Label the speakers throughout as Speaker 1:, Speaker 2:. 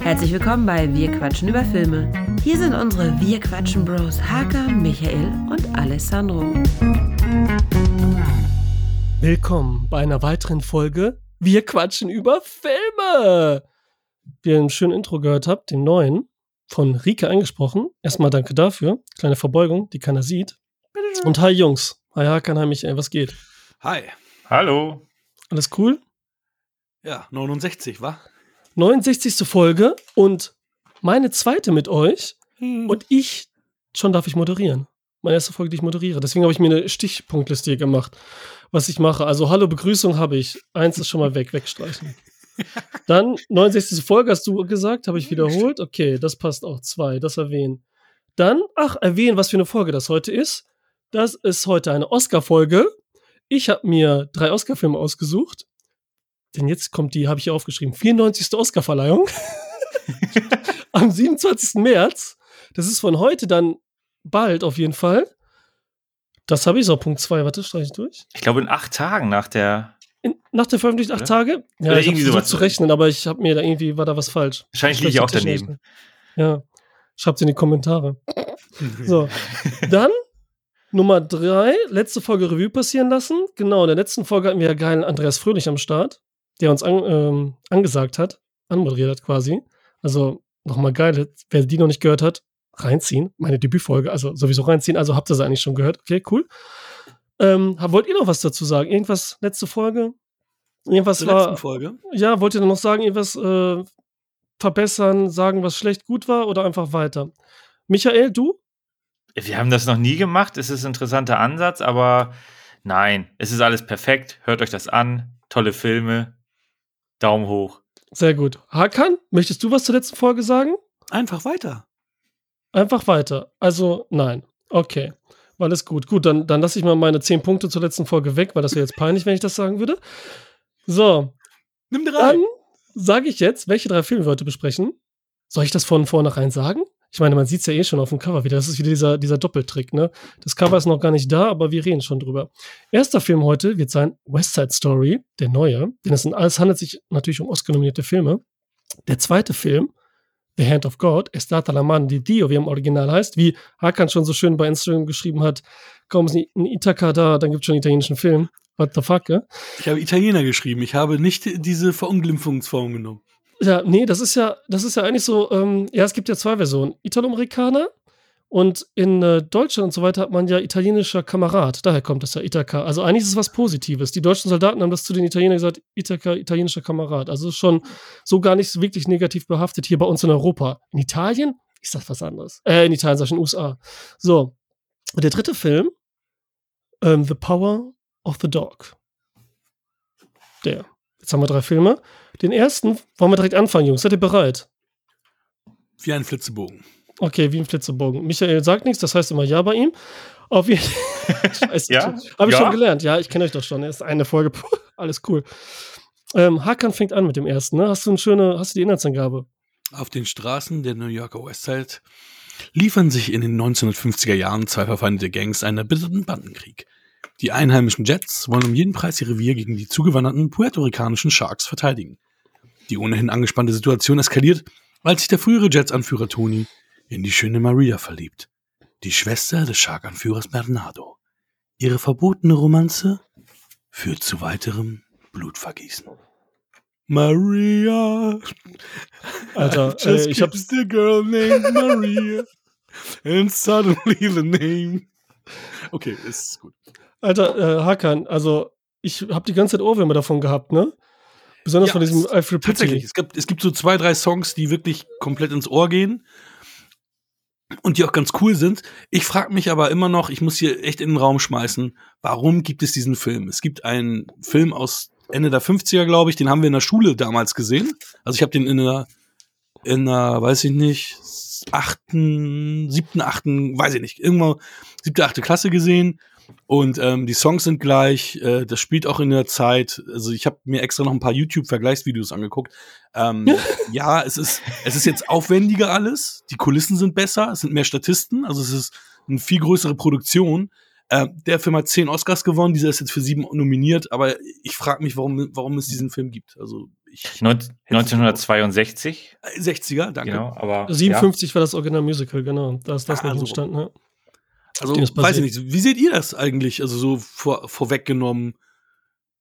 Speaker 1: Herzlich willkommen bei Wir quatschen über Filme. Hier sind unsere Wir quatschen Bros Hakan, Michael und Alessandro.
Speaker 2: Willkommen bei einer weiteren Folge Wir quatschen über Filme. Wie ihr ein schönes Intro gehört habt, den neuen, von Rike eingesprochen. Erstmal danke dafür. Kleine Verbeugung, die keiner sieht. Und hi Jungs. Hi Hakan, hi Michael, was geht?
Speaker 3: Hi.
Speaker 4: Hallo.
Speaker 2: Alles cool?
Speaker 3: Ja, 69, wa?
Speaker 2: 69. Folge und meine zweite mit euch.
Speaker 3: Hm.
Speaker 2: Und ich, schon darf ich moderieren. Meine erste Folge, die ich moderiere. Deswegen habe ich mir eine Stichpunktliste hier gemacht, was ich mache. Also, hallo, Begrüßung habe ich. Eins ist schon mal weg, wegstreichen. Dann 69. Folge hast du gesagt, habe ich wiederholt. Okay, das passt auch. Zwei, das erwähnen. Dann, ach, erwähnen, was für eine Folge das heute ist. Das ist heute eine Oscar-Folge. Ich habe mir drei Oscar-Filme ausgesucht. Denn jetzt kommt die, habe ich hier aufgeschrieben, 94. Oscar-Verleihung. Am 27. März. Das ist von heute dann bald auf jeden Fall. Das habe ich so, Punkt 2. Warte, streiche ich durch.
Speaker 4: Ich glaube, in acht Tagen nach der.
Speaker 2: In, nach der Veröffentlichung acht? Tage? Ja,
Speaker 4: Oder
Speaker 2: ich
Speaker 4: irgendwie sowas.
Speaker 2: zu rechnen, aber ich habe mir da irgendwie, war da was falsch.
Speaker 4: Wahrscheinlich liege ich auch daneben.
Speaker 2: Technik. Ja, schreibt's in die Kommentare. So, dann Nummer drei, letzte Folge Revue passieren lassen. Genau, in der letzten Folge hatten wir ja geilen Andreas Fröhlich am Start, der uns an, ähm, angesagt hat, anmoderiert hat quasi. Also nochmal geil, wer die noch nicht gehört hat, reinziehen. Meine Debütfolge, also sowieso reinziehen. Also habt ihr sie eigentlich schon gehört. Okay, cool. Ähm, wollt ihr noch was dazu sagen? Irgendwas, letzte Folge? Irgendwas
Speaker 3: Zur
Speaker 2: war.
Speaker 3: letzten Folge.
Speaker 2: Ja, wollt ihr noch sagen, irgendwas äh, verbessern, sagen, was schlecht gut war oder einfach weiter? Michael, du?
Speaker 4: Wir haben das noch nie gemacht. Es ist ein interessanter Ansatz, aber nein, es ist alles perfekt. Hört euch das an. Tolle Filme. Daumen hoch.
Speaker 2: Sehr gut. Hakan, möchtest du was zur letzten Folge sagen?
Speaker 3: Einfach weiter.
Speaker 2: Einfach weiter. Also, nein. Okay. Alles gut. Gut, dann, dann lasse ich mal meine zehn Punkte zur letzten Folge weg, weil das wäre jetzt peinlich, wenn ich das sagen würde. So,
Speaker 3: Nimm drei.
Speaker 2: dann sage ich jetzt, welche drei Filme wir heute besprechen. Soll ich das von vornherein sagen? Ich meine, man sieht es ja eh schon auf dem Cover wieder. Das ist wieder dieser, dieser Doppeltrick, ne? Das Cover ist noch gar nicht da, aber wir reden schon drüber. Erster Film heute wird sein West Side Story, der neue. Denn es, sind, es handelt sich natürlich um Oscar-nominierte Filme. Der zweite Film, The Hand of God, Estata la Man di Dio, wie er im Original heißt, wie Hakan schon so schön bei Instagram geschrieben hat, kaum ist ein Ithaka da, dann gibt es schon einen italienischen Film. What the fuck, ja?
Speaker 3: Ich habe Italiener geschrieben. Ich habe nicht diese Verunglimpfungsform genommen.
Speaker 2: Ja, nee, das ist ja, das ist ja eigentlich so, ähm, ja, es gibt ja zwei Versionen. Italo-Amerikaner und in äh, Deutschland und so weiter hat man ja italienischer Kamerad. Daher kommt das ja Ithaka. Also eigentlich ist es was Positives. Die deutschen Soldaten haben das zu den Italienern gesagt, Ithaka, italienischer Kamerad. Also schon so gar nicht wirklich negativ behaftet hier bei uns in Europa. In Italien ist das was anderes. Äh, in Italien, sag ich, in den USA. So. Und der dritte Film, ähm, The Power of the Dog. Der. Jetzt haben wir drei Filme. Den ersten wollen wir direkt anfangen, Jungs. Seid ihr bereit?
Speaker 3: Wie ein Flitzebogen.
Speaker 2: Okay, wie ein Flitzebogen. Michael sagt nichts, das heißt immer ja bei ihm. Auf jeden Scheiße.
Speaker 4: Ja?
Speaker 2: Habe ich
Speaker 4: Ja?
Speaker 2: schon gelernt. Ja, ich kenne euch doch schon. Erst eine Folge. Puh, alles cool. Ähm, Hakan fängt an mit dem ersten. Ne? Hast du eine schöne, hast du die Inhaltsangabe?
Speaker 3: Auf den Straßen der New Yorker Westside liefern sich in den 1950er Jahren zwei verfeindete Gangs einen erbitterten Bandenkrieg. Die einheimischen Jets wollen um jeden Preis ihr Revier gegen die zugewanderten puerto-ricanischen Sharks verteidigen. Die ohnehin angespannte Situation eskaliert, als sich der frühere Jets-Anführer Tony in die schöne Maria verliebt, die Schwester des Shark-Anführers Bernardo. Ihre verbotene Romanze führt zu weiterem Blutvergießen. Maria.
Speaker 2: Alter, äh, ich hab's-
Speaker 3: a girl named Maria. And suddenly the name. Okay, ist gut.
Speaker 2: Alter, äh, Hakan, also ich habe die ganze Zeit Ohrwürmer davon gehabt, ne? Besonders
Speaker 3: Ja,
Speaker 2: von diesem
Speaker 3: es-
Speaker 2: I Feel
Speaker 3: Tatsächlich, es gibt, es gibt so zwei, drei Songs, die wirklich komplett ins Ohr gehen und die auch ganz cool sind. Ich frage mich aber immer noch, ich muss hier echt in den Raum schmeißen, warum gibt es diesen Film? Es gibt einen Film aus Ende der 50er, glaube ich, den haben wir in der Schule damals gesehen. Also ich habe den in der, in der, weiß ich nicht, achten, siebten, achten, weiß ich nicht, irgendwann siebte, achte Klasse gesehen. Und ähm, die Songs sind gleich, äh, das spielt auch in der Zeit. Also ich habe mir extra noch ein paar YouTube-Vergleichsvideos angeguckt. Ähm, ja, es ist, es ist jetzt aufwendiger alles. Die Kulissen sind besser, es sind mehr Statisten, also es ist eine viel größere Produktion. Äh, der Film hat zehn Oscars gewonnen, dieser ist jetzt für sieben nominiert, aber ich frage mich, warum, warum es diesen Film gibt. Also ich
Speaker 4: Neun- 1962,
Speaker 3: 60er, danke.
Speaker 4: genau, aber
Speaker 2: 57 war das Original Musical, genau. Da ist das
Speaker 3: Ah,
Speaker 2: noch
Speaker 3: so.
Speaker 2: entstanden. Ja.
Speaker 3: Also weiß ich nicht. Wie seht ihr das eigentlich? Also so vor, vorweggenommen,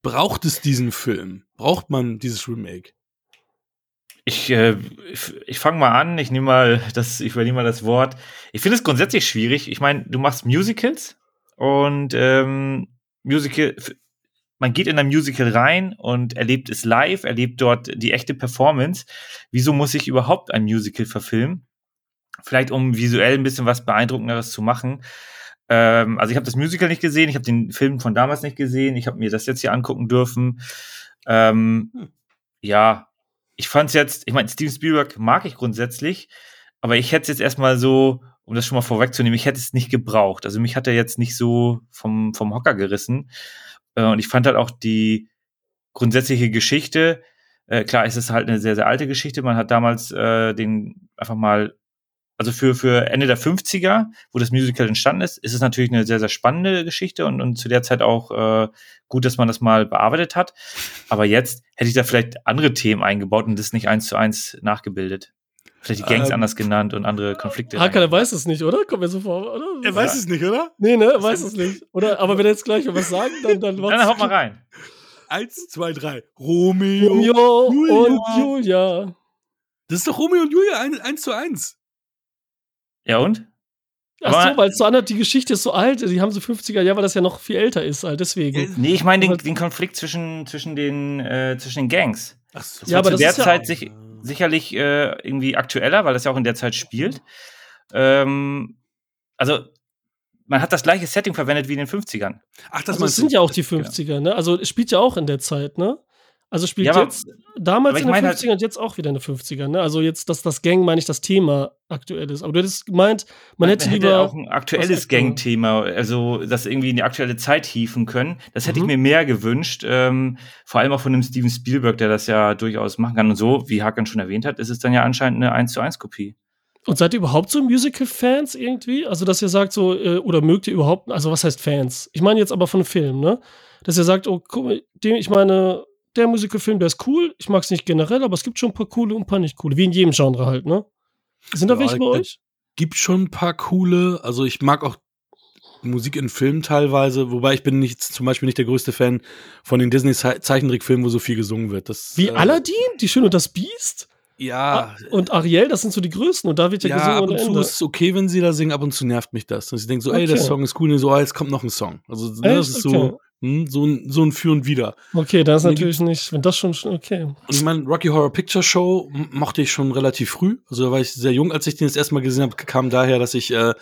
Speaker 3: braucht es diesen Film? Braucht man dieses Remake?
Speaker 4: Ich, äh, ich, ich fange mal an, ich nehme mal das, ich übernehme mal das Wort. Ich finde es grundsätzlich schwierig. Ich meine, du machst Musicals und ähm, Musical, man geht in ein Musical rein und erlebt es live, erlebt dort die echte Performance. Wieso muss ich überhaupt ein Musical verfilmen? Vielleicht um visuell ein bisschen was Beeindruckenderes zu machen. Ähm, also ich habe das Musical nicht gesehen, ich habe den Film von damals nicht gesehen, ich habe mir das jetzt hier angucken dürfen. Ähm,
Speaker 3: Hm.
Speaker 4: Ja, ich fand's jetzt, ich meine, Steven Spielberg mag ich grundsätzlich, aber ich hätte es jetzt erstmal so, um das schon mal vorwegzunehmen, ich hätte es nicht gebraucht. Also mich hat er jetzt nicht so vom, vom Hocker gerissen. Äh, und ich fand halt auch die grundsätzliche Geschichte, äh, klar, es ist halt eine sehr, sehr alte Geschichte. Man hat damals äh, den einfach mal, also für, für Ende der 50er, wo das Musical entstanden ist, ist es natürlich eine sehr, sehr spannende Geschichte und, und zu der Zeit auch äh, gut, dass man das mal bearbeitet hat. Aber jetzt hätte ich da vielleicht andere Themen eingebaut und das nicht eins zu eins nachgebildet. Vielleicht die Gangs
Speaker 3: Ähm,
Speaker 4: anders genannt und andere Konflikte.
Speaker 2: Hacker, der weiß es nicht, oder? Kommt mir so vor, oder?
Speaker 3: Er weiß es nicht, oder?
Speaker 2: Nee, ne? Er weiß es nicht. Oder, aber wenn er jetzt gleich was sagen, dann, dann
Speaker 4: Dann haut mal rein.
Speaker 3: Eins, zwei, drei. Romeo.
Speaker 2: Romeo
Speaker 3: Julia.
Speaker 2: und Julia.
Speaker 3: Das ist doch Romeo und Julia, ein- eins zu eins.
Speaker 4: Ja und?
Speaker 2: Ach so, weil es so anders, die Geschichte ist so alt, die haben so 50er Jahre, weil das ja noch viel älter ist, halt, deswegen.
Speaker 4: Nee, ich meine den, den Konflikt zwischen, zwischen, den, äh, zwischen den Gangs.
Speaker 3: Ach so.
Speaker 4: Das
Speaker 2: Ja,
Speaker 4: war
Speaker 2: aber
Speaker 4: zu
Speaker 2: das
Speaker 4: der
Speaker 2: ist ja
Speaker 4: Zeit
Speaker 2: auch-
Speaker 4: sich, sicherlich äh, irgendwie aktueller, weil das ja auch in der Zeit spielt. Ähm, also, man hat das gleiche Setting verwendet wie in den 50ern.
Speaker 3: Ach, das
Speaker 2: Also sind ja auch die
Speaker 4: genau.
Speaker 2: 50er, ne? Also es spielt ja auch in der Zeit, ne? Also spielt
Speaker 4: Ja, aber-
Speaker 2: jetzt damals in den
Speaker 4: meine
Speaker 2: 50ern und jetzt auch wieder in den 50ern, ne? Also jetzt, dass das Gang, meine ich, das Thema aktuell ist. Aber du hättest gemeint, man hätte lieber.
Speaker 4: auch ein aktuelles
Speaker 2: aktuell.
Speaker 4: Gang-Thema, also das irgendwie in die aktuelle Zeit hieven können. Das hätte
Speaker 2: Mhm.
Speaker 4: ich mir mehr gewünscht, ähm, vor allem auch von dem Steven Spielberg, der das ja durchaus machen kann. Und so, wie Hakan schon erwähnt hat, ist es dann ja anscheinend eine 1 zu 1 Kopie.
Speaker 2: Und seid ihr überhaupt so Musical-Fans irgendwie? Also, dass ihr sagt so, äh, oder mögt ihr überhaupt, also was heißt Fans? Ich meine jetzt aber von Film, ne? Dass ihr sagt, oh, guck mal, dem, ich meine, der Musical-Film, der ist cool. Ich mag es nicht generell, aber es gibt schon ein paar coole und ein paar nicht coole. Wie in jedem Genre halt, ne? Sind da
Speaker 3: Ja,
Speaker 2: welche bei euch?
Speaker 3: Gibt schon ein paar coole. Also ich mag auch Musik in Filmen teilweise, wobei ich bin nicht, zum Beispiel nicht der größte Fan von den Disney-Zeichentrickfilmen, wo so viel gesungen wird. Das,
Speaker 2: Wie
Speaker 3: äh,
Speaker 2: Aladdin, Die Schöne und das Biest?
Speaker 3: Ja,
Speaker 2: Und Ariel, das sind so die größten. Und da wird ja,
Speaker 3: ja,
Speaker 2: gesungen
Speaker 3: ab und zu
Speaker 2: Ende.
Speaker 3: ist es okay, wenn sie da singen, ab und zu nervt mich das. Und ich denke so, ey, der
Speaker 2: Okay.
Speaker 3: Song ist cool, und so, ah, jetzt kommt noch ein Song. Also ne, das ist
Speaker 2: Okay.
Speaker 3: so, hm, so, ein, so ein Für und Wider.
Speaker 2: Okay, das ist natürlich nicht, wenn das schon, okay.
Speaker 3: Und ich meine, Rocky Horror Picture Show mochte ich schon relativ früh. Also da war ich sehr jung, als ich den das erste Mal gesehen habe, kam daher, dass ich, äh,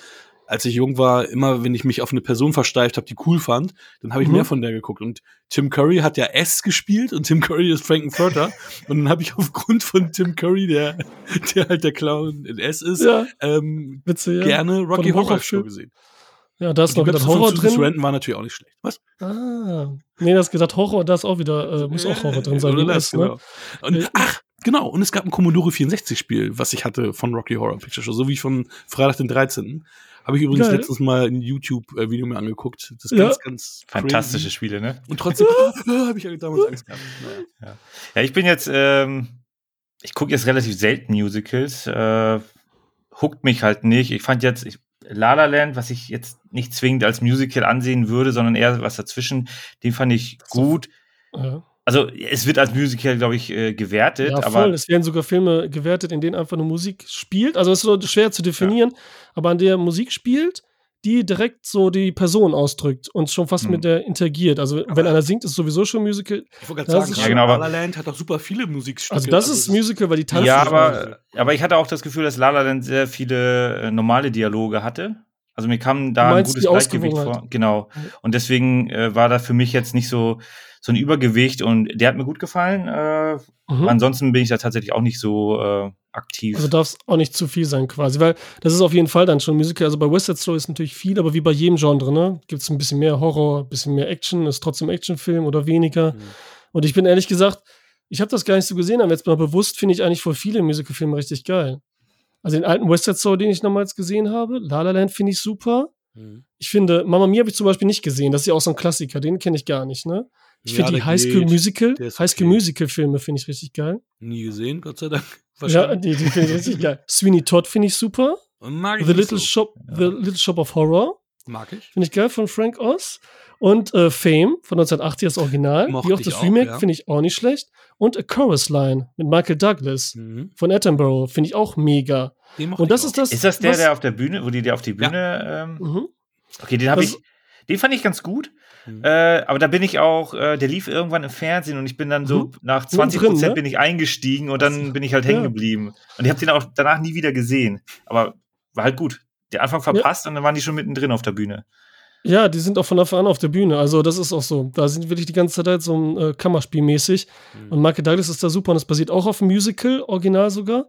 Speaker 3: als ich jung war, immer, wenn ich mich auf eine Person versteift habe, die cool fand, dann habe ich
Speaker 2: Mhm.
Speaker 3: mehr von der geguckt. Und Tim Curry hat ja S gespielt und Tim Curry ist Frankenfurter. und dann habe ich aufgrund von Tim Curry, der, der halt der Clown in S ist,
Speaker 2: Ja,
Speaker 3: ähm,
Speaker 2: Witze, ja.
Speaker 3: gerne Rocky Horror Show gesehen.
Speaker 2: Ja, da ist noch gedacht Horror drin.
Speaker 3: Sarandon war natürlich auch nicht schlecht. Was?
Speaker 2: Ah. Nee, das gedacht Horror, da ist auch wieder, äh, muss auch Horror drin sein.
Speaker 3: Oder
Speaker 2: wie
Speaker 3: das,
Speaker 2: S, ne?
Speaker 3: genau. Und,
Speaker 2: Äh,
Speaker 3: ach, genau. Und es gab ein Commodore 64 Spiel, was ich hatte von Rocky Horror Picture Show, so wie von Freitag den 13. Habe ich übrigens
Speaker 2: Geil.
Speaker 3: letztens mal ein YouTube-Video mir angeguckt. Das ist
Speaker 2: Ja.
Speaker 3: ganz, ganz
Speaker 4: Fantastische
Speaker 3: crazy.
Speaker 4: Spiele, ne?
Speaker 3: Und trotzdem habe ich ja damals Angst gehabt. Naja.
Speaker 4: Ja, ich bin jetzt, ähm, ich gucke jetzt relativ selten Musicals, äh, huckt mich halt nicht. Ich fand jetzt ich, La La Land, was ich jetzt nicht zwingend als Musical ansehen würde, sondern eher was dazwischen, den fand ich gut.
Speaker 2: Ja,
Speaker 4: Also es wird als Musical, glaube ich, äh, gewertet,
Speaker 2: ja
Speaker 4: aber
Speaker 2: voll. Es werden sogar Filme gewertet, in denen einfach nur Musik spielt. Also es ist so schwer zu definieren, aber an der Musik spielt, die direkt so die Person ausdrückt und schon fast
Speaker 4: Mhm.
Speaker 2: mit der interagiert. Also wenn einer singt, ist sowieso schon Musical.
Speaker 3: Ich wollte gerade sagen,
Speaker 4: Ja, genau,
Speaker 3: La
Speaker 4: aber-
Speaker 3: La Land hat auch super viele Musikstücke.
Speaker 2: Also das ist Musical, weil die tanzen.
Speaker 4: ja, aber, aber ich hatte auch das Gefühl, dass La La Land sehr viele äh, normale Dialoge hatte. Also mir kam da ein gutes Gleichgewicht vor. Genau. Und deswegen äh, war da für mich jetzt nicht so, so ein Übergewicht und der hat mir gut gefallen. Äh,
Speaker 2: Mhm.
Speaker 4: Ansonsten bin ich da tatsächlich auch nicht so äh, aktiv.
Speaker 2: Also darf es auch nicht zu viel sein quasi, weil das ist auf jeden Fall dann schon Musical. Also bei West Side Story ist natürlich viel, aber wie bei jedem Genre, ne? Gibt es ein bisschen mehr Horror, ein bisschen mehr Action, ist trotzdem Actionfilm oder weniger.
Speaker 3: Mhm.
Speaker 2: Und ich bin ehrlich gesagt, ich habe das gar nicht so gesehen, aber jetzt mal bewusst finde ich eigentlich voll viele Musicalfilme richtig geil. Also den alten West Side Story, den ich nochmals gesehen habe, La La Land finde ich super.
Speaker 3: Mhm.
Speaker 2: Ich finde, Mama Mia habe ich zum Beispiel nicht gesehen. Das ist ja auch so ein Klassiker, den kenne ich gar nicht, ne? Ich
Speaker 3: Ja,
Speaker 2: finde die High School
Speaker 3: geht.
Speaker 2: Musical, High School
Speaker 3: okay.
Speaker 2: Musical Filme finde ich richtig geil.
Speaker 3: Nie gesehen, Gott sei Dank.
Speaker 2: Ja, die, die finde ich richtig geil. Sweeney Todd finde ich super.
Speaker 3: Und mag ich
Speaker 2: The Little
Speaker 3: so.
Speaker 2: Shop, The Little Shop of Horror
Speaker 3: Mag ich.
Speaker 2: finde ich geil von Frank Oz. Und äh, Fame von 1980 das Original.
Speaker 3: Mochte
Speaker 2: Wie auch das Remake
Speaker 3: ja.
Speaker 2: finde ich auch nicht schlecht. Und A Chorus Line mit Michael Douglas
Speaker 3: Mhm.
Speaker 2: von Attenborough finde ich auch mega. Und das ist das.
Speaker 4: Ist das der,
Speaker 2: was-
Speaker 4: der auf der Bühne, wo die der auf die Bühne. Ähm,
Speaker 2: Mhm.
Speaker 4: okay, den habe ich. Den fand ich ganz gut.
Speaker 3: Mhm.
Speaker 4: Äh, aber da bin ich auch, äh, der lief irgendwann im Fernsehen und ich bin dann so
Speaker 2: Mhm.
Speaker 4: nach 20
Speaker 2: Mittendrin,
Speaker 4: Prozent
Speaker 2: ne?
Speaker 4: bin ich eingestiegen und dann bin ich halt hängen
Speaker 2: Ja.
Speaker 4: geblieben. Und ich habe den auch danach nie wieder gesehen. Aber war halt gut. Der Anfang verpasst und dann waren die schon mittendrin auf der Bühne.
Speaker 2: Ja, die sind auch von Anfang an auf der Bühne. Also, das ist auch so. Da sind wirklich die ganze Zeit so ein äh, Kammerspielmäßig.
Speaker 3: Mhm.
Speaker 2: Und Michael Douglas ist da super und es basiert auch auf einem Musical, original sogar.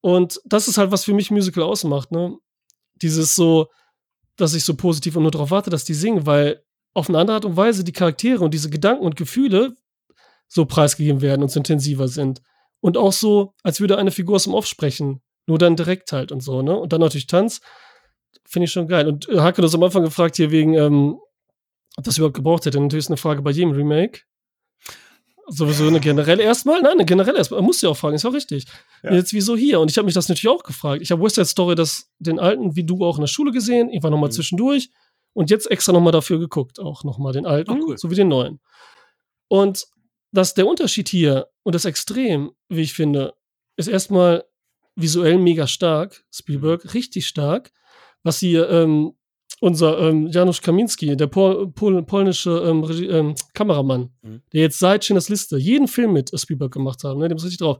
Speaker 2: Und das ist halt, was für mich Musical ausmacht, ne? Dieses so, dass ich so positiv und nur darauf warte, dass die singen, weil auf eine andere Art und Weise die Charaktere und diese Gedanken und Gefühle so preisgegeben werden und so intensiver sind. Und auch so, als würde eine Figur aus dem Off sprechen. Nur dann direkt halt und so, ne? Und dann natürlich Tanz. Finde ich schon geil. Und äh, Hake hat uns am Anfang gefragt hier wegen, ähm, ob das überhaupt gebraucht hätte. Natürlich ist eine Frage bei jedem Remake. Sowieso eine generelle erstmal? Nein, eine generelle erstmal. Man muss ja auch fragen, ist auch richtig.
Speaker 4: Ja.
Speaker 2: Jetzt wieso hier? Und ich habe mich das natürlich auch gefragt. Ich habe West Side Story, das, den alten, wie du auch in der Schule gesehen. Ich war nochmal
Speaker 3: Mhm.
Speaker 2: zwischendurch und jetzt extra nochmal dafür geguckt. Auch nochmal den alten,
Speaker 3: Ach, cool.
Speaker 2: sowie den neuen. Und dass der Unterschied hier und das Extrem, wie ich finde, ist erstmal visuell mega stark. Spielberg, richtig stark. Was hier ähm, unser ähm, Janusz Kaminski, der Pol Pol polnische ähm, ähm, Kameramann,
Speaker 3: Mhm.
Speaker 2: der jetzt seit Schindlers Liste jeden Film mit Spielberg gemacht hat, ne, dem ist richtig drauf,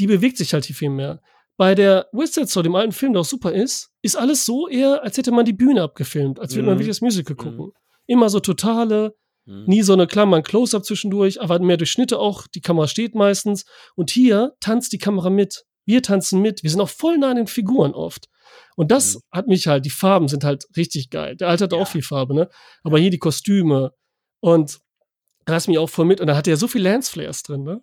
Speaker 2: die bewegt sich halt hier viel mehr. Bei der West Side Story, dem alten Film, der auch super ist, ist alles so eher, als hätte man die Bühne abgefilmt, als würde man
Speaker 3: Mhm.
Speaker 2: wirklich das Musical
Speaker 3: Mhm.
Speaker 2: gucken. Immer so totale,
Speaker 3: Mhm.
Speaker 2: nie so eine Klammer, ein Close-Up zwischendurch, aber mehr durch Schnitte auch. Die Kamera steht meistens. Und hier tanzt die Kamera mit. Wir tanzen mit. Wir sind auch voll nah an den Figuren oft. Und das
Speaker 3: Mhm.
Speaker 2: hat mich halt, die Farben sind halt richtig geil. Der alte hat
Speaker 3: Ja.
Speaker 2: auch viel Farbe, ne? Aber hier die Kostüme. Und da ist mich auch voll mit. Und da hat er so viel Lance-Flares drin, ne?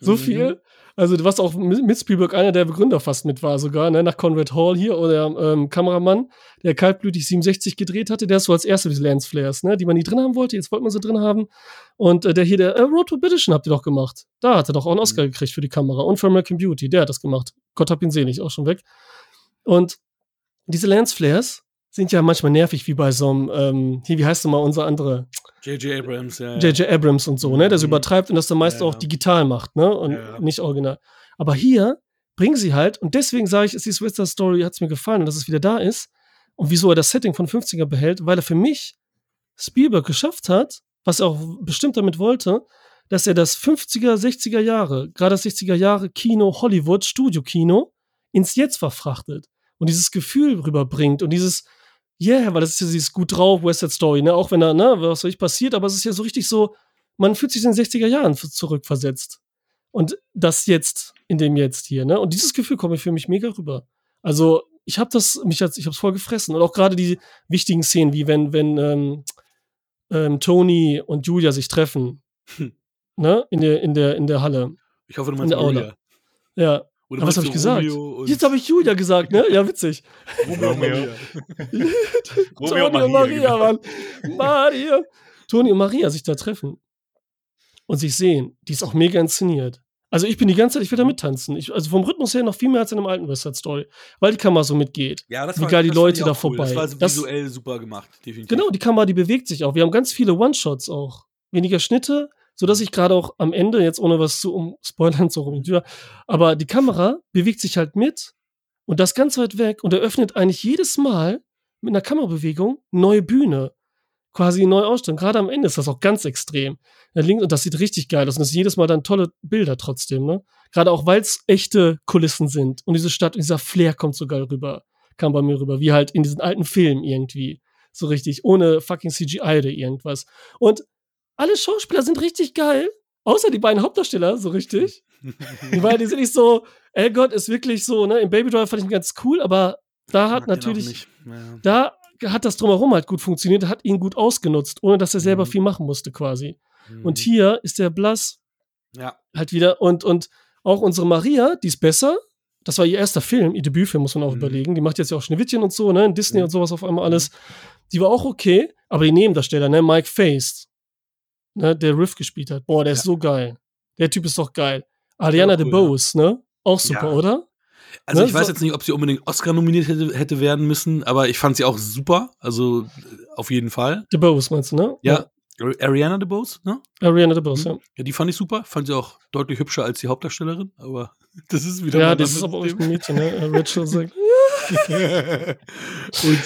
Speaker 2: So
Speaker 3: Mhm.
Speaker 2: viel. Also, was auch mit Spielberg einer der Begründer fast mit war, sogar, ne? Nach Conrad Hall hier oder ähm, Kameramann, der kaltblütig 67 gedreht hatte, der ist so als erster diese Lance-Flares, ne? Die man nie drin haben wollte, jetzt wollte man sie drin haben. Und äh, der hier, der äh, Road to Perdition habt ihr doch gemacht. Da hat er doch auch einen Oscar gekriegt für die Kamera. Und für American Beauty, der hat das gemacht. Gott hab ihn selig, auch schon weg. Und diese Lance-Flares sind ja manchmal nervig, wie bei so einem, ähm, hier, wie heißt denn mal unser andere?
Speaker 3: J.J. Abrams, ja. ja.
Speaker 2: J.J. Abrams und so, ne? Der so
Speaker 3: Mhm.
Speaker 2: übertreibt und das dann meist
Speaker 3: Ja,
Speaker 2: auch
Speaker 3: ja.
Speaker 2: digital macht, ne? Und
Speaker 3: Ja, ja.
Speaker 2: nicht original. Aber hier bringen sie halt, und deswegen sage ich, ist die Swiss Story, hat es mir gefallen dass es wieder da ist. Und wieso er das Setting von 50er behält, weil er für mich Spielberg geschafft hat, was er auch bestimmt damit wollte, dass er das 50er, 60er Jahre, gerade das 60er Jahre Kino, Hollywood, Studio-Kino ins Jetzt verfrachtet und dieses Gefühl rüberbringt und dieses, yeah, weil das ist ja dieses gut drauf, West Side Story, ne, auch wenn da, ne, was soll ich passiert, aber es ist ja so richtig so, man fühlt sich in den 60er Jahren zurückversetzt. Und das jetzt, in dem Jetzt hier, ne, und dieses Gefühl kommt mir für mich mega rüber. Also, ich habe das, mich hat's, ich hab's voll gefressen und auch gerade die wichtigen Szenen, wie wenn, wenn, ähm, ähm, Tony und Julia sich treffen,
Speaker 3: Hm.
Speaker 2: ne, in der, in der, in der Halle.
Speaker 3: Ich hoffe, du
Speaker 2: In
Speaker 3: meinst
Speaker 2: der Aula.
Speaker 3: Julia.
Speaker 2: Ja,
Speaker 3: Oder
Speaker 2: aber was habe ich
Speaker 3: du
Speaker 2: gesagt? Jetzt habe ich Julia gesagt, ne? Ja, witzig.
Speaker 3: Romeo
Speaker 4: Romeo.
Speaker 3: Maria.
Speaker 4: Romeo
Speaker 2: Toni und Maria,
Speaker 4: genau.
Speaker 2: Mann. Maria. Toni und Maria sich da treffen und sich sehen. Die ist auch mega inszeniert. Also ich bin die ganze Zeit, ich will da mittanzen. Ich, also vom Rhythmus her noch viel mehr als in einem alten West Side Story, weil die Kamera so mitgeht.
Speaker 3: Ja, das
Speaker 2: Wie
Speaker 3: war,
Speaker 2: geil die
Speaker 3: das
Speaker 2: Leute da
Speaker 3: auch cool.
Speaker 2: vorbei.
Speaker 3: Das war
Speaker 2: Das-
Speaker 3: visuell super gemacht, definitiv.
Speaker 2: Genau, die Kamera, die bewegt sich auch. Wir haben ganz viele One-Shots auch. Weniger Schnitte, sodass ich gerade auch am Ende, jetzt ohne was zu um spoilern, so rum, aber die Kamera bewegt sich halt mit und das ganz weit weg und eröffnet eigentlich jedes Mal mit einer Kamerabewegung neue Bühne. Quasi eine neue Ausstellung. Gerade am Ende ist das auch ganz extrem. Da links, und das sieht richtig geil aus. Und das sind jedes Mal dann tolle Bilder trotzdem, ne? Gerade auch, weil es echte Kulissen sind. Und diese Stadt, dieser Flair kommt so geil rüber. Kam bei mir rüber. Wie halt in diesen alten Filmen irgendwie. So richtig. Ohne fucking CGI oder irgendwas. Und alle Schauspieler sind richtig geil. Außer die beiden Hauptdarsteller, so richtig. Die beiden, die sind nicht so, Elgott ist wirklich so, ne? Im Baby Driver fand ich ihn ganz cool, aber da hat natürlich.
Speaker 3: Ja.
Speaker 2: da hat das drumherum halt gut funktioniert, hat ihn gut ausgenutzt, ohne dass er selber
Speaker 3: Mhm.
Speaker 2: viel machen musste quasi.
Speaker 3: Mhm.
Speaker 2: Und hier ist der Blass
Speaker 3: Ja.
Speaker 2: halt wieder und, und auch unsere Maria, die ist besser, Das war ihr erster Film, ihr Debütfilm, muss man auch
Speaker 3: Mhm.
Speaker 2: überlegen. Die macht jetzt ja auch Schneewittchen und so, ne? In Disney
Speaker 3: Mhm.
Speaker 2: und sowas auf einmal alles. Die war auch okay, aber die Nebendarsteller, ne? Mike Face, ne? Der Riff gespielt hat. Boah, der ist
Speaker 3: Ja.
Speaker 2: so geil. Der Typ ist doch geil. Ariana
Speaker 3: Ja, cool,
Speaker 2: DeBose, ne? Auch super,
Speaker 3: Ja.
Speaker 2: oder?
Speaker 3: Also
Speaker 2: Ne,
Speaker 3: ich weiß jetzt nicht, ob sie unbedingt Oscar nominiert hätte, hätte werden müssen, aber ich fand sie auch super. Also auf jeden Fall.
Speaker 2: DeBose meinst du, ne?
Speaker 3: Ja. Ariana DeBose, ne?
Speaker 2: Ariana DeBose, ja.
Speaker 3: Ja, die fand ich super. Fand sie auch deutlich hübscher als die Hauptdarstellerin, aber das ist wieder
Speaker 2: Ja,
Speaker 3: mal
Speaker 2: das ist aber auch ein Mädchen, ne? Äh, Rachel sagt.
Speaker 3: Und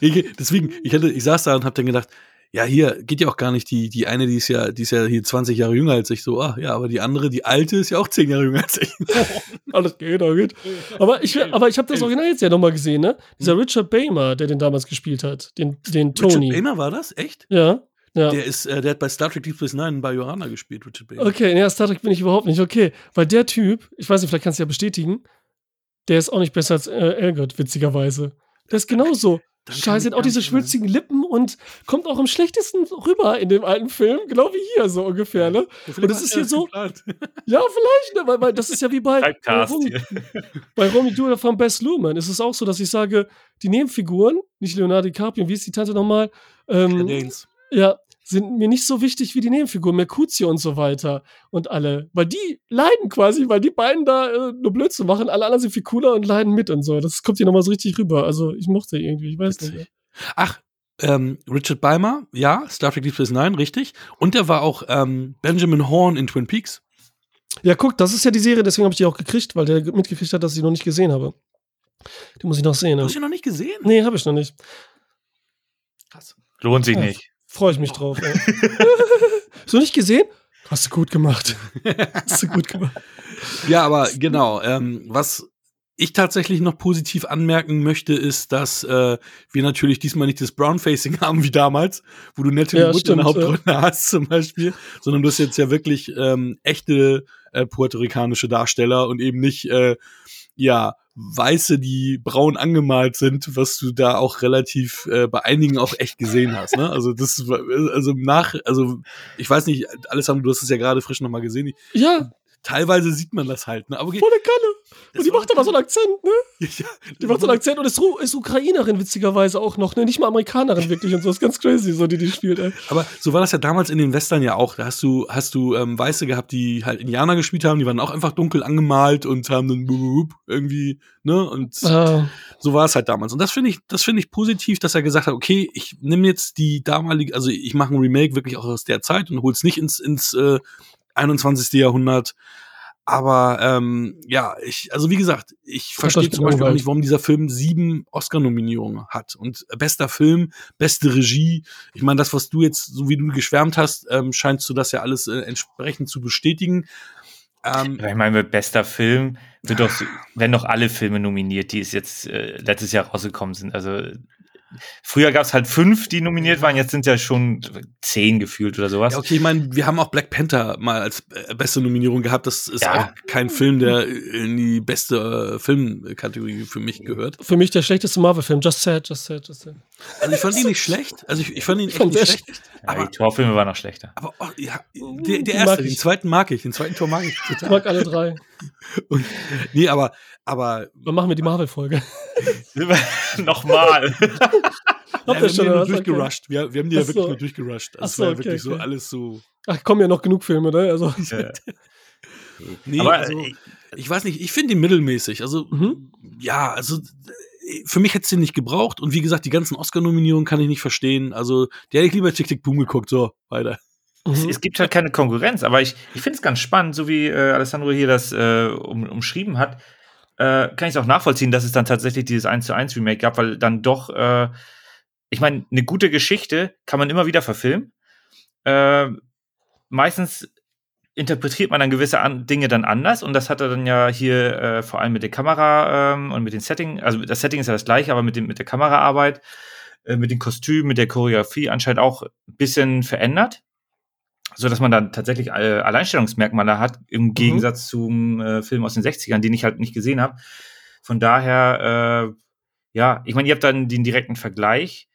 Speaker 3: ich, deswegen, ich hatte, ich saß da und hab dann gedacht, ja, hier geht ja auch gar nicht die, die eine, die ist ja, die ist ja hier 20 Jahre jünger als ich. So, ah, ja, aber die andere, die alte, ist ja auch 10 Jahre jünger als ich.
Speaker 2: alles geht, alles geht. Aber ich, aber ich habe das Original jetzt ja nochmal gesehen, ne? Dieser Richard Bamer, der den damals gespielt hat, den, den Tony.
Speaker 3: Richard Bamer war das? Echt?
Speaker 2: Ja, ja.
Speaker 3: Der ist, äh, der hat bei Star Trek Deep Space Nine bei Johanna gespielt, Richard Bamer.
Speaker 2: Okay, ja, Star Trek bin ich überhaupt nicht. Okay, weil der Typ, ich weiß nicht, vielleicht kannst du ja bestätigen, der ist auch nicht besser als äh, Elgert, witzigerweise. Der ist genauso.
Speaker 3: Dann
Speaker 2: Scheiße, hat auch diese schwitzigen Lippen und kommt auch am schlechtesten rüber in dem alten Film, genau wie hier so ungefähr, ne?
Speaker 3: Ja,
Speaker 2: Und das ist hier so- Ja, vielleicht, ne? Weil, weil das ist ja wie bei, bei, Romy,
Speaker 4: hier.
Speaker 2: bei Romy Dura von Best Luhrmann. Ist es auch so, dass ich sage, die Nebenfiguren, nicht Leonardo DiCaprio, wie ist die Tante nochmal? Ähm,
Speaker 3: Danes.
Speaker 2: ja, sind mir nicht so wichtig wie die Nebenfiguren, Mercutio und so weiter und alle. Weil die leiden quasi, weil die beiden da äh, nur Blödsinn machen, alle anderen sind viel cooler und leiden mit und so. Das kommt hier nochmal so richtig rüber. Also ich mochte irgendwie, ich weiß nicht.
Speaker 3: Witzig. Ach, ähm, Richard Beimer, ja, Star Trek Deep Space Nine, richtig. Und der war auch ähm, Benjamin Horn in Twin Peaks.
Speaker 2: Ja, guck, das ist ja die Serie, deswegen habe ich die auch gekriegt, weil der mitgekriegt hat, dass ich die noch nicht gesehen habe. Die muss ich noch sehen.
Speaker 3: Du
Speaker 2: Ne?
Speaker 3: hast ihn noch nicht gesehen?
Speaker 2: Nee, habe ich noch nicht.
Speaker 3: Krass.
Speaker 4: Lohnt sich
Speaker 2: Ja.
Speaker 4: nicht.
Speaker 2: Freue ich mich drauf. ey. Hast du nicht gesehen? Hast du gut gemacht. Hast du gut gemacht.
Speaker 3: Ja, aber genau. Ähm, was ich tatsächlich noch positiv anmerken möchte, ist, dass äh, wir natürlich diesmal nicht das Brownfacing haben wie damals, wo du Natalie
Speaker 2: Ja,
Speaker 3: Wood in der Hauptrolle hast zum Beispiel, sondern du hast jetzt ja wirklich ähm, echte äh, puerto-ricanische Darsteller und eben nicht äh, ja Weiße, die braun angemalt sind, was du da auch relativ äh, bei einigen auch echt gesehen hast. Ne? Also das also nach, also ich weiß nicht, Alessandro, du hast es ja gerade frisch nochmal gesehen. Ich,
Speaker 2: Ja,
Speaker 3: teilweise sieht man das halt. Ne? Aber okay,
Speaker 2: volle Kanne.
Speaker 3: Das
Speaker 2: Und die macht aber so einen Akzent, ne?
Speaker 3: ja,
Speaker 2: Die macht so einen Akzent und ist, ist Ukrainerin witzigerweise auch noch, ne? Nicht mal Amerikanerin wirklich und so. ist ganz crazy, so die die spielt, ey.
Speaker 3: Aber so war das ja damals in den Western ja auch. Da hast du, hast du ähm, Weiße gehabt, die halt Indianer gespielt haben, die waren auch einfach dunkel angemalt und haben dann irgendwie, ne? Und
Speaker 2: Ah,
Speaker 3: so war es halt damals. Und das finde ich, das finde ich positiv, dass er gesagt hat, okay, ich nehme jetzt die damalige, also ich mache ein Remake wirklich auch aus der Zeit und hol's nicht ins, ins äh, 21. Jahrhundert. Aber ähm, ja, ich, also wie gesagt, ich verstehe zum Beispiel auch nicht, warum dieser Film sieben Oscar-Nominierungen hat. Und bester Film, beste Regie. Ich meine, das, was du jetzt, so wie du geschwärmt hast, ähm, scheinst du das ja alles äh, entsprechend zu bestätigen. Ähm,
Speaker 4: Aber ich meine, bester Film wird doch, werden doch alle Filme nominiert, die es jetzt äh, letztes Jahr rausgekommen sind. Also früher gab es halt fünf, die nominiert waren, jetzt sind ja schon zehn gefühlt oder sowas.
Speaker 3: Ja, okay, ich meine, wir haben auch Black Panther mal als äh, beste Nominierung gehabt. Das ist
Speaker 4: Ja.
Speaker 3: auch kein Film, der in die beste äh, Filmkategorie für mich gehört.
Speaker 2: für mich der schlechteste Marvel-Film. Just sad, just sad, just sad.
Speaker 3: Also ich fand ihn nicht schlecht. Also ich, ich fand ihn echt
Speaker 2: fand
Speaker 3: nicht
Speaker 2: sehr
Speaker 3: schlecht.
Speaker 4: Ja,
Speaker 3: Aber,
Speaker 4: die Torfilme waren noch schlechter.
Speaker 3: aber oh, ja, der, der erste,
Speaker 2: ich.
Speaker 3: den zweiten mag ich. Den zweiten Tor mag ich
Speaker 2: Ich
Speaker 3: total.
Speaker 2: mag alle drei.
Speaker 3: Und, nee, aber, aber
Speaker 2: Dann machen wir die Marvel-Folge.
Speaker 4: Nochmal.
Speaker 2: Habt
Speaker 3: ja, wir
Speaker 2: schon
Speaker 3: haben die nur durchgerusht. Wir, wir haben die ja wirklich
Speaker 2: so.
Speaker 3: nur durchgerusht. Also
Speaker 2: Ach
Speaker 3: es
Speaker 2: so,
Speaker 3: war ja
Speaker 2: okay,
Speaker 3: wirklich so
Speaker 2: okay.
Speaker 3: alles so.
Speaker 2: Ach, kommen ja noch genug Filme, ne? Also,
Speaker 4: Ja.
Speaker 3: Nee,
Speaker 4: Aber
Speaker 3: also,
Speaker 4: äh,
Speaker 3: ich weiß nicht, ich finde ihn mittelmäßig. Also,
Speaker 2: Mhm.
Speaker 3: ja, also äh, für mich hätte es den nicht gebraucht. Und wie gesagt, die ganzen Oscar-Nominierungen kann ich nicht verstehen. Also, der hätte ich lieber Tick Tick Boom geguckt. So, weiter.
Speaker 4: Es,
Speaker 2: mhm.
Speaker 4: es gibt halt keine Konkurrenz, aber ich, ich finde es ganz spannend, so wie äh, Alessandro hier das äh, um, umschrieben hat, äh, kann ich es auch nachvollziehen, dass es dann tatsächlich dieses 1 zu 1 Remake gab, weil dann doch, äh, ich meine, eine gute Geschichte kann man immer wieder verfilmen. Äh, meistens interpretiert man dann gewisse an Dinge dann anders und das hat er dann ja hier äh, vor allem mit der Kamera ähm, und mit den Setting, also das Setting ist ja das gleiche, aber mit, dem, mit der Kameraarbeit, äh, mit den Kostümen, mit der Choreografie anscheinend auch ein bisschen verändert so dass man dann tatsächlich Alleinstellungsmerkmale hat im Gegensatz zum äh, Film aus den 60ern, den ich halt nicht gesehen habe. Von daher, äh, ja, ich meine, ihr habt dann den direkten Vergleich.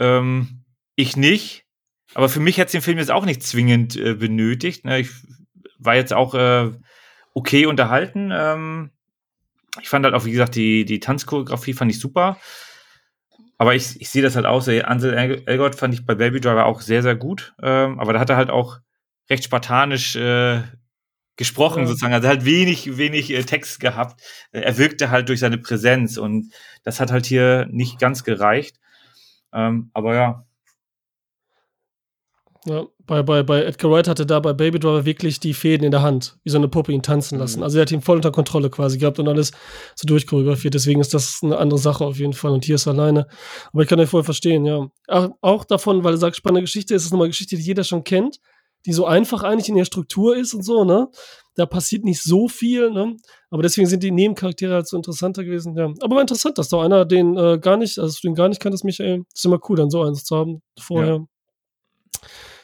Speaker 4: Ähm, ich nicht. Aber für mich hätte es den Film jetzt auch nicht zwingend äh, benötigt. Ne? Ich war jetzt auch äh, okay unterhalten. Ähm, ich fand halt auch, wie gesagt, die, die Tanzchoreografie fand ich super. Aber ich, ich sehe das halt auch so. Ansel Elgott fand ich bei Baby Driver auch sehr, sehr gut. Ähm, aber da hat er halt auch recht spartanisch äh, gesprochen ja. sozusagen. Also halt wenig, wenig äh, Text gehabt. Er wirkte halt durch seine Präsenz und das hat halt hier nicht ganz gereicht. Ähm, aber ja.
Speaker 2: Ja, bei, bei, bei Edgar Wright hatte da bei Baby Driver wirklich die Fäden in der Hand, wie so eine Puppe ihn tanzen lassen. Mhm. Also er hat ihn voll unter Kontrolle quasi gehabt und alles so durchchoreografiert. Deswegen ist das eine andere Sache auf jeden Fall. Und hier ist er alleine. Aber ich kann euch voll verstehen, ja. Auch, auch davon, weil er sagt, spannende Geschichte, ist es nochmal Geschichte, die jeder schon kennt die so einfach eigentlich in der Struktur ist und so, ne? Da passiert nicht so viel, ne? Aber deswegen sind die Nebencharaktere halt so interessanter gewesen, ja. Aber war interessant, dass da einer den äh, gar nicht, also den gar nicht kanntest, Michael. Ist immer cool, dann so eins zu haben vorher. Ja.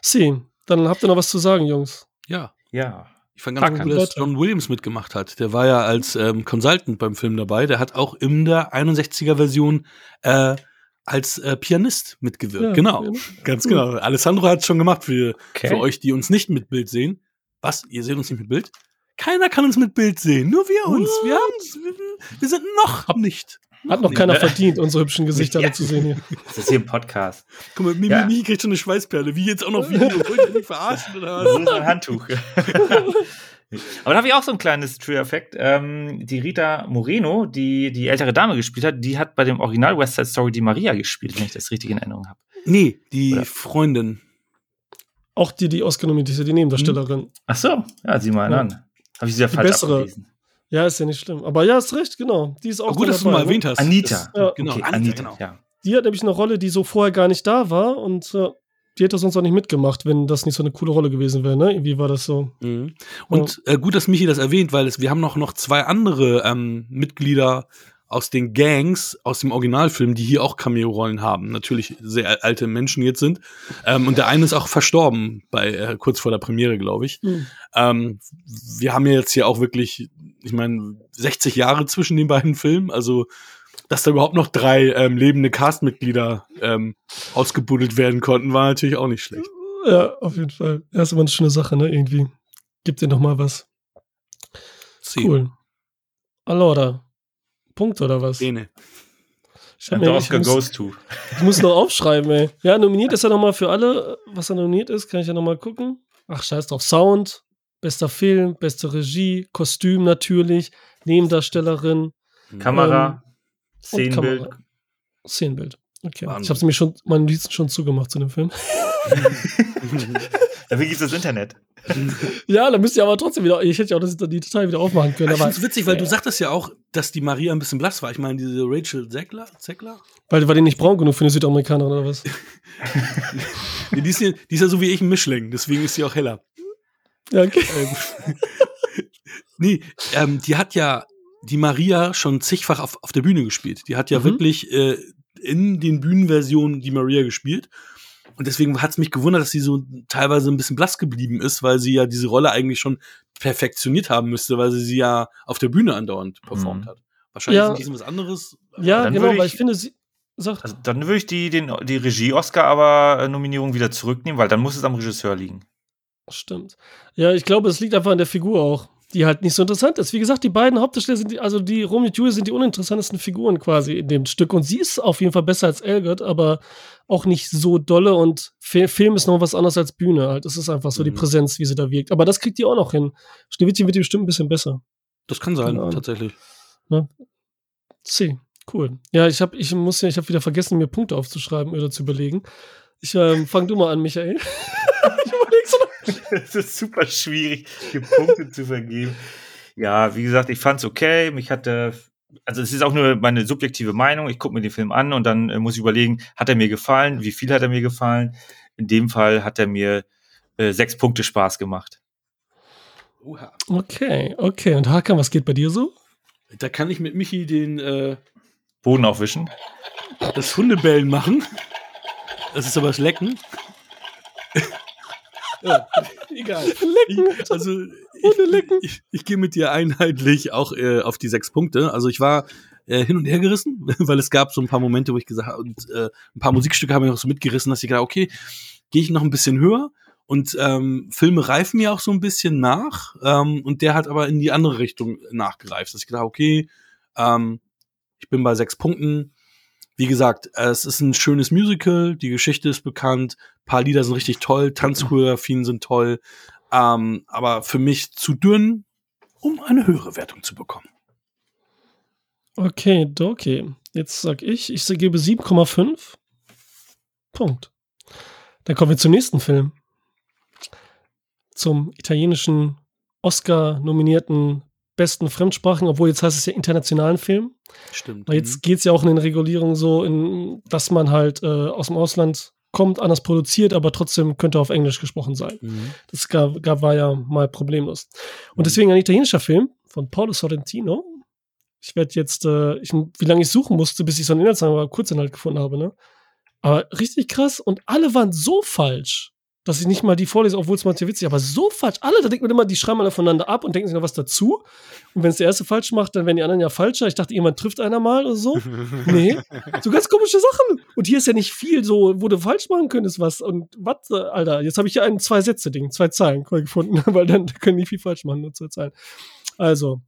Speaker 2: Sie, dann habt ihr noch was zu sagen, Jungs.
Speaker 3: Ja.
Speaker 4: Ja.
Speaker 3: Ich fand ganz cool, dass John Williams mitgemacht hat. Der war ja als ähm, Consultant beim Film dabei. Der hat auch in der 61er Version äh, als äh, Pianist mitgewirkt. Ja, genau, ja. ganz genau. Alessandro hat es schon gemacht für, okay. für euch, die uns nicht mit Bild sehen. Was? Ihr seht uns nicht mit Bild? Keiner kann uns mit Bild sehen, nur wir uns. What? Wir, haben's, wir, wir sind noch nicht.
Speaker 2: Hat noch keiner verdient, unsere hübschen Gesichter ja. zu sehen hier.
Speaker 4: Das ist hier ein Podcast.
Speaker 3: Guck mal, Mimi ja. kriegt schon eine Schweißperle. Wie jetzt auch noch Video. Wollt ihr mich verarschen oder was?
Speaker 4: So ein Handtuch. Aber da habe ich auch so ein kleines True-Effekt. Ähm, die Rita Moreno, die die ältere Dame gespielt hat, die hat bei dem Original West Side Story die Maria gespielt, wenn ich das richtig in Erinnerung habe.
Speaker 3: Nee, die Oder? Freundin.
Speaker 2: Auch die, die Oscar nominiert ist, die Nebendarstellerin.
Speaker 4: Hm. Ach so, ja, sieh mal ja. an. Habe ich sie ja falsch bessere. abgelesen.
Speaker 2: Ja, ist ja nicht schlimm. Aber ja, ist recht, genau. Die ist auch
Speaker 3: gut, dass du mal ne? erwähnt hast.
Speaker 4: Anita.
Speaker 2: Das, ja.
Speaker 4: Genau, okay, Anita, Anita, genau. ja.
Speaker 2: Die hat nämlich eine Rolle, die so vorher gar nicht da war und äh, die hätte sonst auch nicht mitgemacht, wenn das nicht so eine coole Rolle gewesen wäre, ne? Wie war das so?
Speaker 3: Mhm. Und äh, gut, dass Michi das erwähnt, weil es, wir haben noch, noch zwei andere ähm, Mitglieder aus den Gangs aus dem Originalfilm, die hier auch Cameo-Rollen haben. Natürlich sehr alte Menschen jetzt sind. Ähm, und der eine ist auch verstorben bei äh, kurz vor der Premiere, glaube ich. Mhm. Ähm, wir haben ja jetzt hier auch wirklich, ich meine, 60 Jahre zwischen den beiden Filmen. Also dass da überhaupt noch drei ähm, lebende Castmitglieder ähm, ausgebuddelt werden konnten, war natürlich auch nicht schlecht.
Speaker 2: Ja, auf jeden Fall. Ja, ist immer eine schöne Sache, ne? Irgendwie. Gibt dir noch mal was. Sie. Cool. Allora. Punkt oder was?
Speaker 3: Bene.
Speaker 4: Ich, mir, ich, muss,
Speaker 2: ich muss noch aufschreiben, ey. Ja, nominiert ist er nochmal für alle. Was er nominiert ist, kann ich ja nochmal gucken. Ach, scheiß drauf. Sound, bester Film, beste Regie, Kostüm natürlich, Nebendarstellerin.
Speaker 4: Kamera. Ähm, Szenenbild.
Speaker 2: Szenenbild. Okay. Wahnsinn. Ich habe mir schon meinen Notizen schon zugemacht zu dem Film.
Speaker 4: Dafür gibt es das Internet.
Speaker 2: ja, dann müsst ihr aber trotzdem wieder, ich hätte ja auch das, die Datei wieder aufmachen können.
Speaker 3: Ich finde es witzig, weil äh, du sagtest ja auch, dass die Maria ein bisschen blass war. Ich meine, diese Rachel Zegler, Zegler?
Speaker 2: Weil, weil die nicht braun genug für eine Südamerikanerin oder was?
Speaker 3: nee, die, ist ja, die ist ja so wie ich ein Mischling, deswegen ist sie auch heller.
Speaker 2: Ja, okay.
Speaker 3: Ähm, nee, ähm, die hat ja die Maria schon zigfach auf, auf der Bühne gespielt. Die hat ja mhm. wirklich äh, in den Bühnenversionen die Maria gespielt. Und deswegen hat es mich gewundert, dass sie so teilweise ein bisschen blass geblieben ist, weil sie ja diese Rolle eigentlich schon perfektioniert haben müsste, weil sie sie ja auf der Bühne andauernd performt mhm. hat. Wahrscheinlich ja. ist ein bisschen was anderes.
Speaker 2: Ja, genau, ich, weil ich finde, sie.
Speaker 4: Also dann würde ich die, den, die Regie-Oscar aber äh, Nominierung wieder zurücknehmen, weil dann muss es am Regisseur liegen.
Speaker 2: Stimmt. Ja, ich glaube, es liegt einfach an der Figur auch die halt nicht so interessant ist. Wie gesagt, die beiden Hauptdarsteller sind, die, also die Romeo und Julia sind die uninteressantesten Figuren quasi in dem Stück. Und sie ist auf jeden Fall besser als Elgert, aber auch nicht so dolle. Und Film ist noch was anderes als Bühne halt. Das ist einfach so mhm. die Präsenz, wie sie da wirkt. Aber das kriegt die auch noch hin. Schneewittchen wird die bestimmt ein bisschen besser.
Speaker 3: Das kann sein, tatsächlich.
Speaker 2: Ne? C. Cool. Ja, ich habe, ich muss ja, ich habe wieder vergessen, mir Punkte aufzuschreiben oder zu überlegen. Ich ähm, fang du mal an, Michael. ich
Speaker 4: Es ist super schwierig, hier Punkte zu vergeben. Ja, wie gesagt, ich fand es okay. Mich hatte, also es ist auch nur meine subjektive Meinung. Ich gucke mir den Film an und dann äh, muss ich überlegen, hat er mir gefallen? Wie viel hat er mir gefallen? In dem Fall hat er mir äh, sechs Punkte Spaß gemacht.
Speaker 2: Okay, okay. Und Hakan, was geht bei dir so?
Speaker 3: Da kann ich mit Michi den äh,
Speaker 4: Boden aufwischen.
Speaker 3: Das Hundebellen machen. Das ist aber das Lecken. Ja, egal. Lecken. Ich, also ich, ich, ich gehe mit dir einheitlich auch äh, auf die sechs Punkte. Also ich war äh, hin und her gerissen, weil es gab so ein paar Momente, wo ich gesagt habe, und äh, ein paar Musikstücke haben mich auch so mitgerissen, dass ich gedacht, okay, gehe ich noch ein bisschen höher. Und ähm, Filme reifen mir auch so ein bisschen nach. Ähm, und der hat aber in die andere Richtung nachgereift. Dass ich gedacht, okay, Ähm, ich bin bei sechs Punkten. Wie gesagt, es ist ein schönes Musical, die Geschichte ist bekannt, paar Lieder sind richtig toll, Tanzchoreografien sind toll, ähm, aber für mich zu dünn, um eine höhere Wertung zu bekommen.
Speaker 2: Okay, okay. Jetzt sag ich, ich gebe 7,5. Punkt. Dann kommen wir zum nächsten Film. Zum italienischen Oscar-nominierten besten Fremdsprachen, obwohl jetzt heißt es ja internationalen Film.
Speaker 3: Stimmt.
Speaker 2: Weil jetzt geht es ja auch in den Regulierungen so, in, dass man halt äh, aus dem Ausland kommt, anders produziert, aber trotzdem könnte auf Englisch gesprochen sein.
Speaker 3: Mhm.
Speaker 2: Das gab, gab, war ja mal problemlos.
Speaker 3: Mhm.
Speaker 2: Und deswegen ein italienischer Film von Paulo Sorrentino. Ich werde jetzt, äh, ich, wie lange ich suchen musste, bis ich so einen Inhaltsangabe Kurzinhalt gefunden habe, ne? Aber richtig krass und alle waren so falsch, dass ich nicht mal die vorlese, obwohl es manchmal witzig aber so falsch. Alle, da denkt man immer, die schreiben alle voneinander ab und denken sich noch was dazu. Und wenn es der erste falsch macht, dann werden die anderen ja falscher. Ich dachte, jemand trifft einer mal oder so. nee, so ganz komische Sachen. Und hier ist ja nicht viel so, wo du falsch machen könntest was. Und was, Alter, jetzt habe ich hier ein Zwei-Sätze-Ding, zwei Zeilen gefunden, weil dann können die viel falsch machen, nur zwei Zeilen. Also,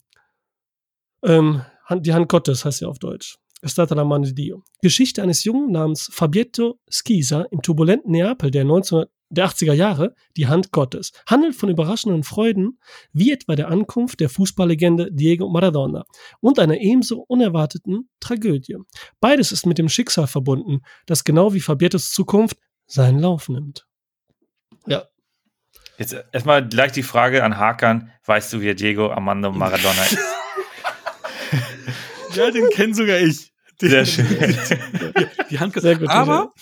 Speaker 2: ähm, die Hand Gottes heißt ja auf Deutsch. Stata la mano di Dio. Geschichte eines Jungen namens Fabietto Schisa im turbulenten Neapel der 19 der 80er Jahre, die Hand Gottes, handelt von überraschenden Freuden, wie etwa der Ankunft der Fußballlegende Diego Maradona und einer ebenso unerwarteten Tragödie. Beides ist mit dem Schicksal verbunden, das genau wie Fabiettos Zukunft seinen Lauf nimmt. Ja.
Speaker 4: Jetzt erstmal gleich die Frage an Hakan: Weißt du, wer Diego Armando Maradona ist?
Speaker 3: ja, den kenne sogar ich. Den,
Speaker 4: Sehr schön.
Speaker 3: Die, die Hand
Speaker 2: Sehr gut,
Speaker 3: Aber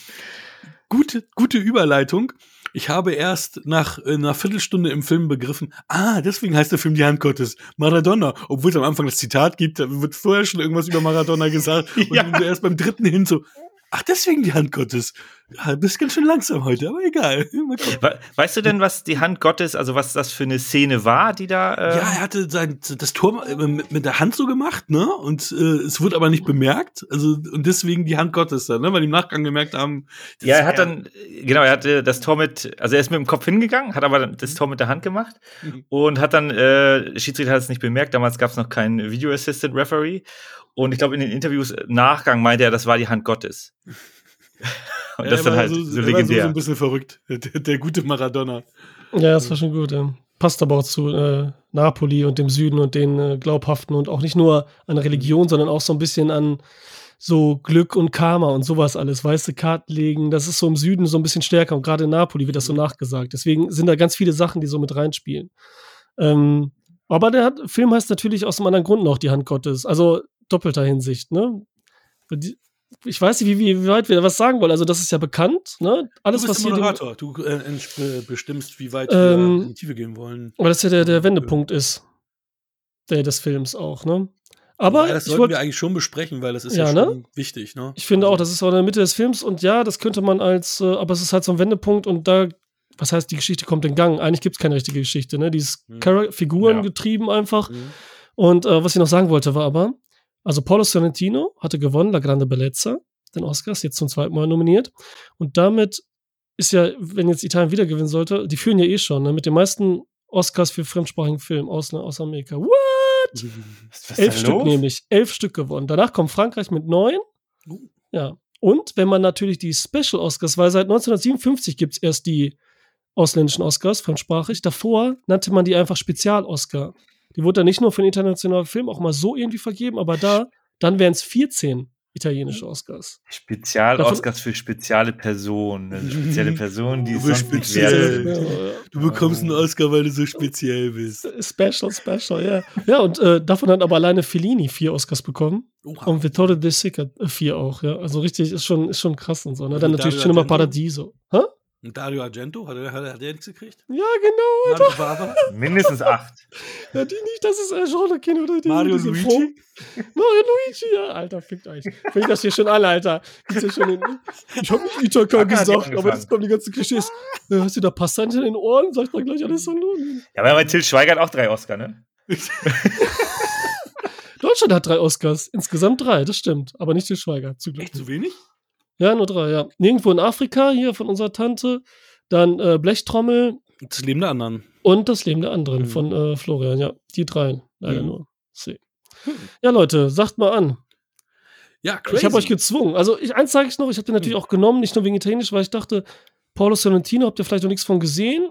Speaker 3: gute, gute Überleitung. Ich habe erst nach äh, einer Viertelstunde im Film begriffen, ah, deswegen heißt der Film Die Hand Gottes, Maradona. Obwohl es am Anfang das Zitat gibt, da wird vorher schon irgendwas über Maradona gesagt. Und
Speaker 4: Ja.
Speaker 3: erst beim dritten hin so, ach, deswegen die Hand Gottes. Ja, bist ganz schön langsam heute, aber egal.
Speaker 4: Weißt du denn, was die Hand Gottes, also was das für eine Szene war, die da. Äh,
Speaker 3: Ja, er hatte sein, das Tor äh, mit, mit der Hand so gemacht, ne? Und äh, es wurde aber nicht bemerkt. Also, und deswegen die Hand Gottes dann, ne? Weil die im Nachgang gemerkt haben. das
Speaker 4: Ja, er
Speaker 3: ist
Speaker 4: hat dann, genau, er hatte das Tor mit, also er ist mit dem Kopf hingegangen, hat aber das Tor mit der Hand gemacht
Speaker 3: Mhm.
Speaker 4: und hat dann, äh, Schiedsrichter hat es nicht bemerkt, damals gab es noch keinen Video Assistant Referee und ich glaube in den Interviews Nachgang meinte er, das war die Hand Gottes. Und das ist dann halt
Speaker 3: so,
Speaker 4: so,
Speaker 3: er war so,
Speaker 4: legendär.
Speaker 3: so ein bisschen verrückt. Der, der gute Maradona.
Speaker 2: Ja, das war schon gut. Ja. Passt aber auch zu äh, Napoli und dem Süden und den äh, Glaubhaften und auch nicht nur an Religion, sondern auch so ein bisschen an so Glück und Karma und sowas alles. Weiße Karten legen, das ist so im Süden so ein bisschen stärker und gerade in Napoli wird das so nachgesagt. Deswegen sind da ganz viele Sachen, die so mit reinspielen. Ähm, aber der hat, Film heißt natürlich aus einem anderen Grund noch die Hand Gottes. Also doppelter Hinsicht, ne? Die, ich weiß nicht, wie, wie weit wir da was sagen wollen. Also, das ist ja bekannt, ne? Alles,
Speaker 3: du
Speaker 2: was
Speaker 3: bist
Speaker 2: hier.
Speaker 3: der Moderator. Du äh, bestimmst, wie weit
Speaker 2: Ähm,
Speaker 3: wir in die Tiefe gehen wollen.
Speaker 2: Weil das ja der, der Wendepunkt ist. Der des Films auch, ne? Aber
Speaker 3: Wobei, das
Speaker 2: ich,
Speaker 3: sollten
Speaker 2: wollt,
Speaker 3: wir eigentlich schon besprechen, weil das ist ja,
Speaker 2: Ja, ne?
Speaker 3: schon wichtig, ne?
Speaker 2: ich finde auch, das ist auch in der Mitte des Films und ja, das könnte man als, äh, aber es ist halt so ein Wendepunkt und da, was heißt, die Geschichte kommt in Gang. Eigentlich gibt es keine richtige Geschichte, ne? Die ist
Speaker 3: Hm.
Speaker 2: Figuren
Speaker 4: Ja.
Speaker 2: getrieben einfach.
Speaker 3: Mhm.
Speaker 2: Und äh, was ich noch sagen wollte, war aber, also Paulo Sorrentino hatte gewonnen, La Grande Bellezza, den Oscars, jetzt zum zweiten Mal nominiert. Und damit ist ja, wenn jetzt Italien wieder gewinnen sollte, die führen ja eh schon, ne, mit den meisten Oscars für fremdsprachigen Film aus, aus Amerika. What? Elf Stück
Speaker 4: los?
Speaker 2: nämlich, elf Stück gewonnen. Danach kommt Frankreich mit neun.
Speaker 3: Uh.
Speaker 2: Ja. Und wenn man natürlich die Special Oscars, weil seit 1957 gibt es erst die ausländischen Oscars, fremdsprachig. Davor nannte man die einfach Spezial-Oscar. Die wurde dann nicht nur für den internationalen Film auch mal so irgendwie vergeben, aber da, dann wären es 14 italienische Oscars.
Speaker 4: Spezial-Oscars für spezielle Personen. Also spezielle Personen, die nicht
Speaker 3: speziell.
Speaker 2: Ja,
Speaker 3: Du bekommst einen Oscar, weil du so speziell bist.
Speaker 2: Special, special, ja. Ja, und äh, davon hat aber alleine Fellini vier Oscars bekommen.
Speaker 3: Oha.
Speaker 2: Und Vittorio De Sica äh, vier auch, ja. Also richtig, ist schon, ist schon krass und so. Ne? Dann
Speaker 3: Und
Speaker 2: natürlich Cinema
Speaker 3: Argento?
Speaker 2: Paradiso. Hä?
Speaker 3: Und Dario Argento, hat er, hat er, hat er nichts gekriegt?
Speaker 2: Ja, genau.
Speaker 3: Mario?
Speaker 4: Mindestens acht.
Speaker 2: Ja, die nicht, das ist äh, oder die,
Speaker 3: Mario Luigi?
Speaker 2: Frau. Mario Luigi, ja, Alter, fickt euch. Find das hier schon alle, Alter. Gibt's ja schon in, ich hab nicht
Speaker 4: ja
Speaker 2: gesagt, aber das kommen die ganzen Klischees. Äh, hast du da Pasta hinter den Ohren? Sagt doch gleich alles Hallo.
Speaker 4: Ja, aber bei Till Schweiger hat auch drei Oscar, ne?
Speaker 2: Deutschland hat drei Oscars. Insgesamt drei, das stimmt. Aber nicht der Schweiger, zu.
Speaker 3: Echt so wenig?
Speaker 2: Ja, nur drei, ja. Nirgendwo in Afrika, hier von unserer Tante. Dann äh, Blechtrommel
Speaker 3: Das Leben der anderen.
Speaker 2: und das Leben der anderen
Speaker 3: Mhm.
Speaker 2: von äh, Florian, ja. Die drei, leider
Speaker 3: Mhm.
Speaker 2: nur. See. Ja, Leute, sagt mal an.
Speaker 3: Ja, crazy.
Speaker 2: Ich habe euch gezwungen. Also, ich, eins sage ich noch, ich habe den natürlich auch genommen, nicht nur wegen Italienisch, weil ich dachte, Paulo Sorrentino, habt ihr vielleicht noch nichts von gesehen?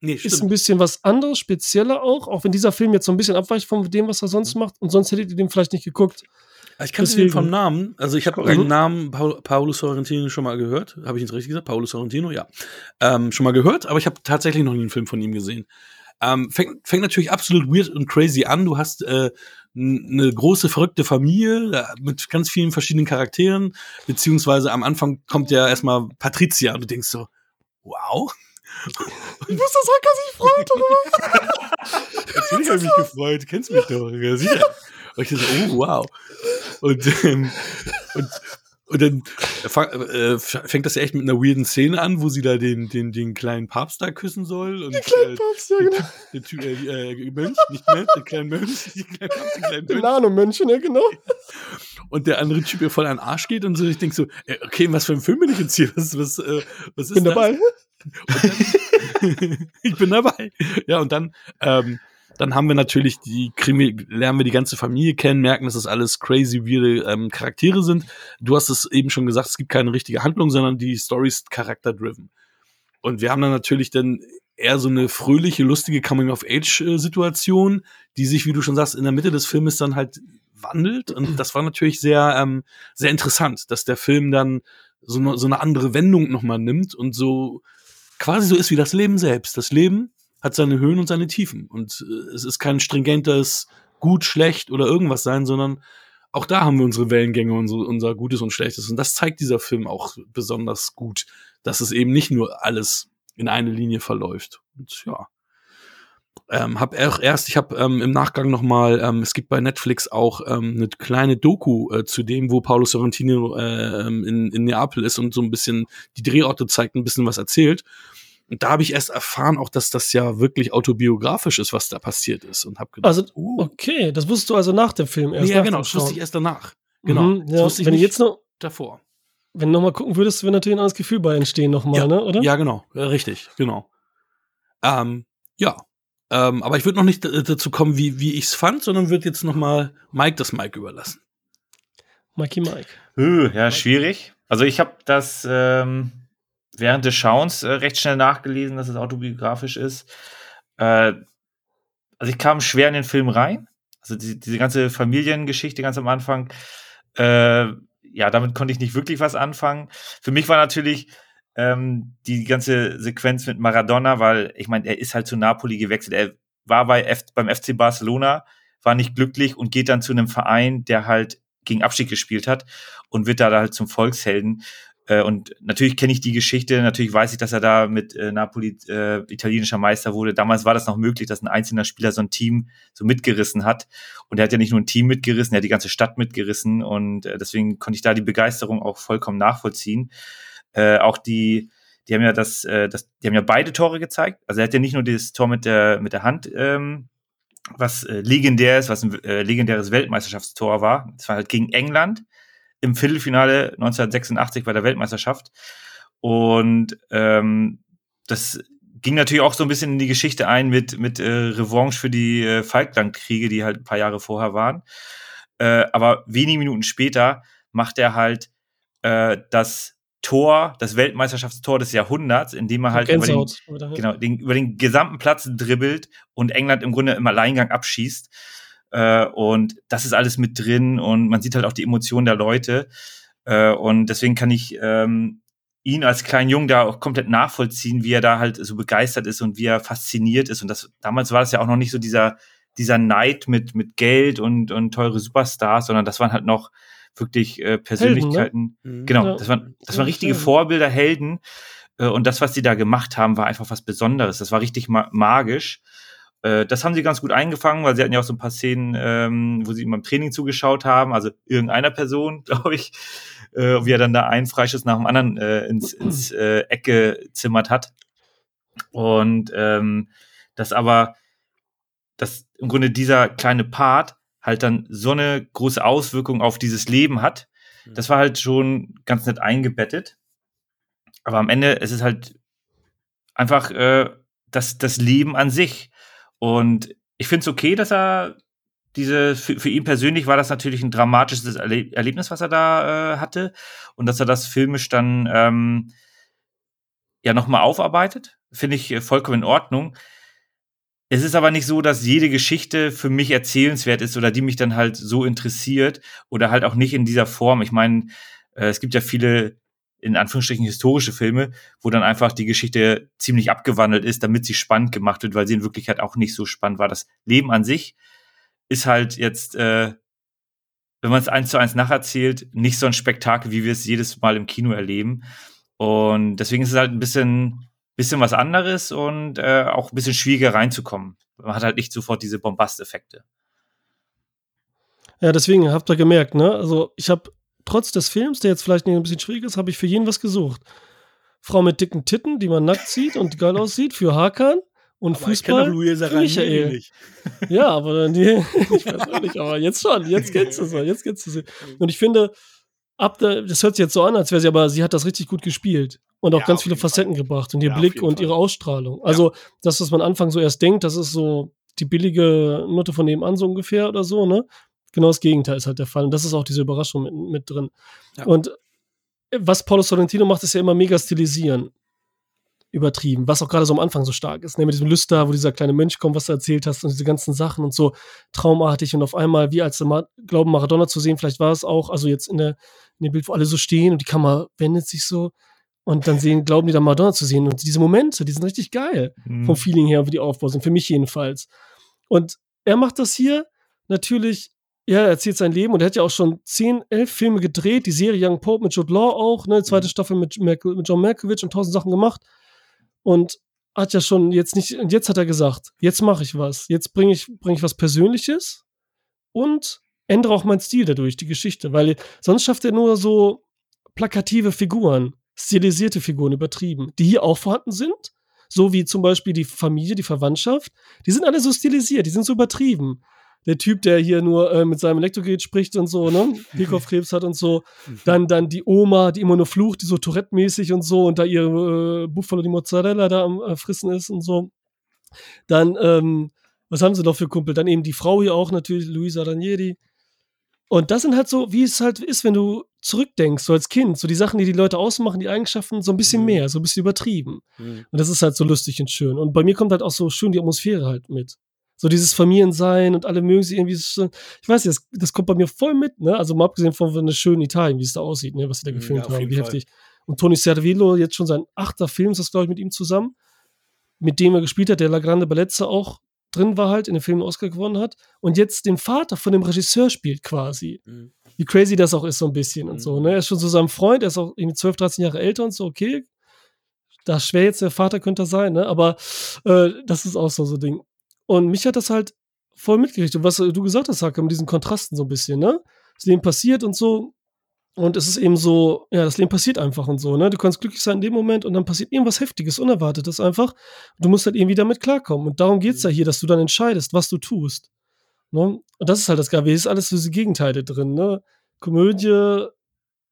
Speaker 3: nee,
Speaker 2: Ist ein
Speaker 3: stimmt.
Speaker 2: bisschen was anderes, spezieller auch, auch wenn dieser Film jetzt so ein bisschen abweicht von dem, was er sonst macht. Und sonst hättet ihr den vielleicht nicht geguckt.
Speaker 3: Ich kannte
Speaker 2: deswegen-
Speaker 3: den vom Namen. Also ich habe den Namen Paul, Paolo Sorrentino schon mal gehört. Habe ich jetzt richtig gesagt? Paolo Sorrentino, ja. Ähm, schon mal gehört, aber ich habe tatsächlich noch nie einen Film von ihm gesehen. Ähm, fängt, fängt natürlich absolut weird und crazy an. Du hast äh, eine große, verrückte Familie äh, mit ganz vielen verschiedenen Charakteren, beziehungsweise am Anfang kommt ja erstmal Patricia und du denkst so, wow.
Speaker 2: Ich wusste, dass Hacker sich freut darüber.
Speaker 3: Natürlich habe ich mich gefreut, du kennst mich doch, ja, sicher. Und ich so, oh, wow. Und, ähm, und, und dann äh, fängt das ja echt mit einer weirden Szene an, wo sie da den, den, den kleinen Papst da küssen soll. Und,
Speaker 2: Kleinen
Speaker 3: äh,
Speaker 2: Papst, ja, genau.
Speaker 3: den, Ty- äh, äh, Mönch, nicht Mönch, den kleinen Mönch, den kleinen Papst, den kleinen
Speaker 2: Den
Speaker 3: Mönch.
Speaker 2: Nano-Mönchen, ja, genau.
Speaker 3: Und der andere Typ ihr voll an den Arsch geht und so, ich denk so, äh, okay, was für ein Film bin ich jetzt hier? Was, was, äh, was ist
Speaker 2: Bin
Speaker 3: das?
Speaker 2: dabei.
Speaker 3: ich bin dabei. Ja, und dann, ähm, dann haben wir natürlich die Krimi, lernen wir die ganze Familie kennen, merken, dass das alles crazy, weirde ähm, Charaktere sind. Du hast es eben schon gesagt, es gibt keine richtige Handlung, sondern die Story ist charakter-driven. Und wir haben dann natürlich dann eher so eine fröhliche, lustige Coming-of-Age-Situation, die sich, wie du schon sagst, in der Mitte des Filmes dann halt wandelt. Und das war natürlich sehr, ähm, sehr interessant, dass der Film dann so eine, so eine andere Wendung nochmal nimmt und so quasi so ist wie das Leben selbst. Das Leben hat seine Höhen und seine Tiefen. Und äh, es ist kein stringentes gut, schlecht oder irgendwas sein, sondern auch da haben wir unsere Wellengänge, unsere, unser Gutes und Schlechtes. Und das zeigt dieser Film auch besonders gut, dass es eben nicht nur alles in eine Linie verläuft. Und ja. Ähm, hab auch erst, ich habe ähm, im Nachgang noch mal, ähm, es gibt bei Netflix auch ähm, eine kleine Doku äh, zu dem, wo Paulo Sorrentino äh, ähm, in, in Neapel ist und so ein bisschen die Drehorte zeigt, ein bisschen was erzählt. Und da habe ich erst erfahren, auch dass das ja wirklich autobiografisch ist, was da passiert ist. Und habe gedacht,
Speaker 2: Also,
Speaker 3: uh,
Speaker 2: okay, das wusstest du also nach dem Film erst.
Speaker 3: nee, ja,
Speaker 2: nach
Speaker 3: genau, das wusste ich erst danach. Genau,
Speaker 2: Mhm,
Speaker 3: das
Speaker 2: ja.
Speaker 3: wusste ich
Speaker 2: Wenn
Speaker 3: nicht
Speaker 2: jetzt noch,
Speaker 3: davor.
Speaker 2: wenn du noch mal gucken würdest, wäre natürlich ein anderes Gefühl bei entstehen nochmal,
Speaker 3: Ja,
Speaker 2: ne, oder?
Speaker 3: Ja, genau, richtig, genau. Ähm, ja, ähm, aber ich würde noch nicht dazu kommen, wie, wie ich es fand, sondern würde jetzt noch mal Mike das Mike überlassen.
Speaker 2: Mikey Mike.
Speaker 4: Ja, schwierig. Also ich habe das ähm, während des Schauens äh, recht schnell nachgelesen, dass es autobiografisch ist. Äh, also ich kam schwer in den Film rein. Also die, diese ganze Familiengeschichte ganz am Anfang, äh, ja, damit konnte ich nicht wirklich was anfangen. Für mich war natürlich ähm, die ganze Sequenz mit Maradona, weil ich meine, er ist halt zu Napoli gewechselt. Er war bei F beim FC Barcelona, war nicht glücklich und geht dann zu einem Verein, der halt gegen Abstieg gespielt hat und wird da halt zum Volkshelden. Äh, und natürlich kenne ich die Geschichte, natürlich weiß ich, dass er da mit äh, Napoli äh, italienischer Meister wurde. Damals war das noch möglich, dass ein einzelner Spieler so ein Team so mitgerissen hat. Und er hat ja nicht nur ein Team mitgerissen, er hat die ganze Stadt mitgerissen. Und äh, deswegen konnte ich da die Begeisterung auch vollkommen nachvollziehen. Äh, auch die, die haben ja das, äh, das, die haben ja beide Tore gezeigt. Also er hat ja nicht nur das Tor mit der, mit der Hand, ähm, was äh, legendär ist, was ein äh, legendäres Weltmeisterschaftstor war. Das war halt gegen England im Viertelfinale 1986 bei der Weltmeisterschaft. Und ähm, das ging natürlich auch so ein bisschen in die Geschichte ein mit, mit äh, Revanche für die äh, Falklandkriege, die halt ein paar Jahre vorher waren. Äh, aber wenige Minuten später macht er halt äh, das Tor, das Weltmeisterschaftstor des Jahrhunderts, indem er halt über den, genau, den, über den gesamten Platz dribbelt und England im Grunde im Alleingang abschießt. Äh, und das ist alles mit drin und man sieht halt auch die Emotionen der Leute. Äh, und deswegen kann ich ähm, ihn als kleinen Jungen da auch komplett nachvollziehen, wie er da halt so begeistert ist und wie er fasziniert ist. Und das damals war das ja auch noch nicht so dieser, dieser Neid mit, mit Geld und, und teure Superstars, sondern das waren halt noch wirklich äh, Persönlichkeiten.
Speaker 3: Mhm.
Speaker 4: Genau,
Speaker 2: Ja.
Speaker 4: das waren, das waren richtige. Vorbilder, Helden. Äh, Und das, was die da gemacht haben, war einfach was Besonderes. Das war richtig ma magisch. Äh, Das haben sie ganz gut eingefangen, weil sie hatten ja auch so ein paar Szenen, ähm, wo sie ihm beim Training zugeschaut haben, also irgendeiner Person, glaube ich, äh, wie er dann da einen Freischuss nach dem anderen äh, ins, ins äh, Eck gezimmert hat. Und ähm, das aber, dass im Grunde dieser kleine Part halt dann so eine große Auswirkung auf dieses Leben hat, das war halt schon ganz nett eingebettet. Aber am Ende ist es halt einfach äh, das, das Leben an sich. Und ich finde es okay, dass er diese, für, für ihn persönlich war das natürlich ein dramatisches Erle Erlebnis, was er da äh, hatte. Und dass er das filmisch dann ähm, ja nochmal aufarbeitet, finde ich äh, vollkommen in Ordnung. Es ist aber nicht so, dass jede Geschichte für mich erzählenswert ist oder die mich dann halt so interessiert oder halt auch nicht in dieser Form. Ich meine, äh, es gibt ja viele in Anführungsstrichen historische Filme, wo dann einfach die Geschichte ziemlich abgewandelt ist, damit sie spannend gemacht wird, weil sie in Wirklichkeit auch nicht so spannend war. Das Leben an sich ist halt jetzt, äh, wenn man es eins zu eins nacherzählt, nicht so ein Spektakel, wie wir es jedes Mal im Kino erleben. Und deswegen ist es halt ein bisschen, bisschen was anderes und äh, auch ein bisschen schwieriger reinzukommen. Man hat halt nicht sofort diese Bombasteffekte.
Speaker 2: Ja, deswegen habt ihr gemerkt, ne? Also ich habe trotz des Films, der jetzt vielleicht ein bisschen schwierig ist, habe ich für jeden was gesucht. Frau mit dicken Titten, die man nackt sieht und geil aussieht, für Hakan. Und aber Fußball. Für Michael. Nicht. Ja, aber die, ich weiß auch nicht, aber jetzt schon, jetzt kennst du sie, jetzt kennst du sie. Und ich finde, ab der, das hört sich jetzt so an, als wäre sie, aber sie hat das richtig gut gespielt und auch ja, ganz viele Facetten Fall. gebracht und ihr ja, Blick und ihre Ausstrahlung. Also, ja. das, was man Anfang so erst denkt, das ist so die billige Note von nebenan so ungefähr oder so, ne? Genau das Gegenteil ist halt der Fall. Und das ist auch diese Überraschung mit, mit drin. Ja. Und was Paulo Sorrentino macht, ist ja immer mega stilisieren. Übertrieben, was auch gerade so am Anfang so stark ist. Ne? Mit diesem Lüster, wo dieser kleine Mönch kommt, was du erzählt hast, und diese ganzen Sachen und so traumartig und auf einmal, wie als Ma Glauben Maradona zu sehen, vielleicht war es auch, also jetzt in, der, in dem Bild, wo alle so stehen und die Kamera wendet sich so und dann sehen, glauben die dann Maradona zu sehen. Und diese Momente, die sind richtig geil mhm. vom Feeling her, wie die aufbauen sind, für mich jedenfalls. Und er macht das hier natürlich ja, er erzählt sein Leben und er hat ja auch schon zehn, elf Filme gedreht. Die Serie Young Pope mit Jude Law auch, ne? Zweite mhm. Staffel mit, mit John Malkovich und tausend Sachen gemacht. Und hat ja schon jetzt nicht, und jetzt hat er gesagt, jetzt mache ich was. Jetzt bringe ich, bring ich was Persönliches und ändere auch meinen Stil dadurch, die Geschichte. Weil sonst schafft er nur so plakative Figuren, stilisierte Figuren, übertrieben, die hier auch vorhanden sind. So wie zum Beispiel die Familie, die Verwandtschaft. Die sind alle so stilisiert, die sind so übertrieben der Typ, der hier nur äh, mit seinem Elektrogerät spricht und so, ne? Kehlkopfkrebs hat und so. Mhm. Dann, dann die Oma, die immer nur flucht, die so Tourette-mäßig und so und da ihre äh, Buffalo die Mozzarella da am äh, Frissen ist und so. Dann, ähm, was haben sie noch für Kumpel? Dann eben die Frau hier auch natürlich, Luisa Ranieri. Und das sind halt so, wie es halt ist, wenn du zurückdenkst, so als Kind, so die Sachen, die die Leute ausmachen, die Eigenschaften, so ein bisschen mhm. mehr, so ein bisschen übertrieben. Mhm. Und das ist halt so lustig und schön. Und bei mir kommt halt auch so schön die Atmosphäre halt mit. So dieses Familiensein und alle mögen sie irgendwie. So, ich weiß nicht, das, das, kommt bei mir voll mit, ne? Also mal abgesehen von einer schönen Italien, wie es da aussieht, ne? Was sie da mhm, gefilmt ja, haben, wie Fall. heftig. Und Tony Servillo, jetzt schon sein achter Film, ist das, glaube ich, mit ihm zusammen, mit dem er gespielt hat, der La Grande Bellezza auch drin war halt, in dem Film einen Oscar gewonnen hat. Und jetzt den Vater von dem Regisseur spielt quasi. Mhm. Wie crazy das auch ist, so ein bisschen mhm. und so. Ne? Er ist schon so sein Freund, er ist auch irgendwie 12, 13 Jahre älter und so, okay. Da schwer jetzt der Vater könnte er sein, ne? Aber äh, das ist auch so so ein Ding. Und mich hat das halt voll mitgerichtet. was du gesagt hast, Hake, mit diesen Kontrasten so ein bisschen, ne? Das Leben passiert und so. Und es ist eben so, ja, das Leben passiert einfach und so, ne? Du kannst glücklich sein in dem Moment und dann passiert irgendwas Heftiges, Unerwartetes einfach. Du musst halt irgendwie damit klarkommen. Und darum geht es ja hier, dass du dann entscheidest, was du tust. Ne? Und das ist halt das Geile. Hier ist alles diese Gegenteile drin, ne? Komödie,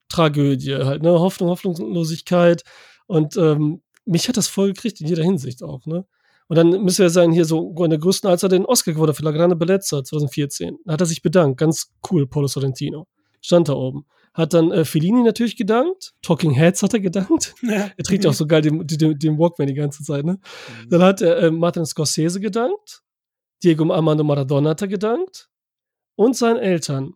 Speaker 2: Tragödie, halt, ne? Hoffnung, Hoffnungslosigkeit. Und ähm, mich hat das voll gekriegt in jeder Hinsicht auch, ne? Und dann müssen wir sagen, hier so in der größten, als er den Oscar gewonnen hat für La Grande Bellezza 2014, da hat er sich bedankt. Ganz cool, Paulo Sorrentino. Stand da oben. Hat dann äh, Fellini natürlich gedankt. Talking Heads hat er gedankt. Ja. Er trägt ja auch so geil den, den, den, Walkman die ganze Zeit, ne? Mhm. Dann hat er äh, Martin Scorsese gedankt. Diego Armando Maradona hat er gedankt. Und seinen Eltern.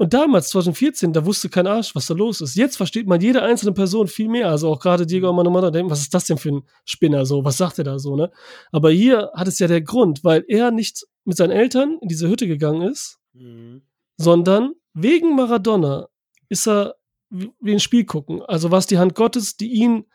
Speaker 2: Und damals, 2014, da wusste kein Arsch, was da los ist. Jetzt versteht man jede einzelne Person viel mehr. Also auch gerade Diego Armando Maradona denkt, was ist das denn für ein Spinner so? Was sagt er da so, ne? Aber hier hat es ja der Grund, weil er nicht mit seinen Eltern in diese Hütte gegangen ist, mhm. sondern wegen Maradona ist er wie ein Spiel gucken. Also war es die Hand Gottes, die ihn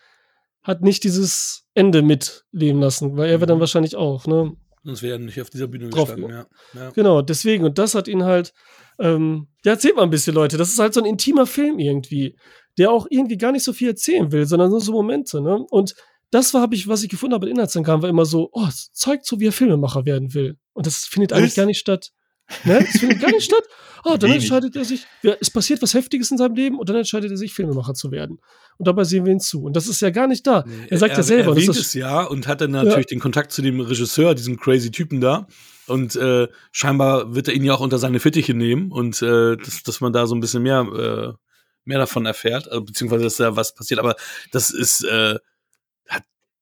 Speaker 2: hat nicht dieses Ende mitleben lassen, weil er mhm. wird dann wahrscheinlich auch, ne?
Speaker 3: Sonst wäre er nicht auf dieser Bühne gestanden, ja.
Speaker 2: ja. Genau, deswegen. Und das hat ihn halt ähm, ja, erzählt mal ein bisschen, Leute. Das ist halt so ein intimer Film irgendwie, der auch irgendwie gar nicht so viel erzählen will, sondern nur so Momente, ne? Und das war, habe ich, was ich gefunden habe in Inhaltsangaben, war immer so, oh, es zeigt so, wie er Filmemacher werden will. Und das findet eigentlich Was? gar nicht statt. Ne? Das findet gar nicht statt. Oh, dann entscheidet er sich, ja, es passiert was Heftiges in seinem Leben und dann entscheidet er sich, Filmemacher zu werden. Und dabei sehen wir ihn zu. Und das ist ja gar nicht da. Nee, er sagt
Speaker 3: er,
Speaker 2: ja selber.
Speaker 3: Er erwähnt es ja und hat dann natürlich ja. den Kontakt zu dem Regisseur, diesem crazy Typen da. Und äh, scheinbar wird er ihn ja auch unter seine Fittiche nehmen und äh, dass, dass man da so ein bisschen mehr, äh, mehr davon erfährt, also, beziehungsweise dass da was passiert. Aber das ist, äh,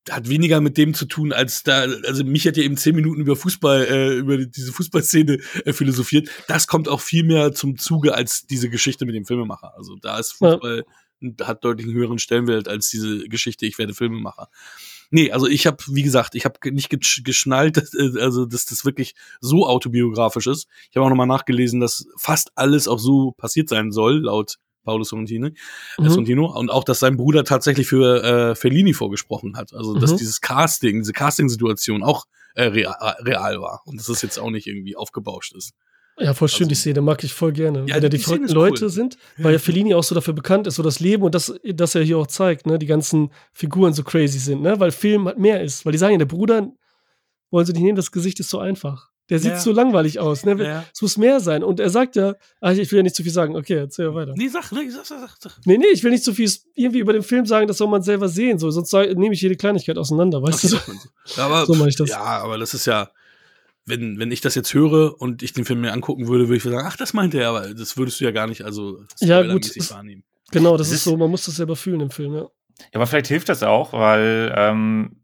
Speaker 3: hat, weniger mit dem zu tun, als da, also mich hat ja eben zehn Minuten über Fußball, äh, über diese Fußballszene äh, philosophiert. Das kommt auch viel mehr zum Zuge als diese Geschichte mit dem Filmemacher. Also da ist Fußball ja. hat deutlich einen höheren Stellenwert als diese Geschichte, ich werde Filmemacher. Nee, also ich habe, wie gesagt, ich habe nicht geschnallt, äh, also dass das wirklich so autobiografisch ist. Ich habe auch nochmal nachgelesen, dass fast alles auch so passiert sein soll, laut Paulus Sorrentino, äh, mhm. Sorrentino und auch, dass sein Bruder tatsächlich für äh, Fellini vorgesprochen hat. Also, dass mhm. dieses Casting, diese Casting-Situation auch äh, real, real war und dass es jetzt auch nicht irgendwie aufgebauscht ist.
Speaker 2: Ja, voll schön, also, die Szene mag ich voll gerne. Ja, Wenn da die, die verrückten Leute cool. sind, weil ja Fellini auch so dafür bekannt ist, so das Leben und das, das er hier auch zeigt, ne, die ganzen Figuren so crazy sind, ne, weil Film halt mehr ist. Weil die sagen ja, der Bruder, wollen sie nicht nehmen, das Gesicht ist so einfach. Der sieht ja. so langweilig aus, ne? Ja. Es muss mehr sein. Und er sagt ja, ach, ich will ja nicht zu viel sagen. Okay, erzähl ja weiter.
Speaker 3: Nee, sag, nee, sag, sag, sag.
Speaker 2: Nee, nee, ich will nicht zu viel irgendwie über den Film sagen, das soll man selber sehen. So, sonst nehme ich jede Kleinigkeit auseinander, weißt okay, du?
Speaker 3: So, aber, so mache ich das. Ja, aber das ist ja, wenn, wenn ich das jetzt höre und ich den Film mir angucken würde, würde ich sagen, ach, das meinte er, aber das würdest du ja gar nicht, also
Speaker 2: ja, gut, wahrnehmen. Genau, das, das ist so, man muss das selber fühlen im Film, ja.
Speaker 4: Ja, aber vielleicht hilft das auch, weil ähm,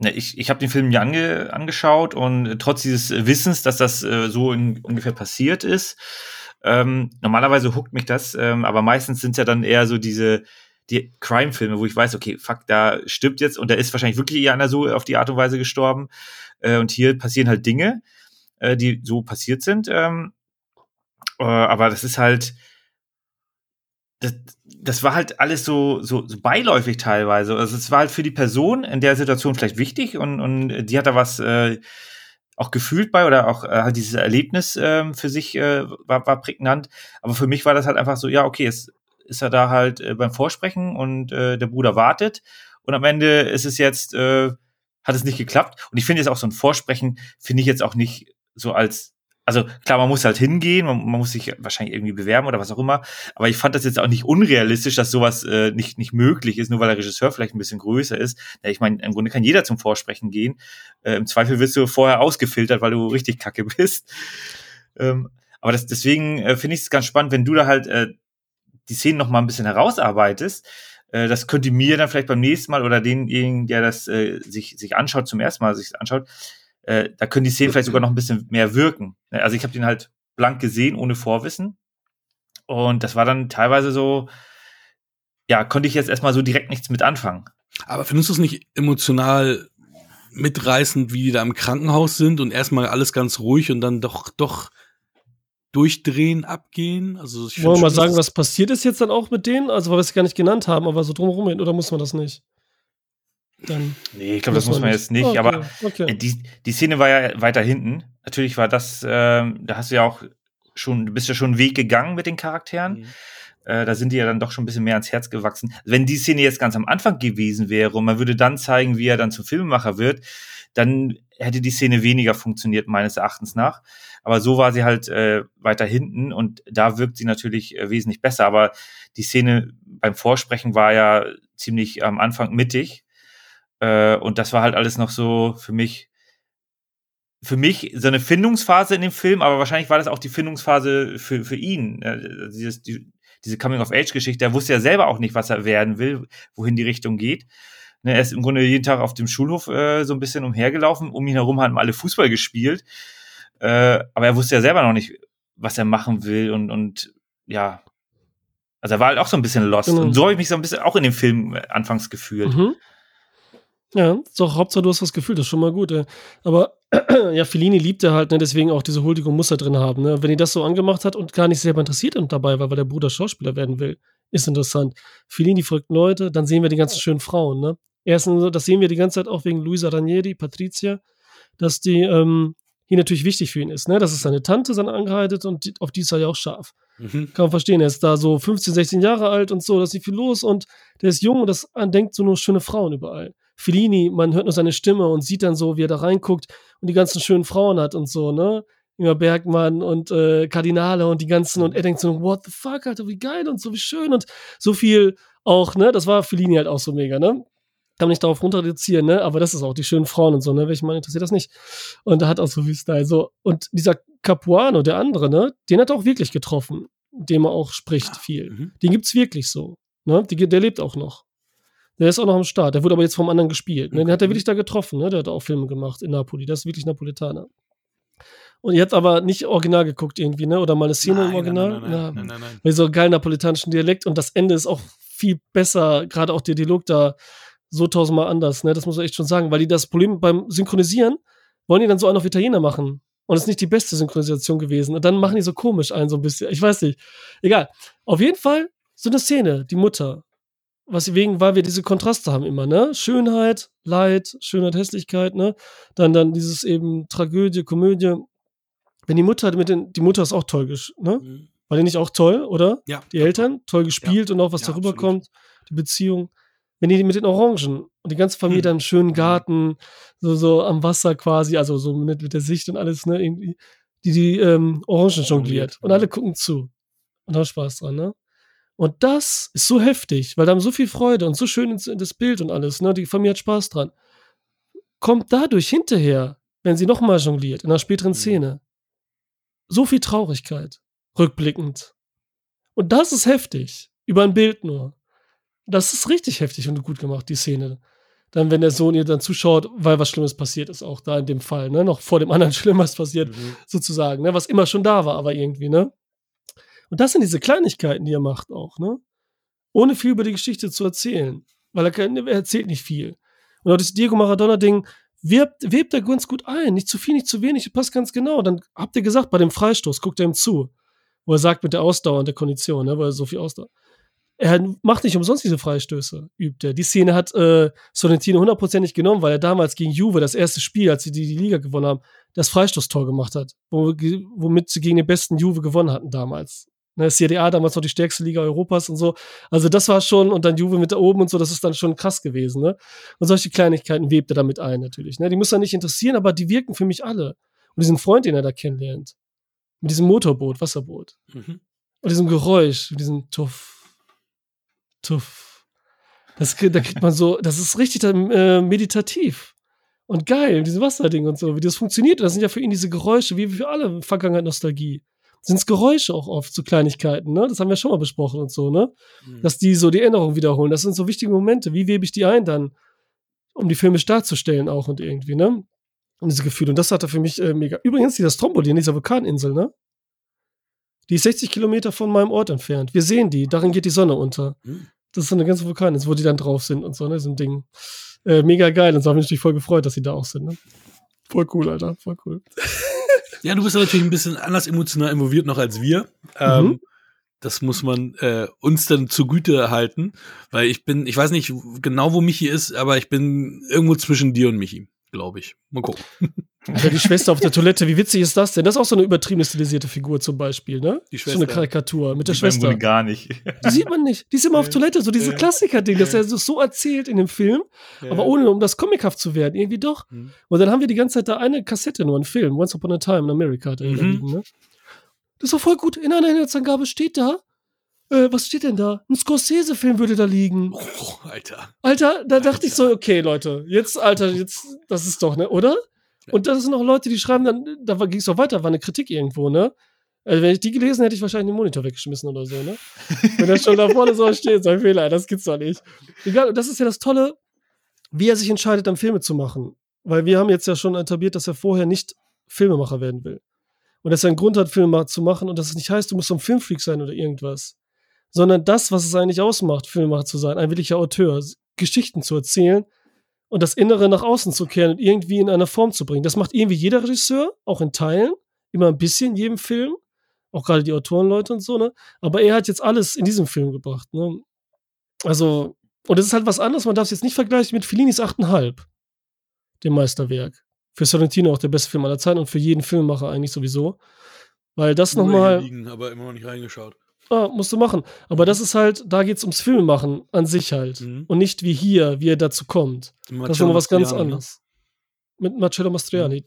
Speaker 4: ich, ich habe den Film mir ange, angeschaut und trotz dieses Wissens, dass das äh, so in, ungefähr passiert ist, ähm, normalerweise huckt mich das, ähm, aber meistens sind es ja dann eher so diese die Crime-Filme, wo ich weiß, okay, fuck, da stirbt jetzt und da ist wahrscheinlich wirklich einer so auf die Art und Weise gestorben. Äh, und hier passieren halt Dinge, äh, die so passiert sind. Ähm, äh, aber das ist halt, das, das war halt alles so, so, so beiläufig teilweise. Also es war halt für die Person in der Situation vielleicht wichtig und, und die hat da was äh, auch gefühlt bei oder auch äh, dieses Erlebnis äh, für sich äh, war, war prägnant. Aber für mich war das halt einfach so, ja, okay, es ist er da halt äh, beim Vorsprechen und äh, der Bruder wartet. Und am Ende ist es jetzt, äh, hat es nicht geklappt. Und ich finde jetzt auch so ein Vorsprechen, finde ich jetzt auch nicht so als, also klar, man muss halt hingehen, man, man, muss sich wahrscheinlich irgendwie bewerben oder was auch immer. Aber ich fand das jetzt auch nicht unrealistisch, dass sowas äh, nicht, nicht möglich ist, nur weil der Regisseur vielleicht ein bisschen größer ist. Ja, ich meine, im Grunde kann jeder zum Vorsprechen gehen. Äh, Im Zweifel wirst du vorher ausgefiltert, weil du richtig kacke bist. Ähm, aber das, deswegen äh, finde ich es ganz spannend, wenn du da halt äh, die Szenen noch mal ein bisschen herausarbeitest, äh, das könnte mir dann vielleicht beim nächsten Mal oder denjenigen, der das äh, sich, sich anschaut, zum ersten Mal sich anschaut, äh, da können die Szenen vielleicht sogar noch ein bisschen mehr wirken. Ne, also ich habe den halt blank gesehen, ohne Vorwissen. Und das war dann teilweise so, ja, konnte ich jetzt erstmal so direkt nichts mit anfangen.
Speaker 3: Aber findest du es nicht emotional mitreißend, wie die da im Krankenhaus sind und erstmal alles ganz ruhig und dann doch, doch durchdrehen, abgehen. Also
Speaker 2: ich Wollen wir mal sagen, was passiert ist jetzt dann auch mit denen? Also, weil wir es gar nicht genannt haben, aber so drumherum hin, oder muss man das nicht?
Speaker 4: Dann nee, ich glaube, das muss man jetzt nicht. Okay, aber okay. Äh, die, die Szene war ja weiter hinten. Natürlich war das, äh, da hast du ja auch schon, du bist ja schon einen Weg gegangen mit den Charakteren. Mhm. Äh, da sind die ja dann doch schon ein bisschen mehr ans Herz gewachsen. Wenn die Szene jetzt ganz am Anfang gewesen wäre und man würde dann zeigen, wie er dann zum Filmemacher wird, dann hätte die Szene weniger funktioniert, meines Erachtens nach. Aber so war sie halt äh, weiter hinten und da wirkt sie natürlich äh, wesentlich besser. Aber die Szene beim Vorsprechen war ja ziemlich am Anfang mittig. Äh, und das war halt alles noch so für mich, für mich so eine Findungsphase in dem Film, aber wahrscheinlich war das auch die Findungsphase für, für ihn. Äh, dieses, die, diese Coming-of-Age-Geschichte, er wusste ja selber auch nicht, was er werden will, wohin die Richtung geht. Ne, er ist im Grunde jeden Tag auf dem Schulhof äh, so ein bisschen umhergelaufen. Um ihn herum haben alle Fußball gespielt. Äh, aber er wusste ja selber noch nicht, was er machen will und, und ja. Also er war halt auch so ein bisschen lost. Genau. Und so habe ich mich so ein bisschen auch in dem Film äh, anfangs gefühlt. Mhm.
Speaker 2: Ja, doch, Hauptsache du hast das Gefühl, das ist schon mal gut. Ey. Aber ja, Fellini liebt er halt, ne, deswegen auch diese Huldigung muss er drin haben. Ne? Wenn ihn das so angemacht hat und gar nicht selber interessiert und dabei war, weil der Bruder Schauspieler werden will, ist interessant. Fellini folgt Leute, dann sehen wir die ganzen schönen Frauen. Ne? Erstens, das sehen wir die ganze Zeit auch wegen Luisa Ranieri, Patricia, dass die ähm, hier natürlich wichtig für ihn ist, ne? Das ist seine Tante, seine angeheiratet und die, auf die ist er ja auch scharf. Mhm. Kann man verstehen. Er ist da so 15, 16 Jahre alt und so, da ist nicht viel los und der ist jung und das denkt so nur schöne Frauen überall. Fellini, man hört nur seine Stimme und sieht dann so, wie er da reinguckt und die ganzen schönen Frauen hat und so, ne? Immer Bergmann und äh, Kardinale und die ganzen und er denkt so, what the fuck, Alter, wie geil und so, wie schön und so viel auch, ne? Das war Fellini halt auch so mega, ne? kann man nicht darauf runter reduzieren, ne? Aber das ist auch die schönen Frauen und so, ne? Welchen Mann interessiert das nicht? Und da hat auch so viel Style. So. Und dieser Capuano, der andere, ne? Den hat er auch wirklich getroffen, dem er auch spricht viel.
Speaker 3: Mhm.
Speaker 2: Den gibt's wirklich so. Ne? Die, der lebt auch noch. Der ist auch noch am Start. Der wurde aber jetzt vom anderen gespielt. Ne? Den hat er wirklich da getroffen. Ne? Der hat auch Filme gemacht in Napoli. Das ist wirklich Napolitaner. Und ihr habt aber nicht original geguckt irgendwie, ne? Oder mal eine Szene im Original?
Speaker 3: Nein, nein,
Speaker 2: Ja.
Speaker 3: nein, nein, nein, nein.
Speaker 2: Mit so einem geilen napolitanischen Dialekt und das Ende ist auch viel besser, gerade auch der Dialog da so tausendmal anders, ne? Das muss man echt schon sagen, weil die das Problem beim Synchronisieren wollen die dann so einen auf Italiener machen. Und es ist nicht die beste Synchronisation gewesen. Und dann machen die so komisch einen so ein bisschen. Ich weiß nicht. Egal. Auf jeden Fall so eine Szene, die Mutter. Was wegen, weil wir diese Kontraste haben immer, ne? Schönheit, Leid, Schönheit, Hässlichkeit, ne? Dann, dann dieses eben Tragödie, Komödie. Wenn die Mutter mit den, die Mutter ist auch toll, ne?
Speaker 3: Mhm.
Speaker 2: War die nicht auch toll, oder?
Speaker 3: Ja.
Speaker 2: Die Eltern, toll gespielt und auch was
Speaker 3: Ja,
Speaker 2: darüber
Speaker 3: absolut.
Speaker 2: kommt, die Beziehung. Wenn die mit den Orangen und die ganze Familie
Speaker 3: Hm.
Speaker 2: dann einen schönen Garten, so, so am Wasser quasi, also so mit, mit der Sicht und alles, ne, irgendwie, die die ähm, Orangen jongliert. Und
Speaker 3: ja.
Speaker 2: alle gucken zu und haben Spaß dran, ne? Und das ist so heftig, weil da haben so viel Freude und so schön ins, in das Bild und alles, ne? Die Familie hat Spaß dran. Kommt dadurch hinterher, wenn sie nochmal jongliert, in einer späteren
Speaker 3: Mhm.
Speaker 2: Szene, so viel Traurigkeit, rückblickend. Und das ist heftig. Über ein Bild nur. Das ist richtig heftig und gut gemacht, die Szene. Dann, wenn der Sohn ihr dann zuschaut, weil was Schlimmes passiert ist, auch da in dem Fall, ne? Noch vor dem anderen Schlimmes passiert,
Speaker 3: Mhm.
Speaker 2: sozusagen, ne? Was immer schon da war, aber irgendwie, ne? Und das sind diese Kleinigkeiten, die er macht auch, ne? Ohne viel über die Geschichte zu erzählen. Weil er, kann, er erzählt nicht viel. Und auch das Diego Maradona-Ding webt, webt er ganz gut ein. Nicht zu viel, nicht zu wenig, passt ganz genau. Dann habt ihr gesagt, bei dem Freistoß, guckt er ihm zu. Wo er sagt, mit der Ausdauer und der Kondition, ne? Weil er so viel Ausdauer. Er macht nicht umsonst diese Freistöße, übt er. Die Szene hat äh, Sorrentino hundertprozentig genommen, weil er damals gegen Juve, das erste Spiel, als sie die, die Liga gewonnen haben, das Freistoßtor gemacht hat, wo, womit sie gegen den besten Juve gewonnen hatten damals. Ne, CDA damals noch die stärkste Liga Europas und so. Also das war schon, und dann Juve mit da oben und so, das ist dann schon krass gewesen. Ne? Und solche Kleinigkeiten webt er damit ein natürlich. Ne? Die muss er nicht interessieren, aber die wirken für mich alle. Und diesen Freund, den er da kennenlernt, mit diesem Motorboot, Wasserboot,
Speaker 3: Mhm.
Speaker 2: und diesem Geräusch, mit diesem Tuff, Tuff. Das, da kriegt man so, das ist richtig dann, äh, meditativ und geil, diese Wasserding und so, wie das funktioniert. Das sind ja für ihn diese Geräusche, wie für alle Vergangenheit Nostalgie. Sind es Geräusche auch oft, so Kleinigkeiten, ne? Das haben wir schon mal besprochen und so, ne?
Speaker 3: Mhm.
Speaker 2: Dass die so die Erinnerung wiederholen. Das sind so wichtige Momente. Wie webe ich die ein dann? Um die filmisch darzustellen auch und irgendwie, ne? Und diese Gefühle. Und das hat er für mich äh, mega. Übrigens, dieser Stromboli in dieser Vulkaninsel, ne? Die ist 60 Kilometer von meinem Ort entfernt. Wir sehen die, darin geht die Sonne unter.
Speaker 3: Mhm.
Speaker 2: Das ist so eine ganze Vulkaninsel, wo die dann drauf sind und so, ne? So ein Ding. Äh, mega geil. Und so habe ich mich natürlich voll gefreut, dass sie da auch sind, ne? Voll cool, Alter. Voll cool.
Speaker 3: Ja, du bist natürlich ein bisschen anders emotional involviert noch als wir. Ähm,
Speaker 2: Mhm.
Speaker 3: das muss man äh, uns dann zugute halten, weil ich bin, ich weiß nicht genau, wo Michi ist, aber ich bin irgendwo zwischen dir und Michi, glaube ich. Mal gucken.
Speaker 2: Alter, die Schwester auf der Toilette, wie witzig ist das denn? Das ist auch so eine übertriebene stilisierte Figur zum Beispiel, ne?
Speaker 3: Die
Speaker 2: So eine
Speaker 3: Schwester.
Speaker 2: Karikatur mit der
Speaker 4: im
Speaker 2: Schwester.
Speaker 4: Gar nicht.
Speaker 2: Die sieht man nicht. Die ist immer auf Toilette, so diese
Speaker 3: Ja.
Speaker 2: Klassiker-Ding, dass er so erzählt in dem Film, aber ohne um das comichaft zu werden. Irgendwie doch.
Speaker 3: Mhm.
Speaker 2: Und dann haben wir die ganze Zeit da eine Kassette nur, einen Film, Once Upon a Time in America, hat er da
Speaker 3: Mhm.
Speaker 2: liegen, ne? Das ist doch voll gut. In einer Inhaltsangabe steht da, äh, was steht denn da? Ein Scorsese-Film würde da liegen.
Speaker 3: Oh, Alter.
Speaker 2: Alter, da dachte ich so, okay, Leute, jetzt, Alter, jetzt, das ist doch, ne, oder? Und das sind auch Leute, die schreiben dann, da ging es doch weiter, war eine Kritik irgendwo, ne? Also wenn ich die gelesen hätte, ich wahrscheinlich den Monitor weggeschmissen oder so, ne? wenn das schon da vorne so steht, so ein Fehler, das gibt's doch nicht. Egal, und das ist ja das Tolle, wie er sich entscheidet, dann Filme zu machen. Weil wir haben jetzt ja schon etabliert, dass er vorher nicht Filmemacher werden will. Und dass er einen Grund hat, Filme zu machen und dass es nicht heißt, du musst so ein Filmfreak sein oder irgendwas. Sondern das, was es eigentlich ausmacht, Filmemacher zu sein, ein wirklicher Auteur, Geschichten zu erzählen und das Innere nach außen zu kehren und irgendwie in einer Form zu bringen. Das macht irgendwie jeder Regisseur, auch in Teilen, immer ein bisschen in jedem Film, auch gerade die Autorenleute und so, ne? Aber er hat jetzt alles in diesem Film gebracht, ne? Also, und es ist halt was anderes, man darf es jetzt nicht vergleichen mit Fellinis 8,5, dem Meisterwerk. Für Sorrentino auch der beste Film aller Zeiten und für jeden Filmemacher eigentlich sowieso. Weil das nochmal.
Speaker 3: liegen, aber immer noch nicht reingeschaut.
Speaker 2: Ah, musst du machen. Aber das ist halt, da geht's ums Filmemachen an sich halt.
Speaker 3: Mhm.
Speaker 2: Und nicht wie hier, wie er dazu kommt. Das ist nochmal was ganz anderes. Mit Marcello Mastroianni.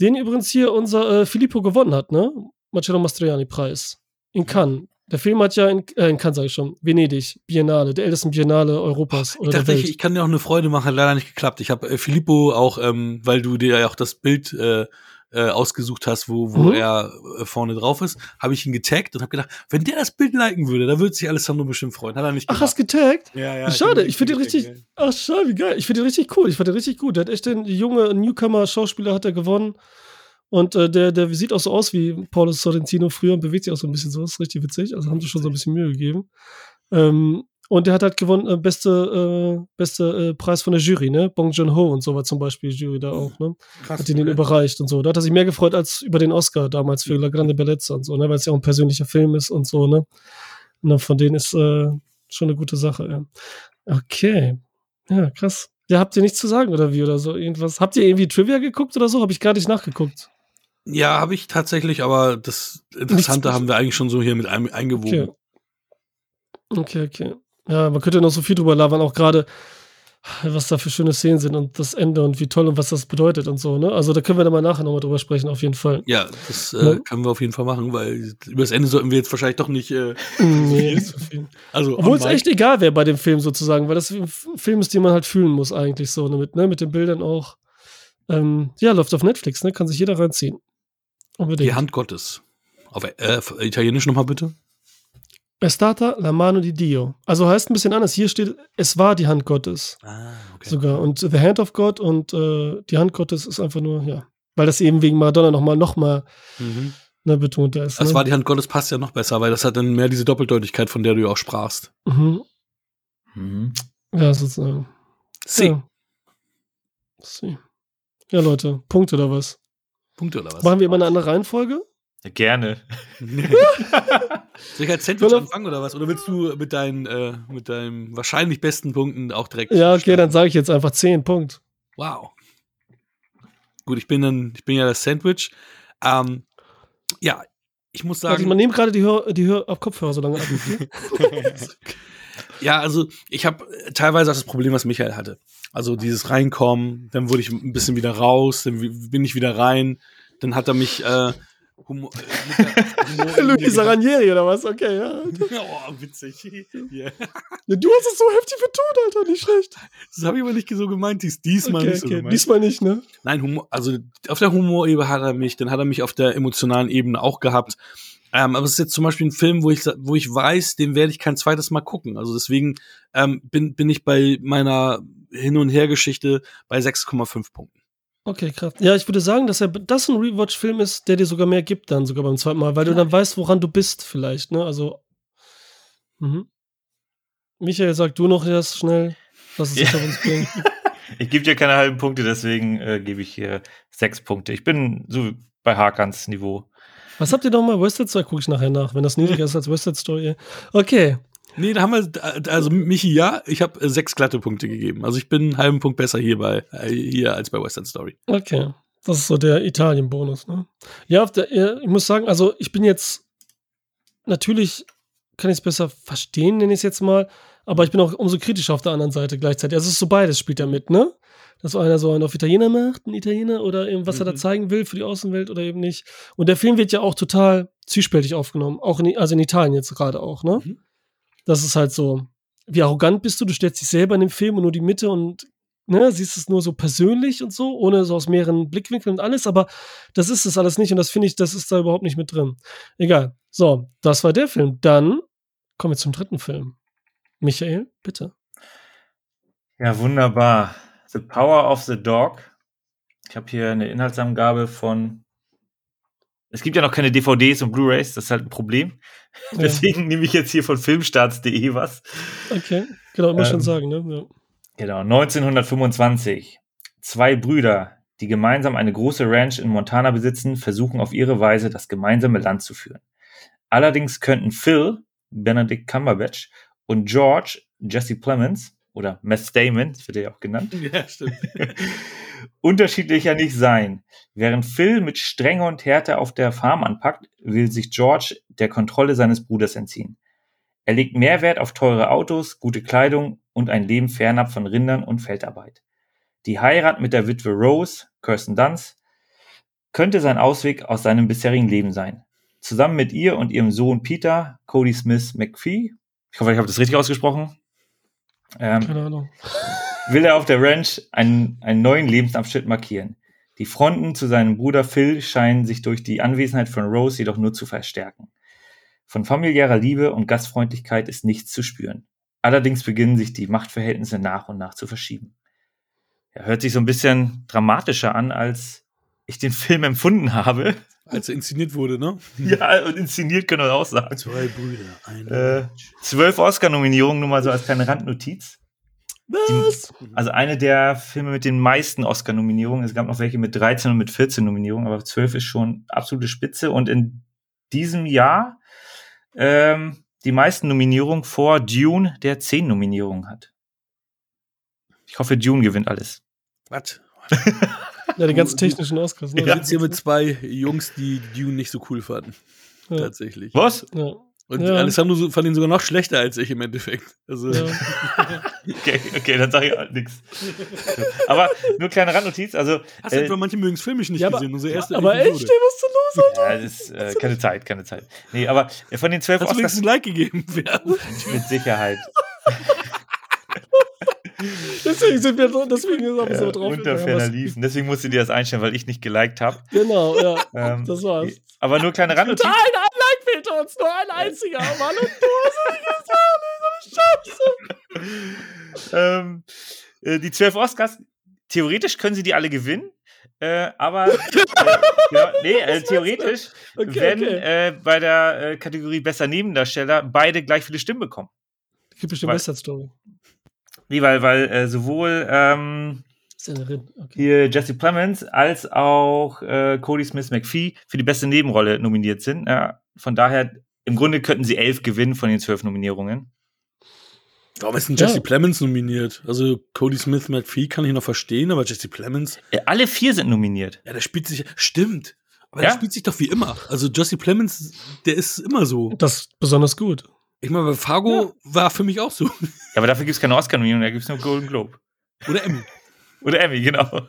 Speaker 2: Den übrigens hier unser äh, Filippo gewonnen hat, ne? Marcello Mastroianni-Preis. In Cannes. Der Film hat ja in, äh, in Cannes, sag ich schon, Venedig, Biennale, der ältesten Biennale Europas
Speaker 3: Ich
Speaker 2: oder der
Speaker 3: dachte,
Speaker 2: Welt.
Speaker 3: ich, ich kann dir auch eine Freude machen, hat leider nicht geklappt. Ich habe äh, Filippo auch, ähm, weil du dir ja auch das Bild äh, äh, ausgesucht hast, wo, wo
Speaker 2: Mhm.
Speaker 3: er äh, vorne drauf ist, habe ich ihn getaggt und habe gedacht, wenn der das Bild liken würde, da würde sich Alessandro bestimmt freuen. Hat er nicht
Speaker 2: Ach,
Speaker 3: gemacht.
Speaker 2: hast getaggt?
Speaker 3: ja, ja,
Speaker 2: Schade, ich finde ihn
Speaker 3: getaggt,
Speaker 2: richtig. Ach, schade, wie geil. Ich finde ihn richtig cool. Ich fand ihn richtig gut. Der hat echt den junge Newcomer-Schauspieler hat er gewonnen. Und äh, der, der sieht auch so aus wie Paolo Sorrentino früher und bewegt sich auch so ein bisschen so. Das ist richtig witzig. Also haben sie schon so ein bisschen Mühe gegeben. Ähm, und der hat halt gewonnen, äh, beste, äh, beste äh, Preis von der Jury, ne? Bong Joon-ho und so war zum Beispiel die Jury da auch, ne?
Speaker 3: Krass,
Speaker 2: Hat ihn den
Speaker 3: okay.
Speaker 2: überreicht und so. Da hat er sich mehr gefreut als über den Oscar damals für La Grande Bellezza und so, ne? Weil es ja auch ein persönlicher Film ist und so, ne? Und dann von denen ist äh, schon eine gute Sache, ja. Okay. Ja, krass. Ja, habt ihr nichts zu sagen oder wie oder so? Irgendwas? Habt ihr irgendwie Trivia geguckt oder so? Habe ich gar nicht nachgeguckt.
Speaker 3: Ja, habe ich tatsächlich, aber das Interessante haben wir eigentlich schon so hier mit ein, eingewoben.
Speaker 2: Okay. Okay, okay. Ja, man könnte noch so viel drüber labern, auch gerade, was da für schöne Szenen sind und das Ende und wie toll und was das bedeutet und so, ne? Also da können wir dann mal nachher nochmal drüber sprechen, auf jeden Fall.
Speaker 3: Ja, das äh,
Speaker 2: Ja.
Speaker 3: können wir auf jeden Fall machen, weil über das Ende sollten wir jetzt wahrscheinlich doch nicht. Äh,
Speaker 2: Nee, nicht so viel.
Speaker 3: also
Speaker 2: Obwohl es echt egal wäre bei dem Film sozusagen, weil das ein Film ist, den man halt fühlen muss eigentlich so, ne, mit, ne, mit den Bildern auch. Ähm, ja, läuft auf Netflix, ne, kann sich jeder reinziehen. Unbedingt.
Speaker 3: die Hand Gottes. Auf äh, auf Italienisch nochmal bitte.
Speaker 2: Estata la mano di Dio. Also heißt ein bisschen anders. Hier steht, es war die Hand Gottes
Speaker 3: Ah, okay.
Speaker 2: sogar. Und The Hand of God und äh, die Hand Gottes ist einfach nur, ja. Weil das eben wegen Maradona nochmal noch mal,
Speaker 3: Mhm.
Speaker 2: ne, betonter ist.
Speaker 3: Das
Speaker 2: ne?
Speaker 3: war die Hand Gottes passt ja noch besser, weil das hat dann mehr diese Doppeldeutigkeit, von der du ja auch sprachst.
Speaker 2: mhm.
Speaker 4: Mhm.
Speaker 2: Ja, sozusagen.
Speaker 3: Sie.
Speaker 2: Ja. Sie. ja, Leute, Punkt oder was?
Speaker 3: Punkte oder was?
Speaker 2: Machen wir immer eine andere Reihenfolge?
Speaker 4: Gerne.
Speaker 3: Soll ich als Sandwich anfangen oder was? Oder willst du mit deinen, äh, mit deinen wahrscheinlich besten Punkten auch direkt?
Speaker 2: Ja, okay,
Speaker 3: starten?
Speaker 2: dann sage ich jetzt einfach 10, Punkt.
Speaker 3: Wow. Gut, ich bin dann, ich bin ja das Sandwich. Ähm, ja, ich muss sagen.
Speaker 2: man nimmt gerade die, Hör die Hör auf Kopfhörer so lange ab.
Speaker 3: Ja, also ich habe teilweise auch das Problem, was Michael hatte. Also dieses Reinkommen, dann wurde ich ein bisschen wieder raus, dann bin ich wieder rein, dann hat er mich äh, Humor, äh,
Speaker 2: Luisa Ranieri oder was? Okay, ja.
Speaker 3: Oh, witzig. Ja.
Speaker 2: ja. Du hast es so heftig betont, Alter, nicht schlecht.
Speaker 3: Das habe ich aber nicht so gemeint, dies, diesmal
Speaker 2: okay,
Speaker 3: nicht so
Speaker 2: okay.
Speaker 3: gemeint.
Speaker 2: Diesmal nicht, ne?
Speaker 3: Nein, Humor, also auf der Humorebene hat er mich, dann hat er mich auf der emotionalen Ebene auch gehabt. Ähm, aber es ist jetzt zum Beispiel ein Film, wo ich, wo ich weiß, den werde ich kein zweites Mal gucken. Also deswegen ähm, bin, bin ich bei meiner Hin- und Her-Geschichte bei 6,5 Punkten.
Speaker 2: Okay, krass. Ja, ich würde sagen, dass er das ein Rewatch-Film ist, der dir sogar mehr gibt dann, sogar beim zweiten Mal, weil du dann weißt, woran du bist, vielleicht, ne? Also. Mhm. Michael, sag du noch erst schnell, lass es
Speaker 4: Ja.
Speaker 2: hinter uns bringen.
Speaker 4: Ich gebe dir keine halben Punkte, deswegen äh, gebe ich hier sechs Punkte. Ich bin so bei Hakans Niveau.
Speaker 2: Was habt ihr noch mal? West Side Story gucke ich nachher nach, wenn das niedriger ist als West Side Story. Okay.
Speaker 3: Nee, da haben wir, also Michi, ja, ich habe sechs glatte Punkte gegeben. Also ich bin einen halben Punkt besser hier bei äh, hier als bei Western Story.
Speaker 2: Okay. Das ist so der Italien-Bonus, ne? Ja, ich muss sagen, also ich bin jetzt natürlich kann ich es besser verstehen, nenne ich es jetzt mal, aber ich bin auch umso kritischer auf der anderen Seite gleichzeitig. Also es ist so beides spielt da mit, ne? Dass einer so einen auf Italiener macht, ein Italiener, oder eben was er da
Speaker 3: Mhm.
Speaker 2: zeigen will für die Außenwelt oder eben nicht. Und der Film wird ja auch total zwiespältig aufgenommen, auch in, also in Italien jetzt gerade auch, ne?
Speaker 3: Mhm.
Speaker 2: Das ist halt so, wie arrogant bist du, du stellst dich selber in dem Film und nur die Mitte und ne, siehst es nur so persönlich und so, ohne so aus mehreren Blickwinkeln und alles, aber das ist es alles nicht und das finde ich, das ist da überhaupt nicht mit drin. Egal. So, das war der Film. Dann kommen wir zum dritten Film. Michael, bitte.
Speaker 4: Ja, wunderbar. The Power of the Dog. Ich habe hier eine Inhaltsangabe von. Es gibt ja noch keine DVDs und Blu-rays, das ist halt ein Problem.
Speaker 2: Ja.
Speaker 4: Deswegen nehme ich jetzt hier von filmstarts.de was.
Speaker 2: Okay, genau, immer schon
Speaker 4: Ähm,
Speaker 2: sagen, ne? Ja.
Speaker 4: Genau, 1925. Zwei Brüder, die gemeinsam eine große Ranch in Montana besitzen, versuchen auf ihre Weise das gemeinsame Land zu führen. Allerdings könnten Phil, Benedict Cumberbatch, und George, Jesse Plemons, oder Matt Damon, das wird er ja auch genannt,
Speaker 3: Ja, stimmt.
Speaker 4: unterschiedlicher nicht sein. Während Phil mit Strenge und Härte auf der Farm anpackt, will sich George der Kontrolle seines Bruders entziehen. Er legt Mehrwert auf teure Autos, gute Kleidung und ein Leben fernab von Rindern und Feldarbeit. Die Heirat mit der Witwe Rose, Kirsten Dunst, könnte sein Ausweg aus seinem bisherigen Leben sein. zusammen mit ihr und ihrem Sohn Peter, Cody Smith McPhee, ich hoffe, ich habe das richtig ausgesprochen, ähm,
Speaker 2: Keine Ahnung.
Speaker 4: Will er auf der Ranch einen, einen neuen Lebensabschnitt markieren. Die Fronten zu seinem Bruder Phil scheinen sich durch die Anwesenheit von Rose jedoch nur zu verstärken. Von familiärer Liebe und Gastfreundlichkeit ist nichts zu spüren. Allerdings beginnen sich die Machtverhältnisse nach und nach zu verschieben. Er hört sich so ein bisschen dramatischer an, als ich den Film empfunden habe.
Speaker 3: Als er inszeniert wurde, ne?
Speaker 4: Ja, und inszeniert können wir auch sagen.
Speaker 3: Zwei Brüder, ein
Speaker 4: Äh, zwölf Oscar-Nominierungen, nur mal so als kleine Randnotiz.
Speaker 2: Was?
Speaker 4: Also eine der Filme mit den meisten Oscar-Nominierungen. Es gab noch welche mit 13 und mit 14 Nominierungen, aber 12 ist schon absolute Spitze. Und in diesem Jahr ähm, die meisten Nominierungen vor Dune, der 10 Nominierungen hat. Ich hoffe, Dune gewinnt alles.
Speaker 3: Was?
Speaker 2: Ja, die ganzen technischen Oscars. Ne?
Speaker 3: Ich sitze hier mit zwei Jungs, die Dune nicht so cool fanden.
Speaker 2: Ja.
Speaker 3: Tatsächlich.
Speaker 4: Was?
Speaker 2: Ja.
Speaker 3: Und
Speaker 2: Ja.
Speaker 3: Alessandro fand ihn sogar noch schlechter als ich im Endeffekt. Also,
Speaker 2: Ja.
Speaker 4: Okay, okay, dann sage ich halt nichts. Aber nur kleine Randnotiz. Also,
Speaker 3: Hast du
Speaker 4: äh,
Speaker 3: etwa manche mögen es filmisch nicht
Speaker 2: Ja, aber-
Speaker 3: gesehen? Unsere erste
Speaker 2: Aber echt, ey, was ist denn los?
Speaker 4: ja, das ist äh, keine Zeit, keine Zeit. Nee, aber von den zwölf
Speaker 3: Hast du
Speaker 4: Oscars
Speaker 3: wenigstens ein Like gegeben? Ja.
Speaker 4: mit Sicherheit.
Speaker 2: Deswegen sind wir so, deswegen ist auch
Speaker 4: äh,
Speaker 2: so drauf.
Speaker 4: unter ferner liefen. Deswegen musst du dir das einstellen, weil ich nicht geliked habe.
Speaker 2: Genau, ja.
Speaker 4: Ähm,
Speaker 2: Das war's.
Speaker 4: Aber nur kleine Randnotiz.
Speaker 2: Ein Uns, nur ein einziger. Mann, und du hast so eine Scheiße.
Speaker 4: ähm, äh, die zwölf Oscars, theoretisch können sie die alle gewinnen. Äh, aber äh, genau, nee, äh, theoretisch,
Speaker 2: Okay,
Speaker 4: wenn
Speaker 2: okay.
Speaker 4: Äh, bei der äh, Kategorie besser Nebendarsteller beide gleich viele Stimmen bekommen.
Speaker 2: Gibt bestimmt
Speaker 4: Weil-
Speaker 2: West Side Story.
Speaker 4: Nee, weil, weil sowohl ähm.
Speaker 2: Okay.
Speaker 4: hier Jesse Plemons als auch Cody Smith McPhee für die beste Nebenrolle nominiert sind. Ja, von daher, im Grunde könnten sie elf gewinnen von den zwölf Nominierungen.
Speaker 3: Warum ist denn
Speaker 2: Ja.
Speaker 3: Jesse Plemons nominiert? Also Cody Smith McPhee kann ich noch verstehen, aber Jesse Plemons,
Speaker 4: Äh, alle vier sind nominiert.
Speaker 3: ja, der spielt sich, stimmt. Aber
Speaker 4: Ja?
Speaker 3: der spielt sich doch wie immer. Also Jesse Plemons, der ist immer so.
Speaker 2: Das ist besonders gut.
Speaker 3: Ich meine, bei Fargo war für mich auch so.
Speaker 4: Ja, aber dafür gibt es keine Oscar-Nominierung, da gibt es nur Golden Globe.
Speaker 3: Oder Emmy.
Speaker 4: Oder Emmy, genau.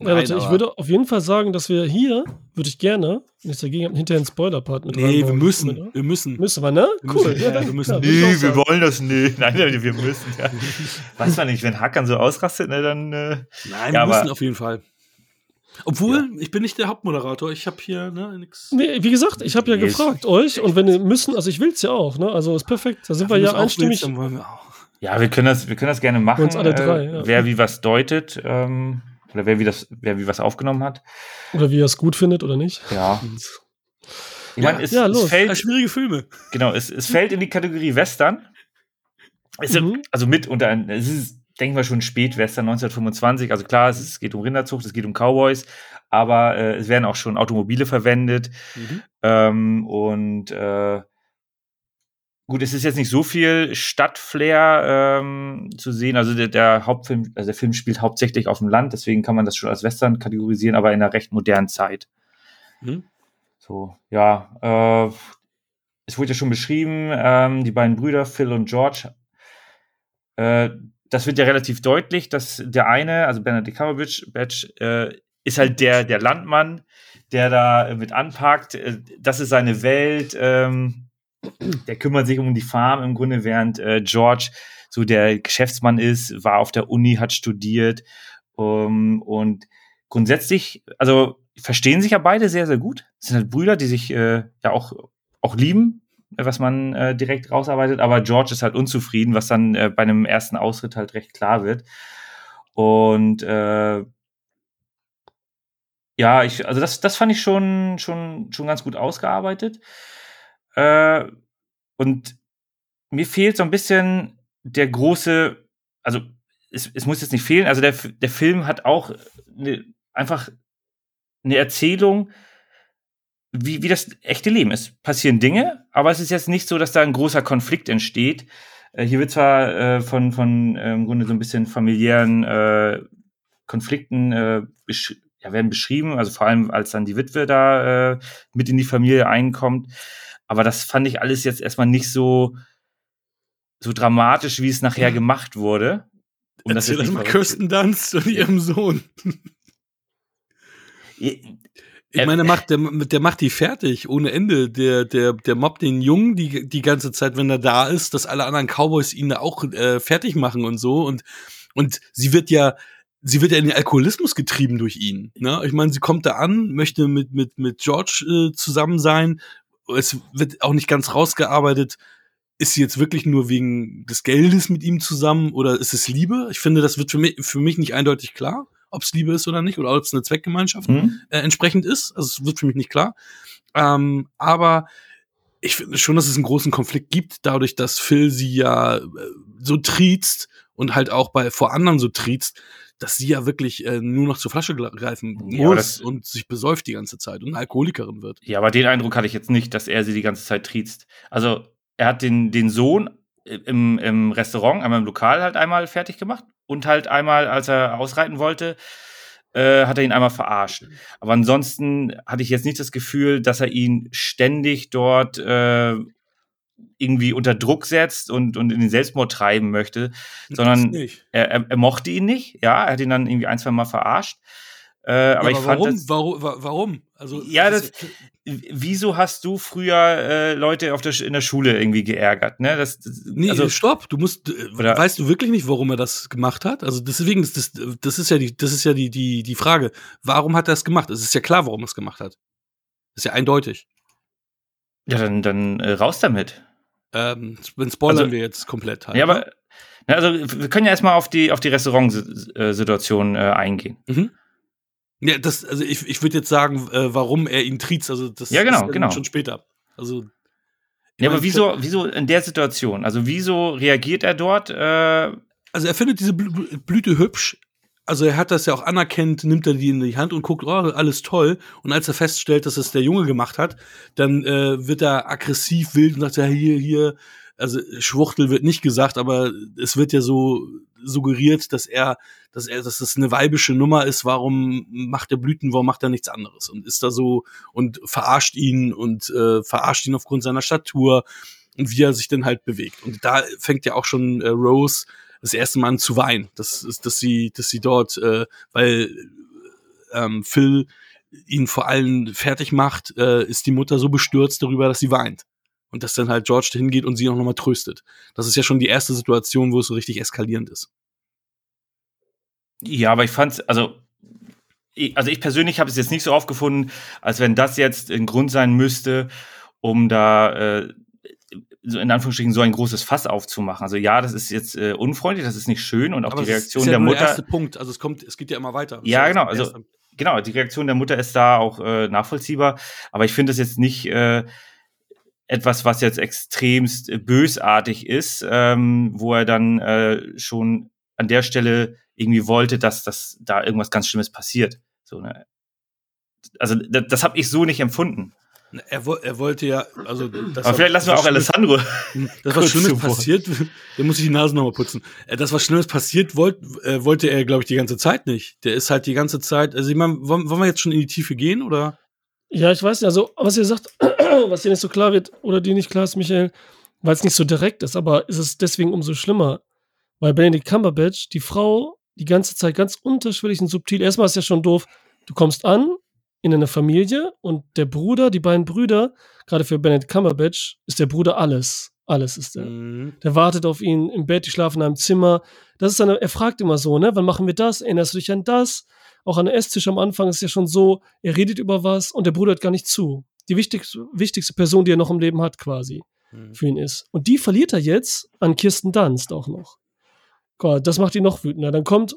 Speaker 2: Ja, Leute, ich würde auf jeden Fall sagen, dass wir hier, würde ich gerne, nichts dagegen haben, hinterher einen Spoiler-Part mit
Speaker 3: Nee, wir müssen.
Speaker 2: Oder?
Speaker 3: Wir müssen.
Speaker 2: Müssen wir, ne?
Speaker 3: Wir
Speaker 2: Cool.
Speaker 3: müssen,
Speaker 2: ja,
Speaker 3: ja, wir müssen.
Speaker 2: Ja, auch sagen.
Speaker 4: wollen das nicht. Nein, wir müssen, ja. Weiß man nicht, wenn Hackern so ausrastet, ne, dann. Äh,
Speaker 3: Nein,
Speaker 4: Ja,
Speaker 3: wir
Speaker 4: aber-
Speaker 3: müssen auf jeden Fall. Obwohl, ich bin nicht der Hauptmoderator. Ich habe hier ne, nix.
Speaker 2: Nee, wie gesagt, ich habe ja
Speaker 4: Nee,
Speaker 2: gefragt euch und wenn ihr müssen, also ich will es ja auch, ne? Also ist perfekt. Da sind wir ja
Speaker 3: du's auch
Speaker 2: einstimmig.
Speaker 3: willst, dann wollen wir auch.
Speaker 4: ja, wir können das, wir können das gerne machen.
Speaker 2: Uns alle drei,
Speaker 4: äh,
Speaker 2: ja.
Speaker 4: Wer wie was deutet, ähm, oder wer wie das, wer wie was aufgenommen hat.
Speaker 2: Oder wie ihr es gut findet oder nicht.
Speaker 4: Ja. Ich meine, es,
Speaker 2: Ja, los.
Speaker 4: es fällt,
Speaker 3: Ja, schwierige Filme.
Speaker 4: genau, es, es fällt in die Kategorie Western. Es ist,
Speaker 2: Mhm.
Speaker 4: Also mit unter, es ist, denken wir schon Spätwestern 1925. Also klar, es, ist, es geht um Rinderzucht, es geht um Cowboys, aber äh, es werden auch schon Automobile verwendet.
Speaker 3: Mhm.
Speaker 4: Ähm, und äh, gut, es ist jetzt nicht so viel Stadtflair ähm, zu sehen. Also der, der Hauptfilm, also der Film spielt hauptsächlich auf dem Land, deswegen kann man das schon als Western kategorisieren, aber in einer recht modernen Zeit.
Speaker 3: Mhm.
Speaker 4: So, ja, äh, es wurde ja schon beschrieben, ähm, die beiden Brüder Phil und George. Äh, das wird ja relativ deutlich, dass der eine, also Benedict Cumberbatch, Batch, äh, ist halt der, der Landmann, der da mit anpackt. Äh, das ist seine Welt. Ähm, der kümmert sich um die Farm im Grunde, während äh, George so der Geschäftsmann ist, war auf der Uni, hat studiert ähm, und grundsätzlich, also verstehen sich ja beide sehr, sehr gut. Es sind halt Brüder, die sich äh, ja auch, auch lieben, was man äh, direkt rausarbeitet, aber George ist halt unzufrieden, was dann äh, bei einem ersten Ausritt halt recht klar wird. Und äh, ja, ich, also das, das fand ich schon, schon, schon ganz gut ausgearbeitet. Äh, und mir fehlt so ein bisschen der große, also es, es muss jetzt nicht fehlen, also der, der Film hat auch eine, einfach eine Erzählung, wie, wie das echte Leben ist. Passieren Dinge, aber es ist jetzt nicht so, dass da ein großer Konflikt entsteht. Äh, hier wird zwar äh, von, von äh, im Grunde so ein bisschen familiären äh, Konflikten äh, besch ja, werden beschrieben, also vor allem als dann die Witwe da äh, mit in die Familie einkommt. Aber das fand ich alles jetzt erstmal nicht so, so dramatisch, wie es nachher gemacht wurde. Um das
Speaker 3: Erzähl das
Speaker 4: nicht
Speaker 3: mal Kirsten Dunst und ihrem Sohn. Ich meine, der macht, der, der macht die fertig, ohne Ende. Der, der, der mobbt den Jungen die, die ganze Zeit, wenn er da ist, dass alle anderen Cowboys ihn da auch äh, fertig machen und so. Und, und sie wird ja, sie wird ja in den Alkoholismus getrieben durch ihn. Ne? Ich meine, sie kommt da an, möchte mit, mit, mit George äh, zusammen sein. Es wird auch nicht ganz rausgearbeitet, ist sie jetzt wirklich nur wegen des Geldes mit ihm zusammen oder ist es Liebe? Ich finde, das wird für mich, für mich nicht eindeutig klar ob es Liebe ist oder nicht, oder ob es eine Zweckgemeinschaft mhm. äh, entsprechend ist. Also es wird für mich nicht klar. Ähm, aber ich finde schon, dass es einen großen Konflikt gibt, dadurch, dass Phil sie ja äh, so triezt und halt auch bei vor anderen so triezt, dass sie ja wirklich äh, nur noch zur Flasche greifen muss ja, und sich besäuft die ganze Zeit und eine Alkoholikerin wird.
Speaker 4: Ja, aber den Eindruck hatte ich jetzt nicht, dass er sie die ganze Zeit triezt. Also er hat den, den Sohn im, im Restaurant, einmal im Lokal halt einmal fertig gemacht und halt einmal, als er ausreiten wollte, äh, hat er ihn einmal verarscht. Aber ansonsten hatte ich jetzt nicht das Gefühl, dass er ihn ständig dort äh, irgendwie unter Druck setzt und, und in den Selbstmord treiben möchte, sondern er, er, er, mochte ihn nicht. Ja, er hat ihn dann irgendwie ein, zwei Mal verarscht. Äh, aber, aber, ich fand
Speaker 3: warum?
Speaker 4: das,
Speaker 3: warum? Warum?
Speaker 4: Also ja, das, das wieso hast du früher äh, Leute auf der, in der Schule irgendwie geärgert? Ne? Das, das,
Speaker 3: nee, also, stopp, du musst, äh, oder, weißt du wirklich nicht, warum er das gemacht hat? Also deswegen, das, das, das ist ja die, das ist ja die, die, die Frage. Warum hat er es gemacht? Es ist ja klar, warum er es gemacht hat. Das ist ja eindeutig.
Speaker 4: Ja, dann, dann äh, raus damit.
Speaker 3: Ähm, dann spoilern also, wir jetzt komplett
Speaker 4: halt. Ja, ne? aber also wir können ja erstmal auf die auf die Restaurantsituation äh, eingehen. Mhm.
Speaker 3: Ja, das, also ich, ich würde jetzt sagen, äh, warum er ihn triezt. Also das
Speaker 4: ja, genau,
Speaker 3: ist
Speaker 4: genau.
Speaker 3: schon später. Also.
Speaker 4: Ja, aber wieso, wieso in der Situation? Also wieso reagiert er dort? Äh
Speaker 3: also er findet diese Blüte hübsch. Also er hat das ja auch anerkennt, nimmt er die in die Hand und guckt, oh, alles toll. Und als er feststellt, dass es der Junge gemacht hat, dann äh, wird er aggressiv wild und sagt, ja, hier, hier, also Schwuchtel wird nicht gesagt, aber es wird ja so suggeriert, dass er, dass er, dass das eine weibische Nummer ist, warum macht er Blüten, warum macht er nichts anderes? Und ist da so und verarscht ihn und äh, verarscht ihn aufgrund seiner Statur und wie er sich dann halt bewegt. Und da fängt ja auch schon äh, Rose das erste Mal zu weinen, dass, dass sie, dass sie dort, äh, weil ähm, Phil ihn vor allem fertig macht, äh, ist die Mutter so bestürzt darüber, dass sie weint und dass dann halt George hingeht und sie auch nochmal tröstet. Das ist ja schon die erste Situation, wo es so richtig eskalierend ist.
Speaker 4: Ja, aber ich fand's, also, also ich persönlich habe es jetzt nicht so aufgefunden, als wenn das jetzt ein Grund sein müsste, um da äh, so in Anführungsstrichen so ein großes Fass aufzumachen. Also ja, das ist jetzt äh, unfreundlich, das ist nicht schön und auch aber die Reaktion ist ja der Mutter. Der erste
Speaker 3: Punkt, also es kommt, es geht ja immer weiter.
Speaker 4: Das ja, genau, also genau, die Reaktion der Mutter ist da auch äh, nachvollziehbar, aber ich finde das jetzt nicht äh, etwas, was jetzt extremst bösartig ist, ähm, wo er dann äh, schon an der Stelle irgendwie wollte, dass, dass da irgendwas ganz Schlimmes passiert. So, ne? Also das, das habe ich so nicht empfunden.
Speaker 3: Er, er, wollte ja, also
Speaker 4: das Aber vielleicht lassen wir auch Alessandro.
Speaker 3: Das was Schlimmes passiert, der muss sich die Nase nochmal putzen. Äh, das was Schlimmes passiert, wollt, äh, wollte er, glaube ich, die ganze Zeit nicht. Der ist halt die ganze Zeit. Also ich meine, wollen, wollen wir jetzt schon in die Tiefe gehen oder?
Speaker 2: Ja, ich weiß nicht, also was ihr sagt, was dir nicht so klar wird oder dir nicht klar ist, Michael, weil es nicht so direkt ist, aber ist es deswegen umso schlimmer. Weil Benedict Cumberbatch, die Frau, die ganze Zeit ganz unterschwellig und subtil, erstmal ist ja schon doof, du kommst an in eine Familie und der Bruder, die beiden Brüder, gerade für Benedict Cumberbatch, ist der Bruder alles. Alles ist der. Mhm. Der wartet auf ihn im Bett, die schlafen in einem Zimmer. Das ist dann, er fragt immer so, ne, wann machen wir das? Erinnerst du dich an das? Auch an der Esstisch am Anfang ist ja schon so, er redet über was und der Bruder hört gar nicht zu. Die wichtigste, wichtigste Person, die er noch im Leben hat, quasi, mhm. für ihn ist. Und die verliert er jetzt an Kirsten Dunst auch noch. Gott, das macht ihn noch wütender. Dann kommt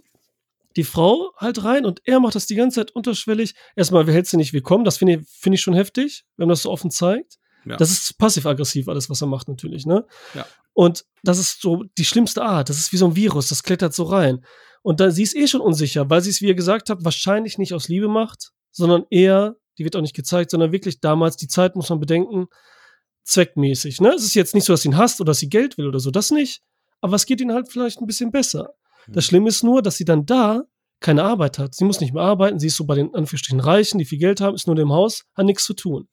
Speaker 2: die Frau halt rein und er macht das die ganze Zeit unterschwellig. Erstmal, wer hält sie nicht willkommen? Das finde ich, find ich schon heftig, wenn man das so offen zeigt. Ja. Das ist passiv-aggressiv, alles, was er macht, natürlich, ne?
Speaker 3: Ja.
Speaker 2: Und das ist so die schlimmste Art. Das ist wie so ein Virus, das klettert so rein. Und da, sie ist eh schon unsicher, weil sie es, wie ihr gesagt habt, wahrscheinlich nicht aus Liebe macht, sondern eher, die wird auch nicht gezeigt, sondern wirklich damals, die Zeit muss man bedenken, zweckmäßig. Ne? Es ist jetzt nicht so, dass sie ihn hasst oder dass sie Geld will oder so, das nicht. Aber es geht ihnen halt vielleicht ein bisschen besser. Mhm. Das Schlimme ist nur, dass sie dann da keine Arbeit hat. Sie muss nicht mehr arbeiten, sie ist so bei den Anführungsstrichen Reichen, die viel Geld haben, ist nur im Haus, hat nichts zu tun.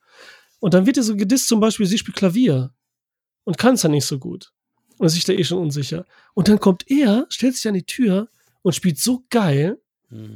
Speaker 2: Und dann wird ihr so gedisst, zum Beispiel, sie spielt Klavier und kann es dann nicht so gut. Und ist sich da eh schon unsicher. Und dann kommt er, stellt sich an die Tür und spielt so geil,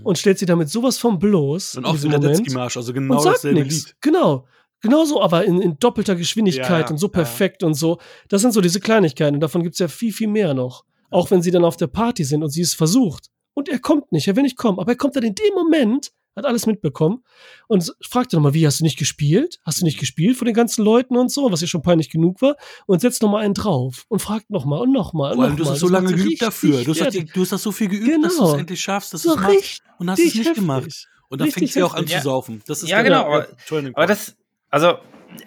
Speaker 2: und stellt sie damit sowas von bloß.
Speaker 3: Und auch
Speaker 2: diesem
Speaker 3: der
Speaker 2: Moment
Speaker 3: Letzki-Marsch, also
Speaker 2: und
Speaker 3: genau
Speaker 2: sagt
Speaker 3: dasselbe
Speaker 2: nichts.
Speaker 3: Lied.
Speaker 2: Genau. Genauso, aber in, in doppelter Geschwindigkeit
Speaker 3: Ja, ja,
Speaker 2: und so
Speaker 3: ja.
Speaker 2: perfekt und so. Das sind so diese Kleinigkeiten und davon gibt's ja viel, viel mehr noch. Auch wenn sie dann auf der Party sind und sie es versucht. Und er kommt nicht, er will nicht kommen, aber er kommt dann in dem Moment, hat alles mitbekommen und fragt dann nochmal, wie, hast du nicht gespielt? Hast du nicht gespielt von den ganzen Leuten und so, was ja schon peinlich genug war? Und setzt nochmal einen drauf und fragt nochmal und nochmal und
Speaker 3: Vor allem,
Speaker 2: nochmal.
Speaker 3: du hast so lange geübt dafür. Du hast, du hast das so viel geübt, dass du
Speaker 2: Genau.
Speaker 3: es endlich schaffst, dass
Speaker 2: so
Speaker 3: du es machst. Und hast es nicht
Speaker 2: heftig.
Speaker 3: gemacht. Und dann fängt sie auch an
Speaker 4: heftig.
Speaker 3: zu saufen. Das ist
Speaker 4: Ja, genau,
Speaker 3: der
Speaker 4: aber- Aber das, also,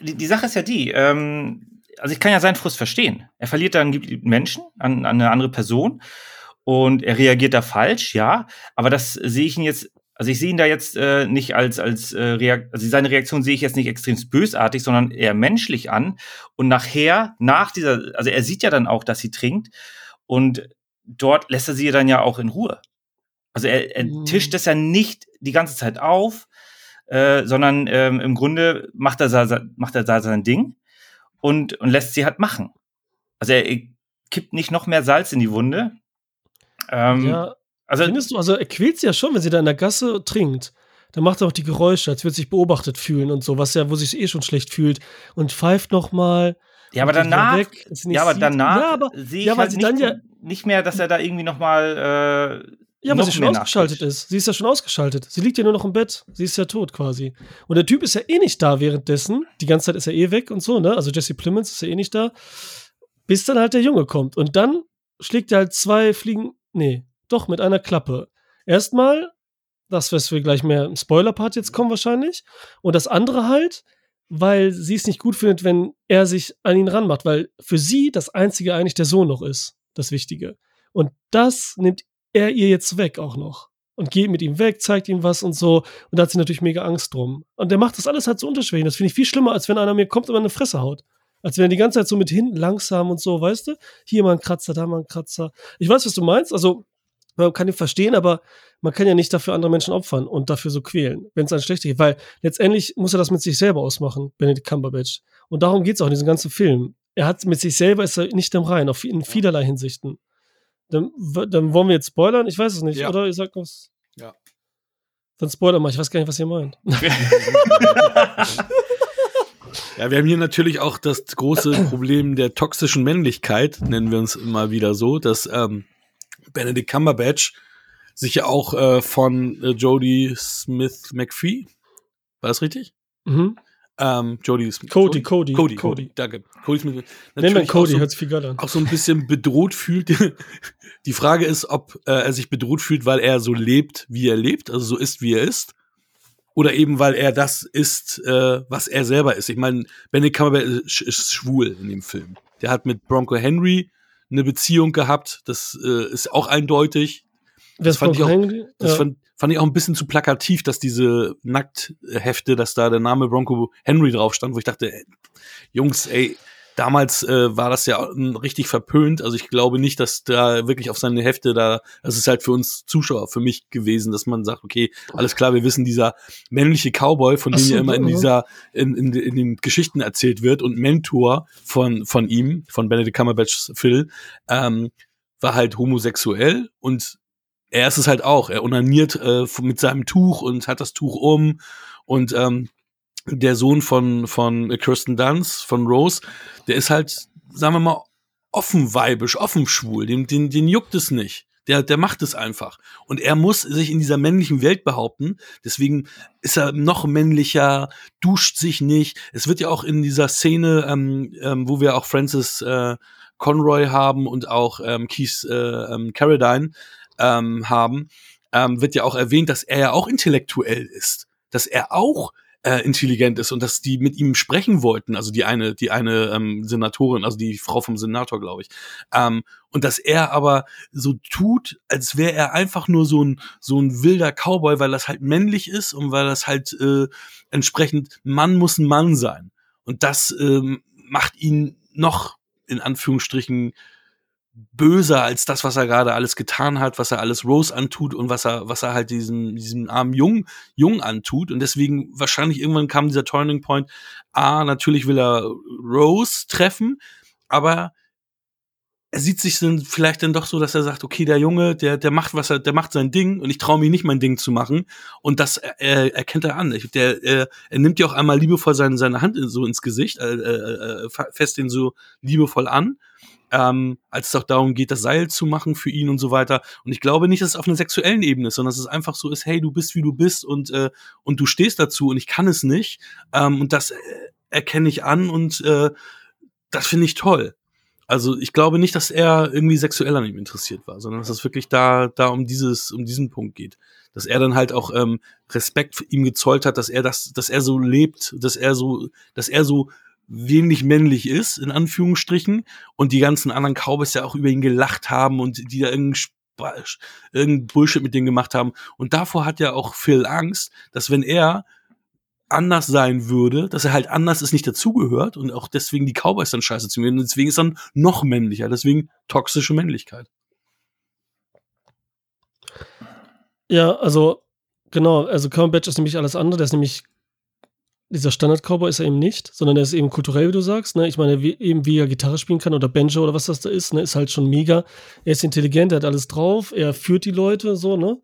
Speaker 4: die, die Sache ist ja die, ähm, also ich kann ja seinen Frust verstehen. Er verliert dann geliebten Menschen an, an eine andere Person und er reagiert da falsch, ja. Aber das sehe ich ihn jetzt, also ich sehe ihn da jetzt äh, nicht als, als äh, Reak also seine Reaktion sehe ich jetzt nicht extrem bösartig, sondern eher menschlich an. Und nachher, nach dieser, also er sieht ja dann auch, dass sie trinkt und dort lässt er sie dann ja auch in Ruhe. Also er, er
Speaker 2: Mhm.
Speaker 4: tischt das ja nicht die ganze Zeit auf, äh, sondern ähm, im Grunde macht er, macht er da sein Ding und, und lässt sie halt machen. Also er, er kippt nicht noch mehr Salz in die Wunde. Ähm,
Speaker 2: Ja,
Speaker 4: also
Speaker 2: Findest du, also er quält sie ja schon, wenn sie da in der Gasse trinkt. Dann macht er auch die Geräusche, als würde sich beobachtet fühlen und so, was ja, wo sich eh schon schlecht fühlt. Und pfeift noch mal.
Speaker 4: ja, aber danach,
Speaker 2: weg,
Speaker 4: ja, aber
Speaker 2: sieht.
Speaker 4: danach
Speaker 2: Ja, aber,
Speaker 4: sehe ich
Speaker 2: ja, weil
Speaker 4: halt nicht,
Speaker 2: dann ja-
Speaker 4: nicht mehr, dass er da irgendwie noch mal äh,
Speaker 2: ja, weil
Speaker 4: noch
Speaker 2: sie schon ausgeschaltet ist. Sie ist ja schon ausgeschaltet. Sie liegt ja nur noch im Bett. Sie ist ja tot quasi. Und der Typ ist ja eh nicht da währenddessen. Die ganze Zeit ist er eh weg und so, ne? Also Jesse Plemons ist ja eh nicht da. Bis dann halt der Junge kommt. Und dann schlägt er halt zwei Fliegen. Nee, doch, mit einer Klappe. Erstmal, das, was wir gleich mehr im Spoiler-Part jetzt kommen wahrscheinlich. Und das andere halt, weil sie es nicht gut findet, wenn er sich an ihn ranmacht, weil für sie das Einzige eigentlich der Sohn noch ist, das Wichtige. Und das nimmt er ihr jetzt weg auch noch. Und geht mit ihm weg, zeigt ihm was und so. Und da hat sie natürlich mega Angst drum. Und der macht das alles halt so unterschwellig. Das finde ich viel schlimmer, als wenn einer mir kommt und mir eine Fresse haut. Als wenn er die ganze Zeit so mit hinten langsam und so, weißt du? Hier mal ein Kratzer, da mal ein Kratzer. Ich weiß, was du meinst. Also, man kann ihn verstehen, aber man kann ja nicht dafür andere Menschen opfern und dafür so quälen, wenn es einem schlecht geht. Weil letztendlich muss er das mit sich selber ausmachen, Benedict Cumberbatch. Und darum geht es auch in diesem ganzen Film. Er hat mit sich selber ist er nicht im Rein, auf, in vielerlei Hinsichten. Dann, dann wollen wir jetzt spoilern? Ich weiß es nicht,
Speaker 3: Ja.
Speaker 2: oder? Ihr sagt was?
Speaker 3: Ja.
Speaker 2: Dann spoiler mal, ich weiß gar nicht, was ihr meint.
Speaker 3: Ja, wir haben hier natürlich auch das große Problem der toxischen Männlichkeit, nennen wir uns mal wieder so, dass ähm, Benedict Cumberbatch sich ja auch äh, von äh, Jodie Smith McPhee, war das richtig?
Speaker 2: Mhm.
Speaker 3: Ähm, Jodie Smith.
Speaker 2: Cody? Cody,
Speaker 3: Cody,
Speaker 2: Cody.
Speaker 3: Cody, danke. Cody Smith.
Speaker 2: Nenn
Speaker 3: natürlich
Speaker 2: Cody,
Speaker 3: auch so,
Speaker 2: hört sich viel geil an.
Speaker 3: auch so ein bisschen bedroht fühlt. Die Frage ist, ob äh, er sich bedroht fühlt, weil er so lebt, wie er lebt, also so ist, wie er ist. Oder eben, weil er das ist, äh, was er selber ist. Ich meine, Benedict Cumberbatch ist schwul in dem Film. Der hat mit Bronco Henry eine Beziehung gehabt. Das äh, ist auch eindeutig.
Speaker 2: Wer ist
Speaker 3: fand ich auch-
Speaker 2: Henry?
Speaker 3: Das
Speaker 2: Ja.
Speaker 3: fand, fand ich auch ein bisschen zu plakativ, dass diese Nackthefte, dass da der Name Bronco Henry drauf stand, wo ich dachte, ey, Jungs, ey, damals äh, war das ja richtig verpönt. Also ich glaube nicht, dass da wirklich auf seine Hefte da, das ist halt für uns Zuschauer, für mich gewesen, dass man sagt, okay, alles klar, wir wissen, dieser männliche Cowboy, von dem
Speaker 2: so,
Speaker 3: ja immer in dieser, in, in, in den Geschichten erzählt wird und Mentor von, von ihm, von Benedict Cumberbatchs Phil, ähm, war halt homosexuell und er ist es halt auch. Er onaniert äh, mit seinem Tuch und hat das Tuch um. Und ähm, der Sohn von, von Kirsten Dunst, von Rose, der ist halt, sagen wir mal, offen weibisch, offen schwul. Den, den, den juckt es nicht. Der, der macht es einfach. Und er muss sich in dieser männlichen Welt behaupten. Deswegen ist er noch männlicher, duscht sich nicht. Es wird ja auch in dieser Szene, ähm, ähm, wo wir auch Francis äh, Conroy haben und auch ähm, Keith äh, ähm, Carradine ähm, haben, ähm, wird ja auch erwähnt, dass er ja auch intellektuell ist. Dass er auch äh, intelligent ist und dass die mit ihm sprechen wollten, also die eine, die eine ähm, Senatorin, also die Frau vom Senator, glaube ich. Ähm, und dass er aber so tut, als wäre er einfach nur so ein so ein wilder Cowboy, weil das halt männlich ist und weil das halt äh, entsprechend Mann muss ein Mann sein. Und das ähm, macht ihn noch in Anführungsstrichen böser als das, was er gerade alles getan hat, was er alles Rose antut und was er, was er halt diesem, diesem armen Jungen, Jungen antut. Und deswegen wahrscheinlich irgendwann kam dieser Turning Point. Ah, natürlich will er Rose treffen, aber er sieht sich dann vielleicht dann doch so, dass er sagt, okay, der Junge, der, der macht was er, der macht sein Ding und ich traue mich nicht mein Ding zu machen. Und das äh, erkennt er an. Der, äh, er nimmt ja auch einmal liebevoll seine, seine Hand so ins Gesicht, äh, äh, äh fest ihn so liebevoll an. Ähm, als es auch darum geht, das Seil zu machen für ihn und so weiter. Und ich glaube nicht, dass es auf einer sexuellen Ebene ist, sondern dass es einfach so ist, hey, du bist wie du bist und äh, und du stehst dazu und ich kann es nicht. Ähm, und das äh, erkenne ich an und äh, das finde ich toll. Also ich glaube nicht, dass er irgendwie sexuell an ihm interessiert war, sondern dass es wirklich da, da um dieses, um diesen Punkt geht. Dass er dann halt auch ähm, Respekt ihm gezollt hat, dass er das, dass er so lebt, dass er so, dass er so wenig männlich ist, in Anführungsstrichen, und die ganzen anderen Cowboys ja auch über ihn gelacht haben und die da irgendeinen irgendein Bullshit mit denen gemacht haben. Und davor hat ja auch Phil Angst, dass wenn er anders sein würde, dass er halt anders ist, nicht dazugehört und auch deswegen die Cowboys dann scheiße zu mir. Und deswegen ist dann noch männlicher, deswegen toxische Männlichkeit.
Speaker 2: Ja, also genau, also Cumberbatch ist nämlich alles andere, der ist nämlich dieser Standard-Cowboy ist er eben nicht, sondern er ist eben kulturell, wie du sagst. Ne? Ich meine, wie, eben wie er Gitarre spielen kann oder Banjo oder was das da ist, ne? ist halt schon mega. Er ist intelligent, er hat alles drauf, er führt die Leute so, ne?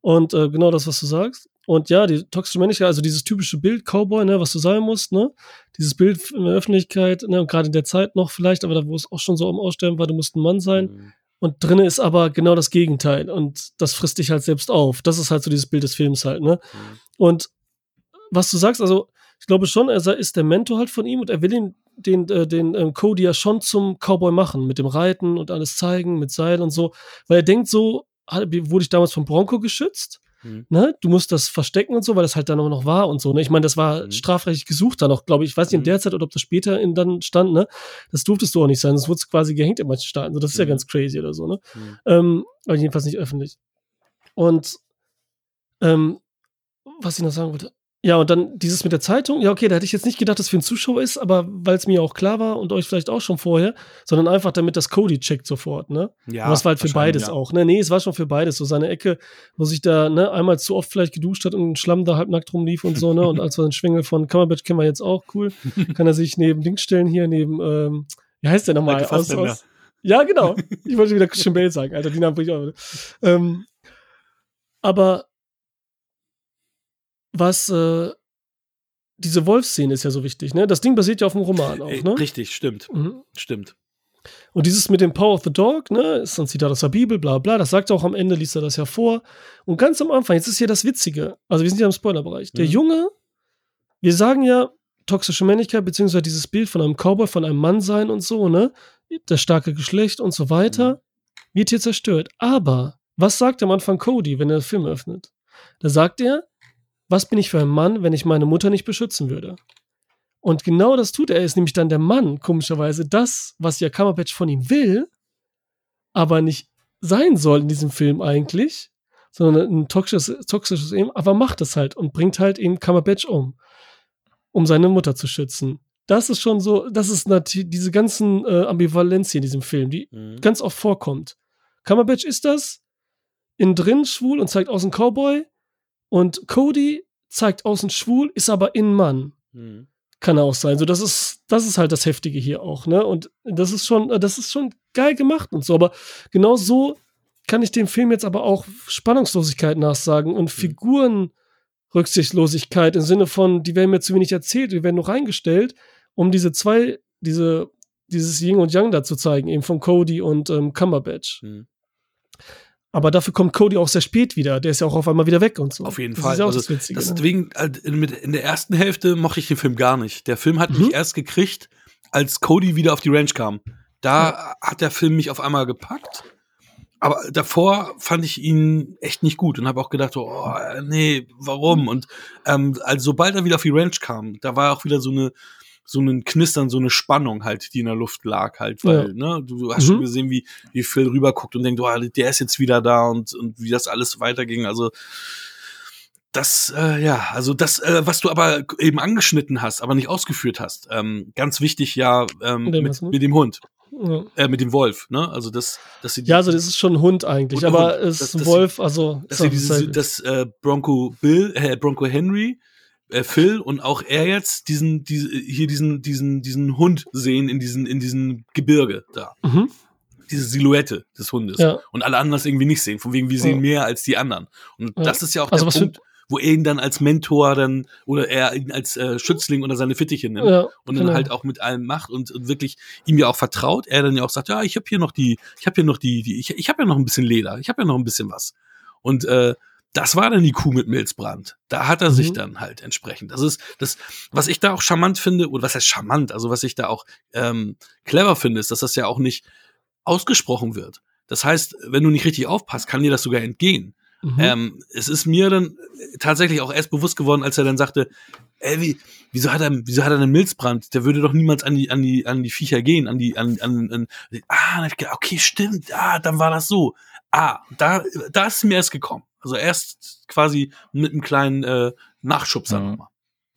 Speaker 2: Und äh, genau das, was du sagst. Und ja, die toxische Männlichkeit, also dieses typische Bild Cowboy, ne, was du sein musst, ne? Dieses Bild in der Öffentlichkeit, ne, und gerade in der Zeit noch vielleicht, aber da, wo es auch schon so am Aussterben war, du musst ein Mann sein. Mhm. Und drinnen ist aber genau das Gegenteil. Und das frisst dich halt selbst auf. Das ist halt so dieses Bild des Films halt, ne? Mhm. Und was du sagst, also ich glaube schon, er ist der Mentor halt von ihm und er will ihn, den, äh, den ähm, Cody ja schon zum Cowboy machen, mit dem Reiten und alles zeigen, mit Seil und so. Weil er denkt so, wurde ich damals vom Bronco geschützt? Mhm. Ne? Du musst das verstecken und so, weil das halt dann auch noch war und so. Ne? Ich meine, das war mhm. strafrechtlich gesucht dann noch, glaube ich. Ich weiß nicht in mhm. der Zeit oder ob das später in, dann stand, ne? Das durftest du auch nicht sein. Das wurde quasi gehängt in manchen Staaten. So, das ist ja mhm. ganz crazy oder so, ne? Mhm. Ähm, aber jedenfalls nicht öffentlich. Und ähm, was ich noch sagen wollte, ja, und dann dieses mit der Zeitung. Ja, okay, da hätte ich jetzt nicht gedacht, dass es für einen Zuschauer ist, aber weil es mir auch klar war und euch vielleicht auch schon vorher, sondern einfach damit das Cody checkt sofort, ne? Ja. Und das war halt für beides ja. auch, ne? Nee, es war schon für beides. So seine Ecke, wo sich da, ne, einmal zu oft vielleicht geduscht hat und ein Schlamm da halbnackt rumlief und so, ne? Und als wir den Schwengel von Kammerbett kennen wir jetzt auch, cool. Kann er sich neben Dings stellen hier, neben, ähm, wie heißt der nochmal? Aus, aus, ja, genau. Ich wollte wieder Christian Bale sagen, Alter, die Namen bringe ich auch. Ähm, aber was, äh, diese Wolfsszene ist ja so wichtig, ne? Das Ding basiert ja auf dem Roman auch, ne?
Speaker 3: Richtig, stimmt. Mhm. Stimmt.
Speaker 2: Und dieses mit dem Power of the Dog, ne, ist ein Zitat aus der Bibel, bla bla, das sagt er auch am Ende, liest er das ja vor. Und ganz am Anfang, jetzt ist hier das Witzige, also wir sind ja im Spoilerbereich. Der mhm. Junge, wir sagen ja toxische Männlichkeit, beziehungsweise dieses Bild von einem Cowboy, von einem Mann sein und so, ne, das starke Geschlecht und so weiter, mhm. wird hier zerstört. Aber, was sagt am Anfang Cody, wenn er den Film öffnet? Da sagt er, was bin ich für ein Mann, wenn ich meine Mutter nicht beschützen würde? Und genau das tut er. Er ist nämlich dann der Mann, komischerweise, das, was ja Kammerbatch von ihm will, aber nicht sein soll in diesem Film eigentlich, sondern ein toxisches, toxisches eben, aber macht es halt und bringt halt eben Kammerbatch um, um seine Mutter zu schützen. Das ist schon so, das ist natürlich diese ganzen äh, Ambivalenz hier in diesem Film, die mhm. ganz oft vorkommt. Kammerbatch ist das, innen drin schwul und zeigt außen Cowboy, und Cody zeigt außen schwul, ist aber innen Mann. Mhm. Kann auch sein. So, das ist, das ist halt das Heftige hier auch, ne? Und das ist schon, das ist schon geil gemacht und so. Aber genau so kann ich dem Film jetzt aber auch Spannungslosigkeit nachsagen und mhm. Figurenrücksichtslosigkeit im Sinne von, die werden mir zu wenig erzählt, die werden nur reingestellt, um diese zwei, diese, dieses Yin und Yang da zu zeigen, eben von Cody und ähm, Cumberbatch. Mhm. Aber dafür kommt Cody auch sehr spät wieder. Der ist ja auch auf einmal wieder weg und so.
Speaker 3: Auf jeden das Fall. Ist ja auch also, das Witzige, ne? deswegen, äh, in der ersten Hälfte mochte ich den Film gar nicht. Der Film hat mhm. mich erst gekriegt, als Cody wieder auf die Ranch kam. Da ja. hat der Film mich auf einmal gepackt. Aber davor fand ich ihn echt nicht gut und habe auch gedacht, oh, nee, warum? Und ähm, also sobald er wieder auf die Ranch kam, da war auch wieder so eine so einen Knistern, so eine Spannung halt, die in der Luft lag halt, weil, ja. ne, du hast mhm. schon gesehen, wie, wie Phil rüberguckt und denkt, oh, der ist jetzt wieder da und, und wie das alles weiterging, also, das, äh, ja, also das, äh, was du aber eben angeschnitten hast, aber nicht ausgeführt hast, ähm, ganz wichtig ja ähm, mit, mit dem Hund. Ja. Äh, mit dem Wolf, ne? Also das, dass sie
Speaker 2: ja, also das ist schon ein Hund eigentlich, Hund, aber es ist ein Wolf, also
Speaker 3: dass sie diese, das äh, Bronco Bill, äh, Bronco Henry äh, Phil und auch er jetzt diesen, diese, hier diesen, diesen, diesen Hund sehen in diesen, in diesen Gebirge da. Mhm. diese Silhouette des Hundes.
Speaker 2: Ja.
Speaker 3: Und alle anderen das irgendwie nicht sehen. Von wegen, wir sehen
Speaker 2: Ja.
Speaker 3: mehr als die anderen. Und
Speaker 2: Ja.
Speaker 3: das ist ja auch
Speaker 2: Also
Speaker 3: der Punkt, wo er ihn dann als Mentor dann, oder er ihn als äh, Schützling oder seine Fittiche nimmt.
Speaker 2: Ja,
Speaker 3: und dann
Speaker 2: genau.
Speaker 3: halt auch mit allem macht und, und wirklich ihm ja auch vertraut. Er dann ja auch sagt, ja, ich habe hier noch die, ich habe hier noch die, die ich, ich habe ja noch ein bisschen Leder, ich habe ja noch ein bisschen was. Und äh, das war dann die Kuh mit Milzbrand. Da hat er sich
Speaker 2: Mhm.
Speaker 3: dann halt entsprechend. Das ist das, was ich da auch charmant finde, oder was heißt charmant, also was ich da auch ähm, clever finde, ist, dass das ja auch nicht ausgesprochen wird. Das heißt, wenn du nicht richtig aufpasst, kann dir das sogar entgehen.
Speaker 2: Mhm.
Speaker 3: Ähm, es ist mir dann tatsächlich auch erst bewusst geworden, als er dann sagte, ey, wie, wieso hat er, wieso hat er einen Milzbrand? Der würde doch niemals an die, an die, an die Viecher gehen, an die, an, an, an ah, okay, stimmt, ah, dann war das so. Ah, da, da ist es mir erst gekommen. Also erst quasi mit einem kleinen äh, Nachschubser
Speaker 4: Mhm.
Speaker 3: nochmal.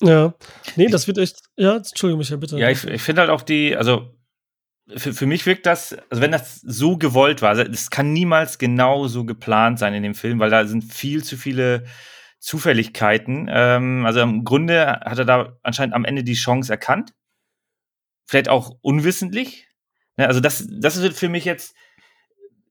Speaker 2: ja. Nee, das wird echt. Ja, Entschuldigung, Michael, bitte.
Speaker 4: Ja, ich, ich finde halt auch die, also für, für mich wirkt das, also wenn das so gewollt war, also das kann niemals genau so geplant sein in dem Film, weil da sind viel zu viele Zufälligkeiten. Ähm, also im Grunde hat er da anscheinend am Ende die Chance erkannt. Vielleicht auch unwissentlich. Ne, also das, das wird für mich jetzt,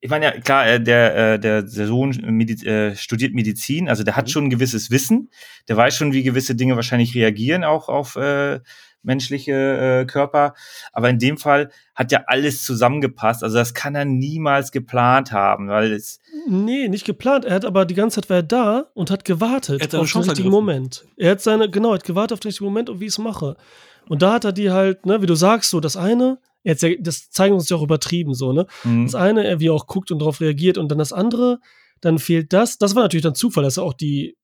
Speaker 4: ich meine ja, klar, äh, der, äh, der, der Sohn Mediz äh, studiert Medizin, also der hat
Speaker 3: Mhm.
Speaker 4: schon ein gewisses Wissen, der weiß schon, wie gewisse Dinge wahrscheinlich reagieren, auch auf äh, menschliche äh, Körper. Aber in dem Fall hat ja alles zusammengepasst. Also das kann er niemals geplant haben, weil es,
Speaker 2: Nee, nicht geplant. Er hat aber die ganze Zeit war er da und hat gewartet
Speaker 3: Er hat seine
Speaker 2: auf den richtigen
Speaker 3: ergriffen.
Speaker 2: Moment. Er hat seine, genau, er hat gewartet auf den richtigen Moment und wie ich es mache. Und da hat er die halt, ne, wie du sagst, so das eine, jetzt, ja, das zeigen uns ja auch übertrieben so, ne?
Speaker 4: mh,
Speaker 2: Das eine, er wie er auch guckt und darauf reagiert und dann das andere, dann fehlt das. Das war natürlich dann Zufall, dass er auch die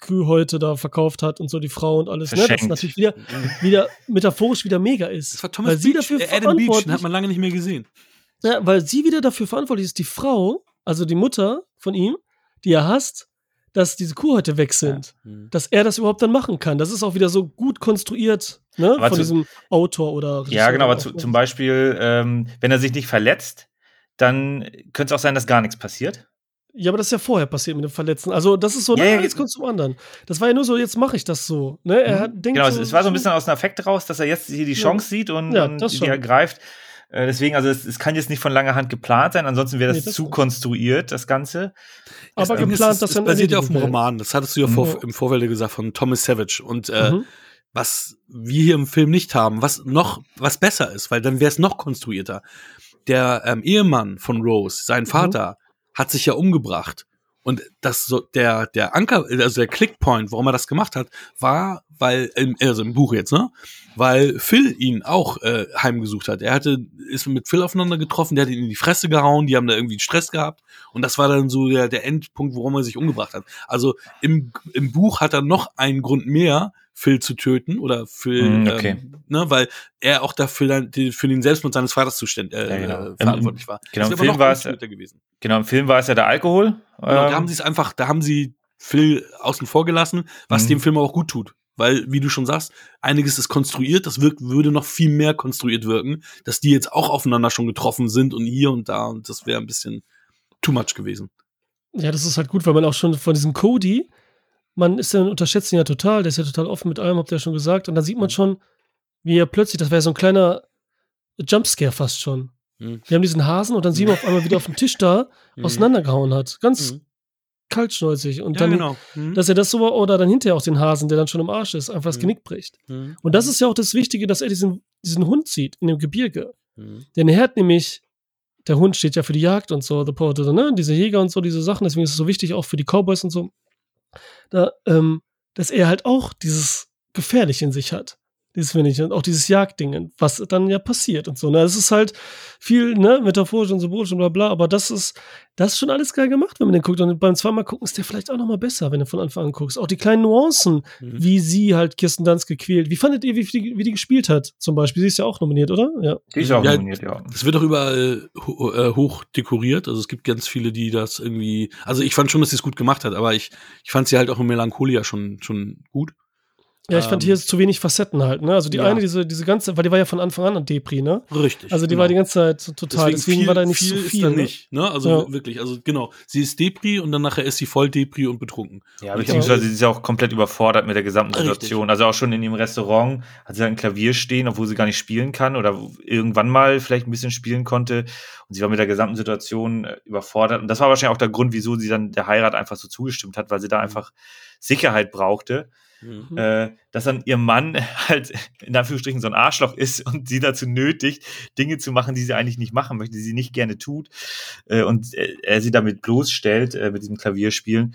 Speaker 2: Kühe heute da verkauft hat und so die Frau und alles, ne? Das natürlich wieder, wieder metaphorisch wieder mega ist.
Speaker 3: Das war Thomas
Speaker 2: weil sie
Speaker 3: Beach,
Speaker 2: dafür
Speaker 3: äh, Adam Beach, den
Speaker 2: verantwortlich
Speaker 3: hat man lange nicht mehr gesehen.
Speaker 2: ja, weil sie wieder dafür verantwortlich ist, die Frau, also die Mutter von ihm, die er hasst, dass diese Kuhhäute weg sind. Dass er das überhaupt dann machen kann. Das ist auch wieder so gut konstruiert, ne? Von
Speaker 4: zu-
Speaker 2: diesem Autor oder
Speaker 4: ja genau, aber zu, zum Beispiel, ähm, wenn er sich nicht verletzt, dann könnte es auch sein, dass gar nichts passiert.
Speaker 2: Ja, aber das ist ja vorher passiert mit dem Verletzten. Also, das ist so,
Speaker 4: Ja,
Speaker 2: na,
Speaker 4: ja,
Speaker 2: jetzt kommt zum anderen. Das war ja nur so, jetzt mache ich das so. Ne? Er hat, denkt
Speaker 4: Genau,
Speaker 2: so,
Speaker 4: es, es war so ein bisschen aus dem Affekt raus, dass er jetzt hier die
Speaker 2: Ja.
Speaker 4: Chance sieht und,
Speaker 2: Ja,
Speaker 4: und die ergreift. Äh, deswegen, also es, es kann jetzt nicht von langer Hand geplant sein, ansonsten wäre das,
Speaker 2: Nee, das
Speaker 4: zu konstruiert, das Ganze.
Speaker 2: aber
Speaker 3: ist,
Speaker 2: geplant,
Speaker 3: es
Speaker 2: er ein
Speaker 3: basiert ja auf einem
Speaker 2: will.
Speaker 3: Roman. Das hattest du ja
Speaker 2: Mhm.
Speaker 3: vor, im Vorfeld gesagt von Thomas Savage. Und äh,
Speaker 2: Mhm.
Speaker 3: was wir hier im Film nicht haben, was noch, was besser ist, weil dann wäre es noch konstruierter. Der ähm, Ehemann von Rose,
Speaker 2: Mhm.
Speaker 3: sein Vater, hat sich ja umgebracht. Und das so, der, der Anker, also der Clickpoint, warum er das gemacht hat, war, weil, also im Buch jetzt, ne? Weil Phil ihn auch äh, heimgesucht hat. Er hatte, ist mit Phil aufeinander getroffen, der hat ihn in die Fresse gehauen, die haben da irgendwie Stress gehabt. Und das war dann so der, der Endpunkt, warum er sich umgebracht hat. Also im, im Buch hat er noch einen Grund mehr, Phil zu töten oder Phil,
Speaker 4: Mm, okay.
Speaker 3: ähm, ne, weil er auch dafür dann die- für den Selbstmord seines Vaters zuständ, äh,
Speaker 4: Ja, genau.
Speaker 3: äh, verantwortlich war.
Speaker 4: genau, im Film war es-. Genau, im Film war es ja der Alkohol.
Speaker 3: Genau, da
Speaker 4: Ähm,
Speaker 3: haben sie es einfach, da haben sie Phil außen vor gelassen, was
Speaker 4: Mhm.
Speaker 3: dem Film auch gut tut. Weil, wie du schon sagst, einiges ist konstruiert, das wirkt, würde noch viel mehr konstruiert wirken, dass die jetzt auch aufeinander schon getroffen sind und hier und da und das wäre ein bisschen too much gewesen.
Speaker 2: Ja, das ist halt gut, weil man auch schon von diesem Cody, man ist ja, unterschätzt ihn ja total, der ist ja total offen mit allem, habt ihr ja schon gesagt. Und dann sieht man schon, wie er plötzlich, das wäre so ein kleiner Jumpscare fast schon.
Speaker 3: Mhm.
Speaker 2: Wir haben diesen Hasen und dann sehen wir auf einmal wieder auf dem Tisch da auseinandergehauen hat. Ganz
Speaker 3: Mhm.
Speaker 2: kaltschnäuzig. Und
Speaker 3: Ja,
Speaker 2: dann,
Speaker 3: genau. Mhm.
Speaker 2: dass er das so war, oder dann hinterher auch den Hasen, der dann schon im Arsch ist, einfach das
Speaker 3: Mhm.
Speaker 2: Genick bricht. Und das ist ja auch das Wichtige, dass er diesen, diesen Hund sieht in dem Gebirge. Denn er hat nämlich, der Hund steht ja für die Jagd und so, The Porter, ne? Diese Jäger und so, diese Sachen, deswegen ist es so wichtig, auch für die Cowboys und so, da, ähm, dass er halt auch dieses Gefährliche in sich hat. Dieses finde ich, und auch dieses Jagdding, was dann ja passiert und so. Ne? Es ist halt viel, ne, metaphorisch und symbolisch und bla bla, aber das ist, das ist schon alles geil gemacht, wenn man den guckt. Und beim zweimal gucken ist der vielleicht auch nochmal besser, wenn du von Anfang an guckst. Auch die kleinen Nuancen,
Speaker 3: Mhm.
Speaker 2: wie sie halt Kirsten Dunst gequält. Wie fandet ihr, wie, die, wie die gespielt hat, zum Beispiel? Sie ist ja auch nominiert, oder? Ja.
Speaker 4: die ist auch
Speaker 3: Ja,
Speaker 4: nominiert, ja.
Speaker 3: Es wird auch überall ho äh, hoch dekoriert. Also es gibt ganz viele, die das irgendwie. Also ich fand schon, dass sie es gut gemacht hat, aber ich, ich fand sie halt auch in Melancholia schon, schon gut.
Speaker 2: Ja, ich fand
Speaker 3: Ähm,
Speaker 2: hier ist zu wenig Facetten halt, ne? Also die
Speaker 3: ja.
Speaker 2: eine, diese, diese ganze, weil die war ja von Anfang an an Depri, ne?
Speaker 3: Richtig.
Speaker 2: Also die
Speaker 3: genau.
Speaker 2: war die ganze Zeit so total, deswegen,
Speaker 3: viel,
Speaker 2: war da nicht
Speaker 3: viel
Speaker 2: so
Speaker 3: ist
Speaker 2: viel.
Speaker 3: da
Speaker 2: ne?
Speaker 3: nicht. Ne? Also
Speaker 2: Ja.
Speaker 3: wirklich, also genau. Sie ist Depri und dann nachher ist sie voll Depri und betrunken.
Speaker 4: Ja, beziehungsweise sie ist ja auch komplett überfordert mit der gesamten
Speaker 3: Richtig.
Speaker 4: Situation. Also auch schon in ihrem Restaurant hat sie halt ein Klavier stehen, obwohl sie gar nicht spielen kann oder irgendwann mal vielleicht ein bisschen spielen konnte. Und sie war mit der gesamten Situation äh, überfordert. Und das war wahrscheinlich auch der Grund, wieso sie dann der Heirat einfach so zugestimmt hat, weil sie da einfach Sicherheit brauchte.
Speaker 3: Mhm.
Speaker 4: Äh, dass dann ihr Mann halt in Anführungsstrichen so ein Arschloch ist und sie dazu nötigt, Dinge zu machen, die sie eigentlich nicht machen möchte, die sie nicht gerne tut äh, und äh, er sie damit bloßstellt äh, mit diesem Klavierspielen.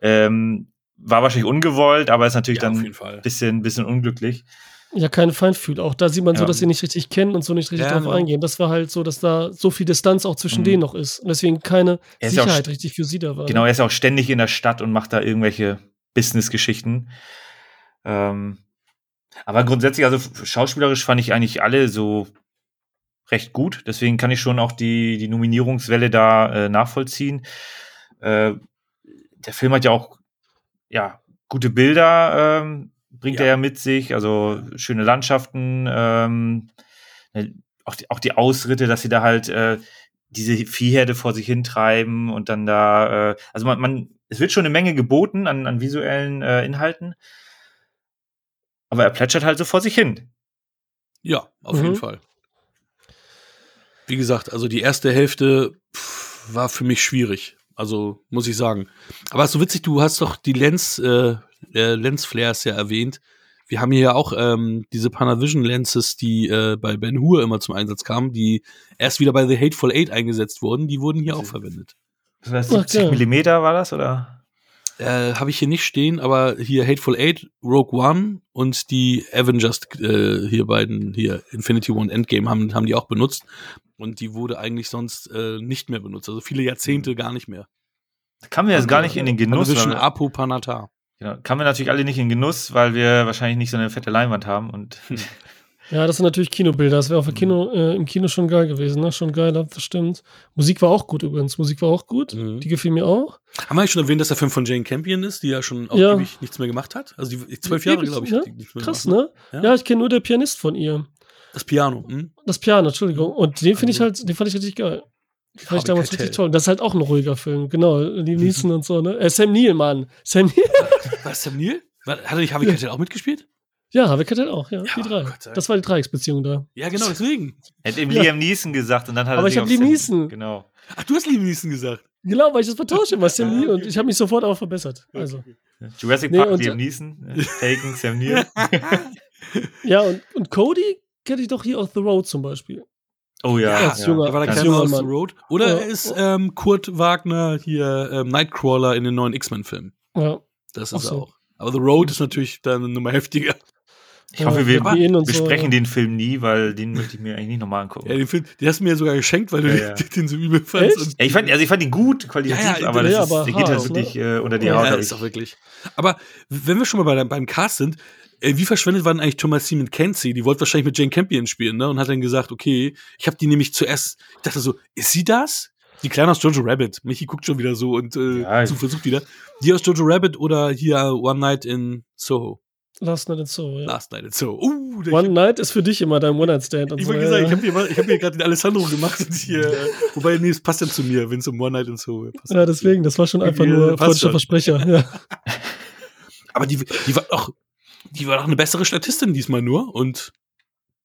Speaker 4: Ähm, war wahrscheinlich ungewollt, aber ist natürlich
Speaker 3: Ja,
Speaker 4: dann ein bisschen, bisschen unglücklich.
Speaker 2: Ja, kein Feinfühl. Auch da sieht man so,
Speaker 4: Ja.
Speaker 2: dass sie nicht richtig kennen und so nicht richtig
Speaker 3: Ja,
Speaker 2: drauf
Speaker 3: genau.
Speaker 2: eingehen. Das war halt so, dass da so viel Distanz auch zwischen
Speaker 4: Mhm.
Speaker 2: denen noch ist. Und deswegen keine
Speaker 4: Er
Speaker 2: Sicherheit richtig für sie da war.
Speaker 4: Genau, er ist auch ständig in der Stadt und macht da irgendwelche Business-Geschichten. Ähm, aber grundsätzlich, also schauspielerisch fand ich eigentlich alle so recht gut. Deswegen kann ich schon auch die, die Nominierungswelle da äh, nachvollziehen. Äh, der Film hat ja auch ja, gute Bilder, ähm, bringt
Speaker 3: Ja.
Speaker 4: er ja mit sich, also schöne Landschaften, ähm, äh, auch, die, auch die Ausritte, dass sie da halt äh, diese Viehherde vor sich hintreiben und dann da, äh, also man, man, es wird schon eine Menge geboten an, an visuellen äh, Inhalten, aber er plätschert halt so vor sich hin.
Speaker 3: Ja, auf
Speaker 2: Mhm.
Speaker 3: jeden Fall. Wie gesagt, also die erste Hälfte pff, war für mich schwierig. Also muss ich sagen. Aber es ist so witzig, du hast doch die Lens, äh, äh, Lensflares ja erwähnt. Wir haben hier ja auch ähm, diese Panavision Lenses, die äh, bei Ben Hur immer zum Einsatz kamen, die erst wieder bei The Hateful Eight eingesetzt wurden. Die wurden hier auch verwendet.
Speaker 4: Das heißt,
Speaker 2: Ach,
Speaker 4: 70
Speaker 2: geil.
Speaker 4: Millimeter war das, oder?
Speaker 3: Äh, Habe ich hier nicht stehen, aber hier Hateful Eight, Rogue One und die Avengers äh, hier beiden, hier Infinity War und Endgame haben, haben die auch benutzt. Und die wurde eigentlich sonst äh, nicht mehr benutzt. Also viele Jahrzehnte gar nicht mehr.
Speaker 4: Kamen wir jetzt gar nicht in den Genuss.
Speaker 3: Panavision
Speaker 4: weil wir-
Speaker 3: Apo Panata.
Speaker 4: Genau, kamen wir natürlich alle nicht in den Genuss, weil wir wahrscheinlich nicht so eine fette Leinwand haben und
Speaker 2: Ja, das sind natürlich Kinobilder. Das wäre
Speaker 3: Mhm.
Speaker 2: auch für Kino, äh, im Kino schon geil gewesen, ne? Schon geil, das stimmt. Musik war auch gut übrigens. Musik war auch gut.
Speaker 3: Mhm.
Speaker 2: Die gefiel mir auch.
Speaker 3: Haben wir eigentlich schon erwähnt, dass der Film von Jane Campion ist, die ja schon auch
Speaker 2: Ja.
Speaker 3: ewig nichts mehr gemacht hat? Also die zwölf Jahre, glaube ich,
Speaker 2: ne? Krass,
Speaker 3: gemacht.
Speaker 2: ne?
Speaker 3: Ja.
Speaker 2: Ja, ich kenne nur der Pianist von ihr.
Speaker 3: Das Piano. Hm?
Speaker 2: Das Piano, Entschuldigung. Und den finde ich
Speaker 3: Also-
Speaker 2: halt, den fand ich richtig geil. Den fand ich damals richtig toll. Das ist halt auch ein ruhiger Film, genau. Die Neeson und so, ne? Äh, Sam Neill, Mann. Sam Neill?
Speaker 3: War es Sam Neill? War- Hat er nicht Harvey
Speaker 2: Ja.
Speaker 3: Keitel auch mitgespielt?
Speaker 2: Ja, Harvey Keitel auch, ja.
Speaker 3: Ja,
Speaker 2: die drei.
Speaker 3: Gott.
Speaker 2: Das war die Dreiecksbeziehung da.
Speaker 3: Ja, genau, deswegen.
Speaker 4: hätte eben
Speaker 2: Ja.
Speaker 4: Liam Neeson gesagt und dann hat er
Speaker 2: Aber
Speaker 4: sich
Speaker 2: ich hab
Speaker 4: auf
Speaker 2: Liam Neeson.
Speaker 4: Genau.
Speaker 3: Ach, du hast Liam Neeson gesagt.
Speaker 2: Genau, weil ich das vertausche immer, Sam Neill.
Speaker 3: okay,
Speaker 2: Und ich habe mich sofort auch verbessert. Also.
Speaker 4: Jurassic
Speaker 2: Nee,
Speaker 4: Park,
Speaker 2: und-
Speaker 4: Liam Neeson, äh, Taken, Sam Neill.
Speaker 2: Ja, und, und Cody kenne ich doch hier aus The Road zum Beispiel.
Speaker 4: Oh ja.
Speaker 2: als junger-
Speaker 3: Er war der
Speaker 2: junger
Speaker 3: aus The. Road. Oder
Speaker 2: Ja.
Speaker 3: er ist ähm, Kurt Wagner hier ähm, Nightcrawler in den neuen X-Men-Filmen.
Speaker 2: Ja.
Speaker 3: Das ist er
Speaker 2: so.
Speaker 3: auch. Aber The Road ist natürlich dann eine Nummer heftiger.
Speaker 4: Ich hoffe, wir
Speaker 2: End und so,
Speaker 4: besprechen
Speaker 2: ja.
Speaker 4: den Film nie, weil den möchte ich mir eigentlich nicht nochmal angucken.
Speaker 3: Ja, den Film, den hast du mir ja sogar geschenkt, weil du
Speaker 4: Ja, ja.
Speaker 3: den, den so übel
Speaker 4: Ja, ich fand, also ich fand ihn gut, qualitativ, aber, das ist,
Speaker 2: aber
Speaker 4: der geht halt wirklich
Speaker 2: ne?
Speaker 4: äh, unter die Haut.
Speaker 3: ja, ist auch wirklich. Aber wenn wir schon mal bei, beim Cast sind, äh, wie verschwendet war denn eigentlich Thomasine Kenzie? Die wollte wahrscheinlich mit Jane Campion spielen, ne? Und hat dann gesagt, okay, ich habe die nämlich zuerst, ich dachte so, ist sie das? Die Kleine aus Jojo Rabbit. Michi guckt schon wieder so und äh,
Speaker 4: Ja,
Speaker 3: so versucht wieder. Die aus Jojo Rabbit oder hier One Night in Soho.
Speaker 2: Last Night and So, ja.
Speaker 3: Last Night in Soho. Uh,
Speaker 2: One Night ist für dich immer dein One-Night-Stand und
Speaker 3: ich
Speaker 2: so.
Speaker 3: wollte
Speaker 2: ja,
Speaker 3: sagen, ich habe hier, hab hier gerade den Alessandro gemacht hier, wobei, nee, es passt dann zu mir, wenn es um One Night in Soho passt.
Speaker 2: Ja, deswegen, das war schon einfach
Speaker 3: Ja,
Speaker 2: nur freudscher. Versprecher. Ja.
Speaker 3: Aber die, die war doch, die war doch eine bessere Statistin diesmal nur und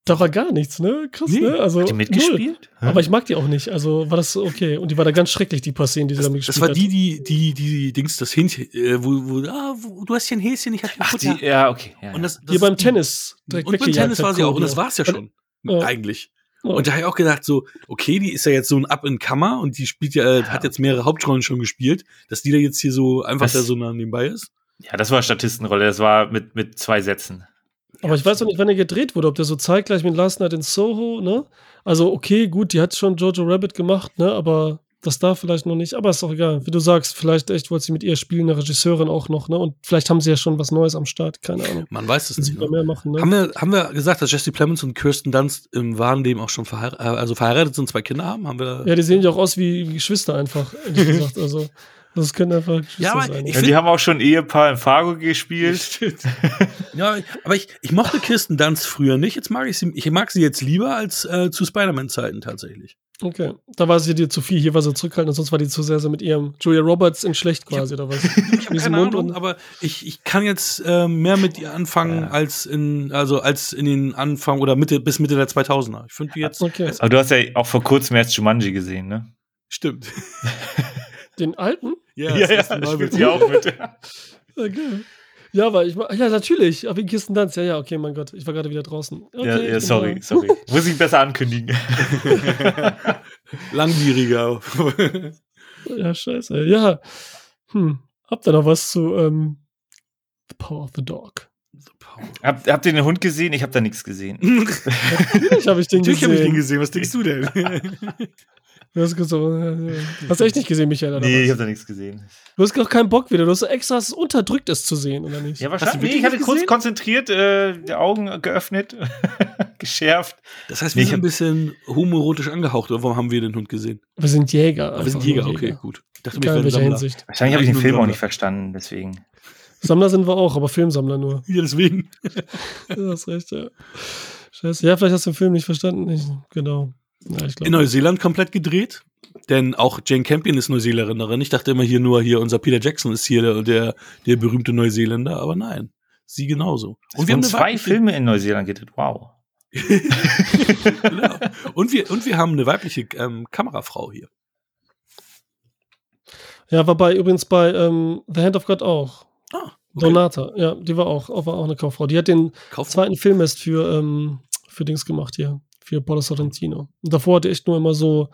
Speaker 2: Da war gar nichts, ne? Krass,
Speaker 3: Nee.
Speaker 2: ne? Also,
Speaker 4: Hat die
Speaker 2: null.
Speaker 4: mitgespielt? Hä?
Speaker 2: Aber ich mag die auch nicht. Also war das okay. Und die war da ganz schrecklich, die paar Szenen, die sie da mitgespielt
Speaker 3: das war
Speaker 2: hat.
Speaker 3: die, die, die, die, Dings, das Hähnchen, äh, wo, wo, ah, wo, du hast hier ein Häschen, ich hab hier
Speaker 4: Ach,
Speaker 3: Futter.
Speaker 4: die, ja, okay. Ja,
Speaker 3: und das, das
Speaker 2: Hier beim
Speaker 3: die-
Speaker 2: Tennis. direkt
Speaker 3: Und beim Tennis
Speaker 2: hat
Speaker 3: war sie auch, und das war's ja schon.
Speaker 2: Ja.
Speaker 3: Eigentlich.
Speaker 2: Ja.
Speaker 3: Und da habe ich auch gedacht, so, okay, die ist ja jetzt so ein Up-in-Kammer und die spielt ja,
Speaker 4: Ja.
Speaker 3: hat jetzt mehrere Hauptrollen schon gespielt, dass die da jetzt hier so einfach
Speaker 4: Das-
Speaker 3: da so nebenbei ist.
Speaker 4: ja, das war Statistenrolle, das war mit, mit zwei Sätzen.
Speaker 2: Aber ich weiß auch nicht, wann der gedreht wurde, ob der so zeitgleich mit Last Night in Soho, ne? Also, okay, gut, die hat schon Jojo Rabbit gemacht, ne? Aber das da vielleicht noch nicht. Aber ist doch egal. Wie du sagst, vielleicht echt wollte sie mit ihr spielen, eine Regisseurin auch noch, ne? Und vielleicht haben sie ja schon was Neues am Start, keine Ahnung.
Speaker 3: Man weiß es nicht. Ne?
Speaker 2: mehr machen, ne?
Speaker 3: Haben wir, haben wir gesagt, dass Jesse Plemons und Kirsten Dunst im wahren Leben auch schon verheiratet, also verheiratet sind, zwei Kinder haben? Haben wir.
Speaker 2: Ja, die sehen ja auch aus wie, wie Geschwister einfach, ehrlich gesagt. Also, Das können einfach Geschwister
Speaker 3: Ja, aber
Speaker 2: sein.
Speaker 3: ich
Speaker 4: Ja,
Speaker 3: find-
Speaker 4: die haben auch schon Ehepaar in Fargo gespielt.
Speaker 3: Ja, aber ich, ich mochte Kirsten Dunst früher nicht. Jetzt mag ich sie, ich mag sie jetzt lieber als äh, zu Spider-Man-Zeiten tatsächlich.
Speaker 2: Okay. Da war sie dir zu viel, hier war sie zurückhaltend, sonst war die zu sehr so mit ihrem Julia Roberts in schlecht quasi, oder was?
Speaker 3: Ich habe keine
Speaker 2: Mund
Speaker 3: Ahnung,
Speaker 2: und-
Speaker 3: aber ich, ich kann jetzt äh, mehr mit ihr anfangen
Speaker 4: Ja.
Speaker 3: als in also als in den Anfang oder Mitte bis Mitte der 2000er. Ich finde die jetzt
Speaker 2: Okay.
Speaker 4: Aber du hast ja auch vor kurzem erst Jumanji gesehen, ne?
Speaker 3: stimmt.
Speaker 2: Den alten?
Speaker 3: das erste Mal
Speaker 4: spielt sie auch mit.
Speaker 2: Okay. Ja, aber ich ja natürlich, aber in Kirsten Dunst, ja, ja, okay, mein Gott, ich war gerade wieder draußen. Okay,
Speaker 4: ja, ja,
Speaker 2: bin
Speaker 4: sorry,
Speaker 2: da.
Speaker 4: sorry. Muss ich besser ankündigen.
Speaker 3: Langwieriger.
Speaker 2: Ja, scheiße. Ja. Hm. Habt ihr noch was zu ähm, The Power of the Dog?
Speaker 4: Habt, habt ihr den Hund gesehen? Ich habe da nichts gesehen.
Speaker 2: Natürlich habe ich den
Speaker 3: Natürlich habe ich den
Speaker 2: gesehen.
Speaker 3: gesehen. Was denkst du denn?
Speaker 2: Du hast, gesagt, äh, hast du echt nicht gesehen, Michael? Oder
Speaker 4: Nee, ich
Speaker 2: was?
Speaker 4: habe da nichts gesehen.
Speaker 2: Du hast doch keinen Bock wieder. Du hast so extra es unterdrückt, es zu sehen, oder nicht?
Speaker 4: Ja, wahrscheinlich. Nee, ich hatte
Speaker 3: nicht
Speaker 4: kurz
Speaker 3: gesehen?
Speaker 4: konzentriert, äh, die Augen geöffnet, geschärft.
Speaker 3: Das heißt,
Speaker 4: Nee,
Speaker 3: wir
Speaker 4: ich
Speaker 3: sind ein bisschen homoerotisch angehaucht. Oder warum haben wir den Hund gesehen?
Speaker 2: Wir sind Jäger.
Speaker 3: Wir sind
Speaker 2: einfach
Speaker 3: Jäger, okay, gut. Ich dachte,
Speaker 2: Egal welcher. Hinsicht.
Speaker 4: Wahrscheinlich habe ich den Film auch nicht verstanden, deswegen.
Speaker 2: Sammler sind wir auch, aber Filmsammler nur.
Speaker 3: Ja, deswegen.
Speaker 2: Du hast recht, ja. Scheiße. Ja, vielleicht hast du den Film nicht verstanden. Ich, genau. Ja, ich
Speaker 3: In. Neuseeland komplett gedreht. Denn auch Jane Campion ist Neuseeländerin. Ich dachte immer hier nur, hier unser Peter Jackson ist hier der, der, der berühmte Neuseeländer, aber nein. Sie genauso.
Speaker 4: Und
Speaker 3: wir haben eine
Speaker 4: zwei
Speaker 3: weibliche-
Speaker 4: Filme in Neuseeland gedreht. Wow.
Speaker 3: genau. und, wir, und wir haben eine weibliche ähm, Kamerafrau hier.
Speaker 2: Ja, war bei übrigens bei ähm, The Hand of God auch.
Speaker 3: Ah,
Speaker 2: Donata, ja, die war auch, war auch eine Kauffrau. Die hat den
Speaker 3: Kauf
Speaker 2: zweiten Film erst für, ähm, für Dings gemacht hier, für Paulo Sorrentino. Und davor hat er echt nur immer so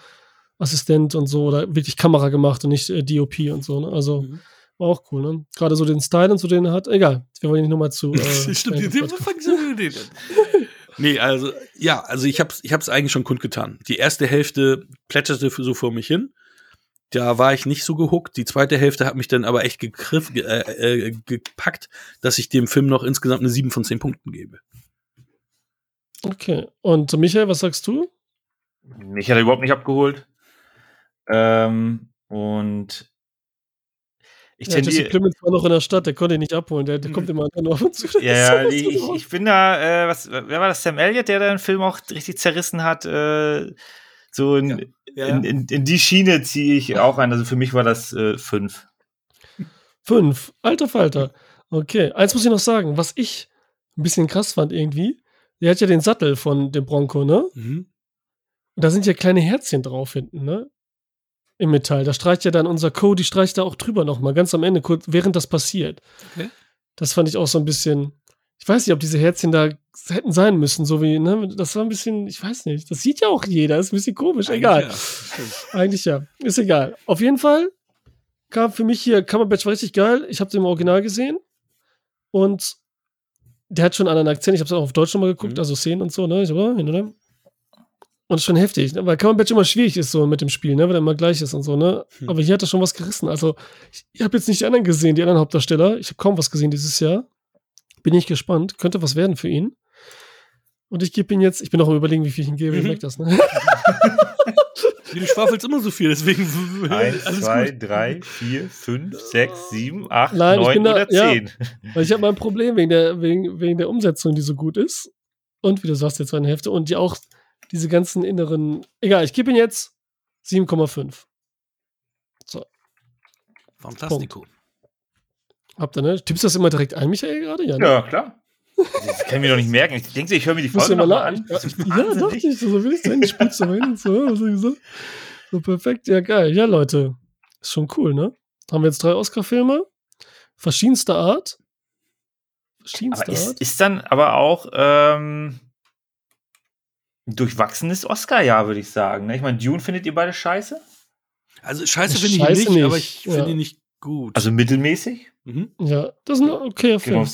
Speaker 2: Assistent und so oder wirklich Kamera gemacht und nicht äh, DOP und so. Ne? Also
Speaker 3: Mhm.
Speaker 2: war auch cool, ne? Gerade so den Style und so, den er hat. Egal, wir wollen nicht nochmal zu. Äh,
Speaker 3: Stimmt, fangen Sie an. Nee, also, ja, also ich hab's, ich hab's eigentlich schon kundgetan. Die erste Hälfte plätscherte so vor mich hin. Da war ich nicht so gehuckt. Die zweite Hälfte hat mich dann aber echt gegriff, ge, äh, äh, gepackt, dass ich dem Film noch insgesamt eine 7 von 10 Punkten gebe.
Speaker 2: Okay. Und Michael, was sagst du?
Speaker 4: Mich hat er überhaupt nicht abgeholt. Ähm, und ich
Speaker 2: Ja, Jesse
Speaker 4: tendiere.
Speaker 2: Plemons war noch in der Stadt, der konnte ihn nicht abholen. Der, der
Speaker 3: Mhm.
Speaker 2: kommt immer nur auf uns zu.
Speaker 4: Ja, ja, ich, ich, ich bin da, äh, was, wer war das? Sam Elliott, der den Film auch richtig zerrissen hat. Äh, so in,
Speaker 3: Ja. Ja,
Speaker 4: in, in, in die Schiene ziehe ich auch ein. Also für mich war das äh, fünf.
Speaker 2: Fünf. Alter Falter. Okay. Eins muss ich noch sagen, was ich ein bisschen krass fand irgendwie. Der hat ja den Sattel von dem Bronco, ne?
Speaker 3: Mhm.
Speaker 2: Und da sind ja kleine Herzchen drauf hinten, ne? Im Metall. Da streicht ja dann unser Cody, streicht da auch drüber nochmal, ganz am Ende, kurz, während das passiert.
Speaker 3: Okay.
Speaker 2: Das fand ich auch so ein bisschen. Ich weiß nicht, ob diese Herzchen da hätten sein müssen, so wie, ne? Das war ein bisschen, ich weiß nicht. Das sieht ja auch jeder, ist ein bisschen komisch, egal.
Speaker 3: Eigentlich ja, stimmt.
Speaker 2: Eigentlich ja. Ist egal. Auf jeden Fall kam für mich hier, Cumberbatch war richtig geil. Ich habe den im Original gesehen. Und der hat schon einen anderen Akzent. Ich habe es auch auf Deutsch nochmal geguckt,
Speaker 3: Mhm.
Speaker 2: also Szenen und so, ne? Ich oh, hin und her. Und ist schon heftig, ne? weil Cumberbatch immer schwierig ist so mit dem Spiel, ne? weil er immer gleich ist und so, ne?
Speaker 3: Hm.
Speaker 2: Aber hier hat er schon was gerissen. Also, ich, ich habe jetzt nicht die anderen gesehen, die anderen Hauptdarsteller. Ich habe kaum was gesehen dieses Jahr. Bin ich gespannt. Könnte was werden für ihn. Und ich gebe ihn jetzt, ich bin auch am überlegen, wie viel ich ihm gebe. Ich
Speaker 3: Mhm.
Speaker 2: merke das, ne?
Speaker 3: Du schwafelst immer so viel, deswegen.
Speaker 4: Eins,
Speaker 3: alles
Speaker 4: zwei,
Speaker 3: gut.
Speaker 4: drei, vier, fünf, sechs, sieben, acht,
Speaker 2: Nein, ich
Speaker 4: neun
Speaker 2: bin da-
Speaker 4: oder
Speaker 2: ja.
Speaker 4: zehn.
Speaker 2: Weil ich habe mal ein Problem wegen der, wegen, wegen der Umsetzung, die so gut ist. Und wie du sagst, jetzt eine Hälfte. Und die auch diese ganzen inneren. Egal, ich gebe ihn jetzt 7,5.
Speaker 3: Fantastico.
Speaker 2: Habt ihr, ne? Tippst du das immer direkt ein, Michael, gerade? Ja, ne?
Speaker 4: Ja, klar. Das kann ich mir doch nicht merken. Ich denke, ich höre mir die Folge
Speaker 2: la-
Speaker 4: an.
Speaker 2: Ja,
Speaker 4: Das ist
Speaker 2: ja dachte ich, so will ich sein. Spitzt so hin und so. Ich gesagt? So perfekt, ja, geil. Ja, Leute. Ist schon cool, ne? Haben wir jetzt drei Oscar-Filme. Verschiedenster Art. Verschiedenster
Speaker 4: Aber ist,
Speaker 2: Art.
Speaker 4: ist dann aber auch ähm, ein durchwachsenes Oscar-Jahr, würde ich sagen. ne? Ich meine, Dune findet ihr beide scheiße?
Speaker 3: Also scheiße finde ich
Speaker 2: Scheiße
Speaker 3: nicht,
Speaker 2: nicht,
Speaker 3: aber ich
Speaker 2: ja.
Speaker 3: finde ihn nicht gut.
Speaker 4: Also mittelmäßig?
Speaker 3: mhm.
Speaker 2: Ja, das ist ein okayer
Speaker 4: Genau.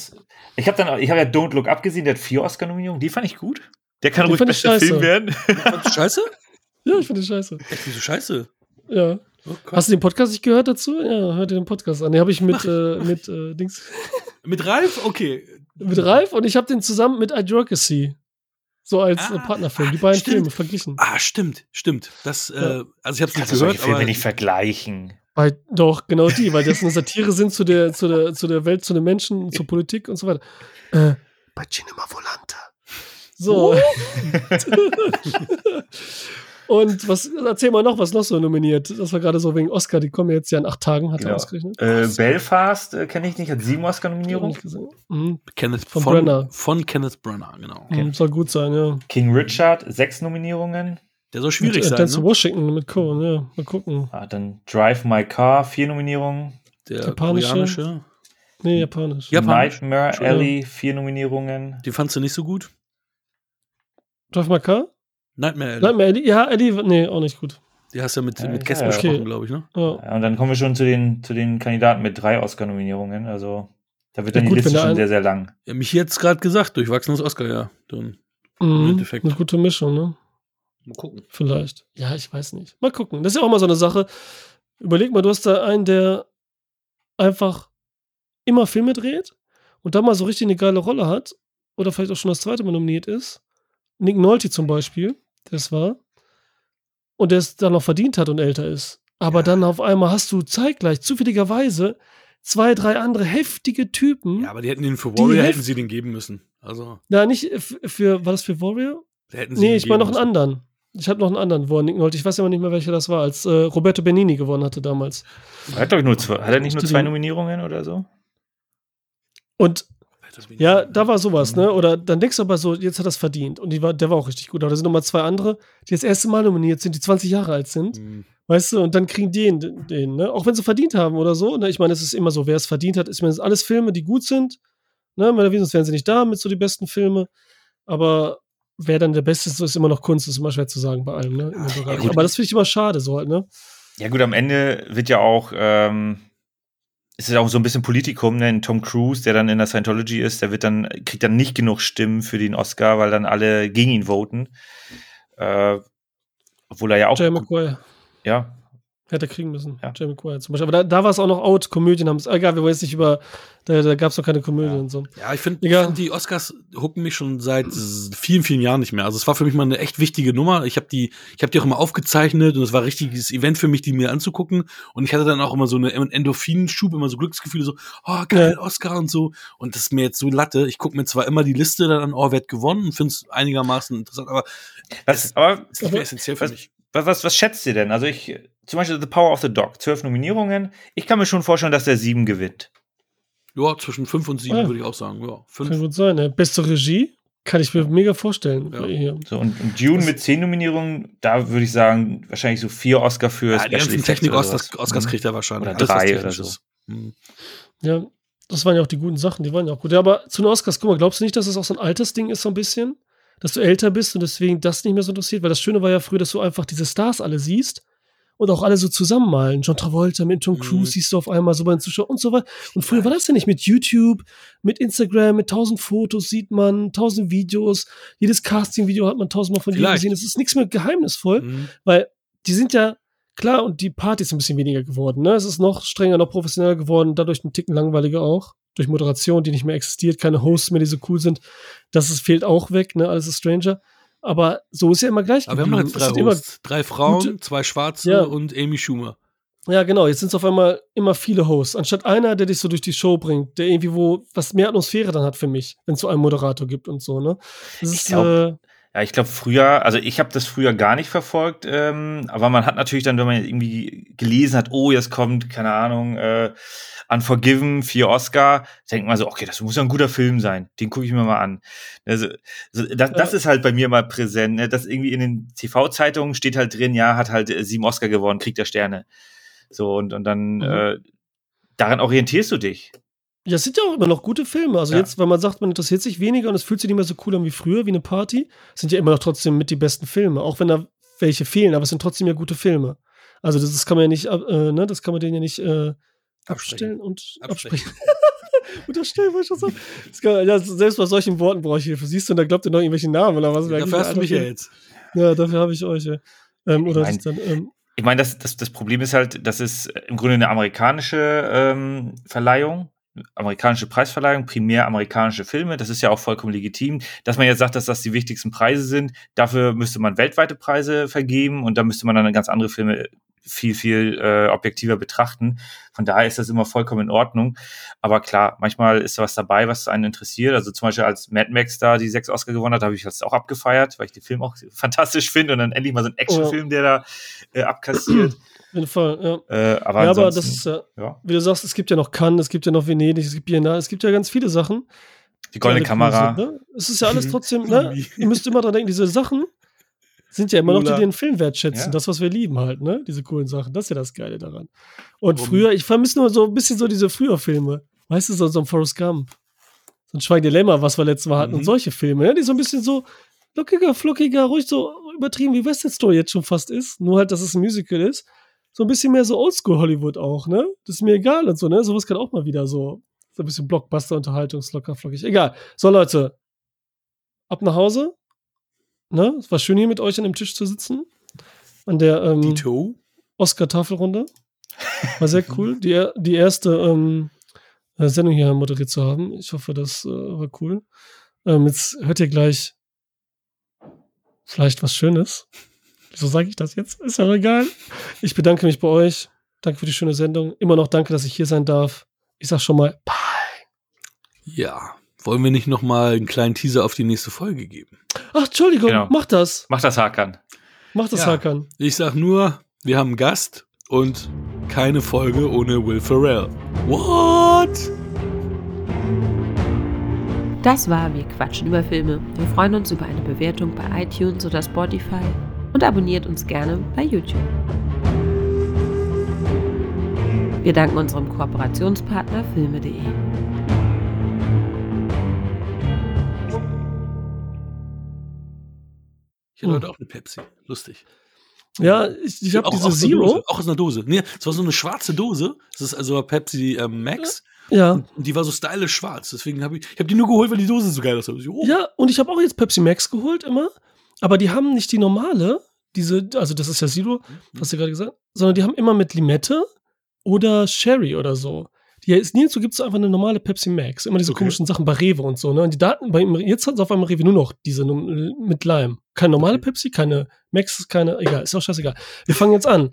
Speaker 4: Ich habe dann, ich habe ja Don't Look Up gesehen, der hat vier Oscar-Nominierungen. Die fand ich gut. Der kann
Speaker 2: Die
Speaker 4: ruhig
Speaker 2: ich
Speaker 4: bester
Speaker 2: scheiße.
Speaker 4: Film werden.
Speaker 3: Fandst du scheiße?
Speaker 2: Ja, ich finde scheiße.
Speaker 3: Echt, wieso scheiße?
Speaker 2: Ja.
Speaker 3: Oh.
Speaker 2: Hast du den Podcast nicht gehört dazu? Ja, hör dir den Podcast an. Den habe ich mit, äh, mit äh, Dings,
Speaker 3: Mit Ralf? Okay.
Speaker 2: mit Ralf und ich habe den zusammen mit Advocacy. So als
Speaker 3: Ah,
Speaker 2: äh, Partnerfilm. Die
Speaker 3: ah,
Speaker 2: beiden
Speaker 3: stimmt.
Speaker 2: Filme verglichen.
Speaker 3: Ah, stimmt, stimmt. Das,
Speaker 2: Ja.
Speaker 3: äh, also ich habe es nicht
Speaker 4: Kannst du solche
Speaker 3: gehört,
Speaker 4: Filme
Speaker 3: aber
Speaker 4: nicht vergleichen.
Speaker 2: Bei, doch, genau die, weil das eine Satire sind zu der, zu der, zu der Welt, zu den Menschen, zur Politik und so weiter. Äh, bei Cinema Volante. So. und was, erzähl mal noch, was noch so nominiert. Das war gerade so wegen Oscar, die kommen jetzt ja in acht Tagen, hat er
Speaker 4: Genau.
Speaker 2: ausgerechnet.
Speaker 4: Äh, Belfast äh, kenne ich nicht, hat sieben Oscar-Nominierungen.
Speaker 2: Mhm.
Speaker 3: Kenneth
Speaker 2: Von
Speaker 3: von,
Speaker 2: Brenner.
Speaker 3: Von Kenneth Brenner, genau.
Speaker 2: Mhm, Soll gut sein, ja.
Speaker 4: King Richard, sechs Nominierungen.
Speaker 3: Der soll schwierig
Speaker 2: mit, äh,
Speaker 3: sein.
Speaker 2: Denzel
Speaker 3: Ne?
Speaker 2: Washington mit Cohen, ja. Mal gucken.
Speaker 4: Ah, dann Drive My Car, vier Nominierungen.
Speaker 3: Der
Speaker 2: Japanische.
Speaker 3: koreanische.
Speaker 2: Nee, japanisch.
Speaker 3: Ja. Japan.
Speaker 4: Nightmare. Alley, vier Nominierungen.
Speaker 3: Den fandst du nicht so gut?
Speaker 2: Drive My Car?
Speaker 3: Nightmare Alley.
Speaker 2: Nightmare Alley? Ja, Eddie, nee, auch nicht gut.
Speaker 3: Die hast du ja mit,
Speaker 4: Ja,
Speaker 3: mit Kess
Speaker 4: ja.
Speaker 3: besprochen,
Speaker 2: Okay.
Speaker 3: glaube ich, ne?
Speaker 2: Ja.
Speaker 4: Und dann kommen wir schon zu den, zu den Kandidaten mit drei Oscar-Nominierungen. Also da wird
Speaker 2: Ja,
Speaker 4: dann die
Speaker 2: gut,
Speaker 4: Liste
Speaker 2: wenn der
Speaker 4: schon sehr, sehr lang.
Speaker 3: Ja, mich jetzt gerade gesagt, durchwachsenes Oscar, ja. Dann
Speaker 2: Mhm.
Speaker 3: Endeffekt.
Speaker 2: Eine gute Mischung, ne?
Speaker 3: Mal gucken.
Speaker 2: Vielleicht. Ja, ich weiß nicht. Mal gucken. Das ist ja auch mal so eine Sache. Überleg mal, du hast da einen, der einfach immer Filme dreht und da mal so richtig eine geile Rolle hat oder vielleicht auch schon das zweite Mal nominiert ist. Nick Nolte zum Beispiel, das war. Und der es dann noch verdient hat und älter ist. Aber
Speaker 3: Ja.
Speaker 2: dann auf einmal hast du zeitgleich, zufälligerweise, zwei, drei andere heftige Typen.
Speaker 3: Ja, aber die hätten den für Warrior hätten sie den geben müssen. Also,
Speaker 2: Na, nicht für, war das für Warrior?
Speaker 3: da hätten sie
Speaker 2: Nee, ich meine noch einen anderen. Ich habe noch einen anderen, wo er Nick Nolte, ich weiß aber nicht mehr, welcher das war, als äh, Roberto Benini gewonnen hatte damals.
Speaker 4: Er hat, ich, nur zwei, hat er nicht nur zwei Nominierungen oder so?
Speaker 2: Und ja, da war sowas, ne? Oder dann denkst du aber so, jetzt hat er es verdient. Und die war, der war auch richtig gut. Aber da sind nochmal zwei andere, die das erste Mal nominiert sind, die 20 Jahre alt sind.
Speaker 3: Mhm.
Speaker 2: Weißt du, und dann kriegen die den, den ne? Auch wenn sie verdient haben oder so. Ne? Ich meine, es ist immer so, wer es verdient hat, ist mir das alles Filme, die gut sind. Ne? Meiner Sonst wären sie nicht da mit so die besten Filme. Aber wer dann der Beste ist, ist immer noch Kunst, ist immer schwer zu sagen bei allem, ne?
Speaker 4: Gut.
Speaker 2: aber das finde ich immer schade, so halt, ne?
Speaker 4: Ja, gut, am Ende wird ja auch, ähm, ist es auch so ein bisschen Politikum, ne? Tom Cruise, der dann in der Scientology ist, der wird dann, kriegt dann nicht genug Stimmen für den Oscar, weil dann alle gegen ihn voten. Äh, obwohl er ja auch.
Speaker 2: Jay McGuire.
Speaker 4: Ja,
Speaker 2: Hätte kriegen müssen.
Speaker 4: Ja.
Speaker 2: Jay McGuire zum Beispiel. Aber da, da war es auch noch out. Komödien haben es. Egal, wir wollen nicht über. Da, da gab es noch keine Komödien
Speaker 4: Ja.
Speaker 2: und so.
Speaker 3: Ja, ich finde, find, die Oscars hucken mich schon seit vielen, vielen Jahren nicht mehr. Also es war für mich mal eine echt wichtige Nummer. Ich habe die, ich habe die auch immer aufgezeichnet und es war ein richtiges Event für mich, die mir anzugucken. Und ich hatte dann auch immer so eine Endorphinschub, immer so Glücksgefühle, so, oh geil, Oscar und so. Und das ist mir jetzt so Latte. Ich gucke mir zwar immer die Liste dann an, oh, wer hat gewonnen und finde es einigermaßen interessant, aber
Speaker 4: was, aber
Speaker 3: es ist nicht mehr essentiell für
Speaker 4: was-
Speaker 3: mich.
Speaker 4: was, was, was schätzt ihr denn? Also ich, zum Beispiel The Power of the Dog, zwölf Nominierungen. Ich kann mir schon vorstellen, dass der sieben gewinnt.
Speaker 3: Ja, zwischen fünf und sieben
Speaker 2: Ja.
Speaker 3: würde ich auch sagen. Ja,
Speaker 2: Kann
Speaker 3: fünf.
Speaker 2: gut sein. Ne? Beste Regie kann ich mir mega vorstellen.
Speaker 3: Ja.
Speaker 2: Hier.
Speaker 4: So, und, und Dune
Speaker 2: Das-
Speaker 4: mit zehn Nominierungen, da würde ich sagen, wahrscheinlich so vier Oscar für
Speaker 3: Ja, die ganzen Technik-Oscars
Speaker 4: Mhm.
Speaker 3: kriegt er wahrscheinlich.
Speaker 4: Oder drei oder so.
Speaker 3: ist. Mhm.
Speaker 2: Ja, das waren ja auch die guten Sachen. Die waren ja auch gut. Ja, aber zu den Oscars, guck mal, glaubst du nicht, dass das auch so ein Altersding ist, so ein bisschen? Dass du älter bist und deswegen das nicht mehr so interessiert? Weil das Schöne war ja früher, dass du einfach diese Stars alle siehst und auch alle so zusammenmalen. John Travolta mit Tom
Speaker 3: Mhm.
Speaker 2: Cruise siehst du auf einmal so bei den Zuschauern und so weiter. Und früher war das ja nicht mit YouTube, mit Instagram, mit tausend Fotos sieht man, tausend Videos. Jedes Casting-Video hat man tausendmal von dir gesehen. Es ist nichts mehr geheimnisvoll.
Speaker 3: Mhm.
Speaker 2: Weil die sind ja, klar, und die Party ist ein bisschen weniger geworden. Ne? Es ist noch strenger, noch professioneller geworden, dadurch ein Ticken langweiliger auch. Durch Moderation, die nicht mehr existiert, keine Hosts mehr, die so cool sind. Das ist, fehlt auch weg, ne? Alles ist Stranger. Aber so ist ja immer gleich
Speaker 3: Aber wir haben noch jetzt drei. Drei Frauen,
Speaker 2: gute-
Speaker 3: zwei Schwarze
Speaker 2: Ja.
Speaker 3: und Amy Schumer.
Speaker 2: Ja, genau. Jetzt sind es auf einmal immer viele Hosts. Anstatt einer, der dich so durch die Show bringt, der irgendwie wo was mehr Atmosphäre dann hat für mich, wenn es so einen Moderator gibt und so, ne? Das
Speaker 4: Ich
Speaker 2: ist,
Speaker 4: glaub,
Speaker 2: äh,
Speaker 4: Ja, ich glaube früher, also ich habe das früher gar nicht verfolgt, ähm, aber man hat natürlich dann, wenn man irgendwie gelesen hat, oh, jetzt kommt, keine Ahnung, äh, Unforgiven, vier Oscar, denkt man so, okay, das muss ja ein guter Film sein, den gucke ich mir mal an. Also, so, das, das ist halt bei mir mal präsent, ne? dass irgendwie in den TV-Zeitungen steht halt drin, ja, hat halt äh, sieben Oscar gewonnen, kriegt er Sterne. So, und, und dann,
Speaker 2: Mhm.
Speaker 4: äh, daran orientierst du dich.
Speaker 2: Ja, es sind ja auch immer noch gute Filme. Also
Speaker 4: Ja.
Speaker 2: jetzt, wenn man sagt, man interessiert sich weniger und es fühlt sich nicht mehr so cool an wie früher, wie eine Party, sind ja immer noch trotzdem mit die besten Filme. Auch wenn da welche fehlen, aber es sind trotzdem ja gute Filme. Also das, das kann man ja nicht, äh, ne, das kann man denen ja nicht äh, abstellen und
Speaker 3: Absprechen.
Speaker 2: Unterstellen, wollte ich schon sagen. Kann, ja, selbst bei solchen Worten brauche ich Hilfe. Siehst du, und da glaubt ihr noch irgendwelche Namen oder was?
Speaker 3: Dafür hast du mich ja jetzt.
Speaker 2: Ja, dafür habe ich euch. Ja. Ähm, oder
Speaker 4: Ich mein-
Speaker 2: dann, ähm,
Speaker 4: Ich meine, das, das, das Problem ist halt, das ist im Grunde eine amerikanische ähm, Verleihung, amerikanische Preisverleihung, primär amerikanische Filme. Das ist ja auch vollkommen legitim. Dass man jetzt sagt, dass das die wichtigsten Preise sind, dafür müsste man weltweite Preise vergeben und da müsste man dann ganz andere Filme viel, viel äh, objektiver betrachten. Von daher ist das immer vollkommen in Ordnung. Aber klar, manchmal ist was dabei, was einen interessiert. Also zum Beispiel als Mad Max da die sechs Oscar gewonnen hat, habe ich das auch abgefeiert, weil ich den Film auch fantastisch finde und dann endlich mal so ein Actionfilm, der da äh, abkassiert.
Speaker 2: Jeden Fall, ja.
Speaker 4: Äh, aber
Speaker 2: ja, aber das ist ja,
Speaker 4: ja,
Speaker 2: wie du sagst, es gibt ja noch Cannes, es gibt ja noch Venedig, es gibt Biennale, es gibt ja ganz viele Sachen.
Speaker 4: die goldene Kamera.
Speaker 2: Sind, ne? Es ist ja alles trotzdem, ne? Ihr müsst immer dran denken, diese Sachen sind ja immer noch die, die
Speaker 3: Cooler.
Speaker 2: den Film wertschätzen.
Speaker 4: Ja.
Speaker 2: Das, was wir lieben halt, ne? Diese coolen Sachen. Das ist ja das Geile daran. Und
Speaker 3: Warum?
Speaker 2: früher, ich vermisse nur so ein bisschen so diese früher Filme. Weißt du, so, so ein Forrest Gump. So ein Schweig Dilemma, was wir letztes Mal hatten.
Speaker 3: Mhm.
Speaker 2: Und solche Filme, ne? Die so ein bisschen so lockiger, flockiger, ruhig so übertrieben wie West Side Story jetzt schon fast ist. Nur halt, dass es ein Musical ist. So ein bisschen mehr so Oldschool Hollywood auch, ne? Das ist mir egal und so, ne? Sowas kann auch mal wieder so, so ein bisschen Blockbuster-Unterhaltungslocker, flockig. Egal. So, Leute. Ab nach Hause. Ne? Es war schön hier mit euch an dem Tisch zu sitzen. An der ähm. Oscar-Tafelrunde. War sehr cool. Die, die erste ähm, äh, Sendung hier moderiert zu haben. Ich hoffe, das äh, war cool. Ähm, jetzt hört ihr gleich vielleicht was Schönes. Wieso sage ich das jetzt? Ist ja egal. Ich bedanke mich bei euch. Danke für die schöne Sendung. Immer noch danke, dass ich hier sein darf. Ich sag schon mal, bye.
Speaker 3: Ja. Wollen wir nicht noch mal einen kleinen Teaser auf die nächste Folge geben?
Speaker 2: Ach, Entschuldigung,
Speaker 4: Genau.
Speaker 2: mach das.
Speaker 4: Mach das Hakan.
Speaker 2: Mach das,
Speaker 3: Ja.
Speaker 2: Hakan.
Speaker 3: Ich sag nur, wir haben einen Gast und keine Folge ohne Will Ferrell. What?
Speaker 1: Das war Wir quatschen über Filme. Wir freuen uns über eine Bewertung bei iTunes oder Spotify und abonniert uns gerne bei YouTube. Wir danken unserem Kooperationspartner filme.de.
Speaker 3: Ich hatte
Speaker 2: Hm.
Speaker 3: heute auch eine Pepsi. Lustig.
Speaker 2: Ja, ich, ich habe
Speaker 3: Auch
Speaker 2: diese
Speaker 3: einer
Speaker 2: Zero.
Speaker 3: Dose. Auch aus einer Dose. Nee, es war so eine schwarze Dose. Das ist also Pepsi ähm, Max.
Speaker 2: Ja.
Speaker 3: Und die war so stylisch schwarz. Deswegen habe ich, ich hab die nur geholt, weil die Dose so geil aussah. Ich, oh,
Speaker 2: Ja, und ich habe auch jetzt Pepsi Max geholt immer, aber die haben nicht die normale, diese, also das ist ja Zero, hast du gerade gesagt, sondern die haben immer mit Limette oder Sherry oder so. Die ist nirgendwo gibt es einfach eine normale Pepsi Max. Immer diese
Speaker 3: Okay.
Speaker 2: komischen Sachen bei Rewe und so. Ne? Und die Daten, bei, jetzt hat es auf einmal Rewe nur noch diese mit Lime. Keine normale
Speaker 3: Okay.
Speaker 2: Pepsi, keine Max, keine, egal, ist auch scheißegal. Wir fangen jetzt an.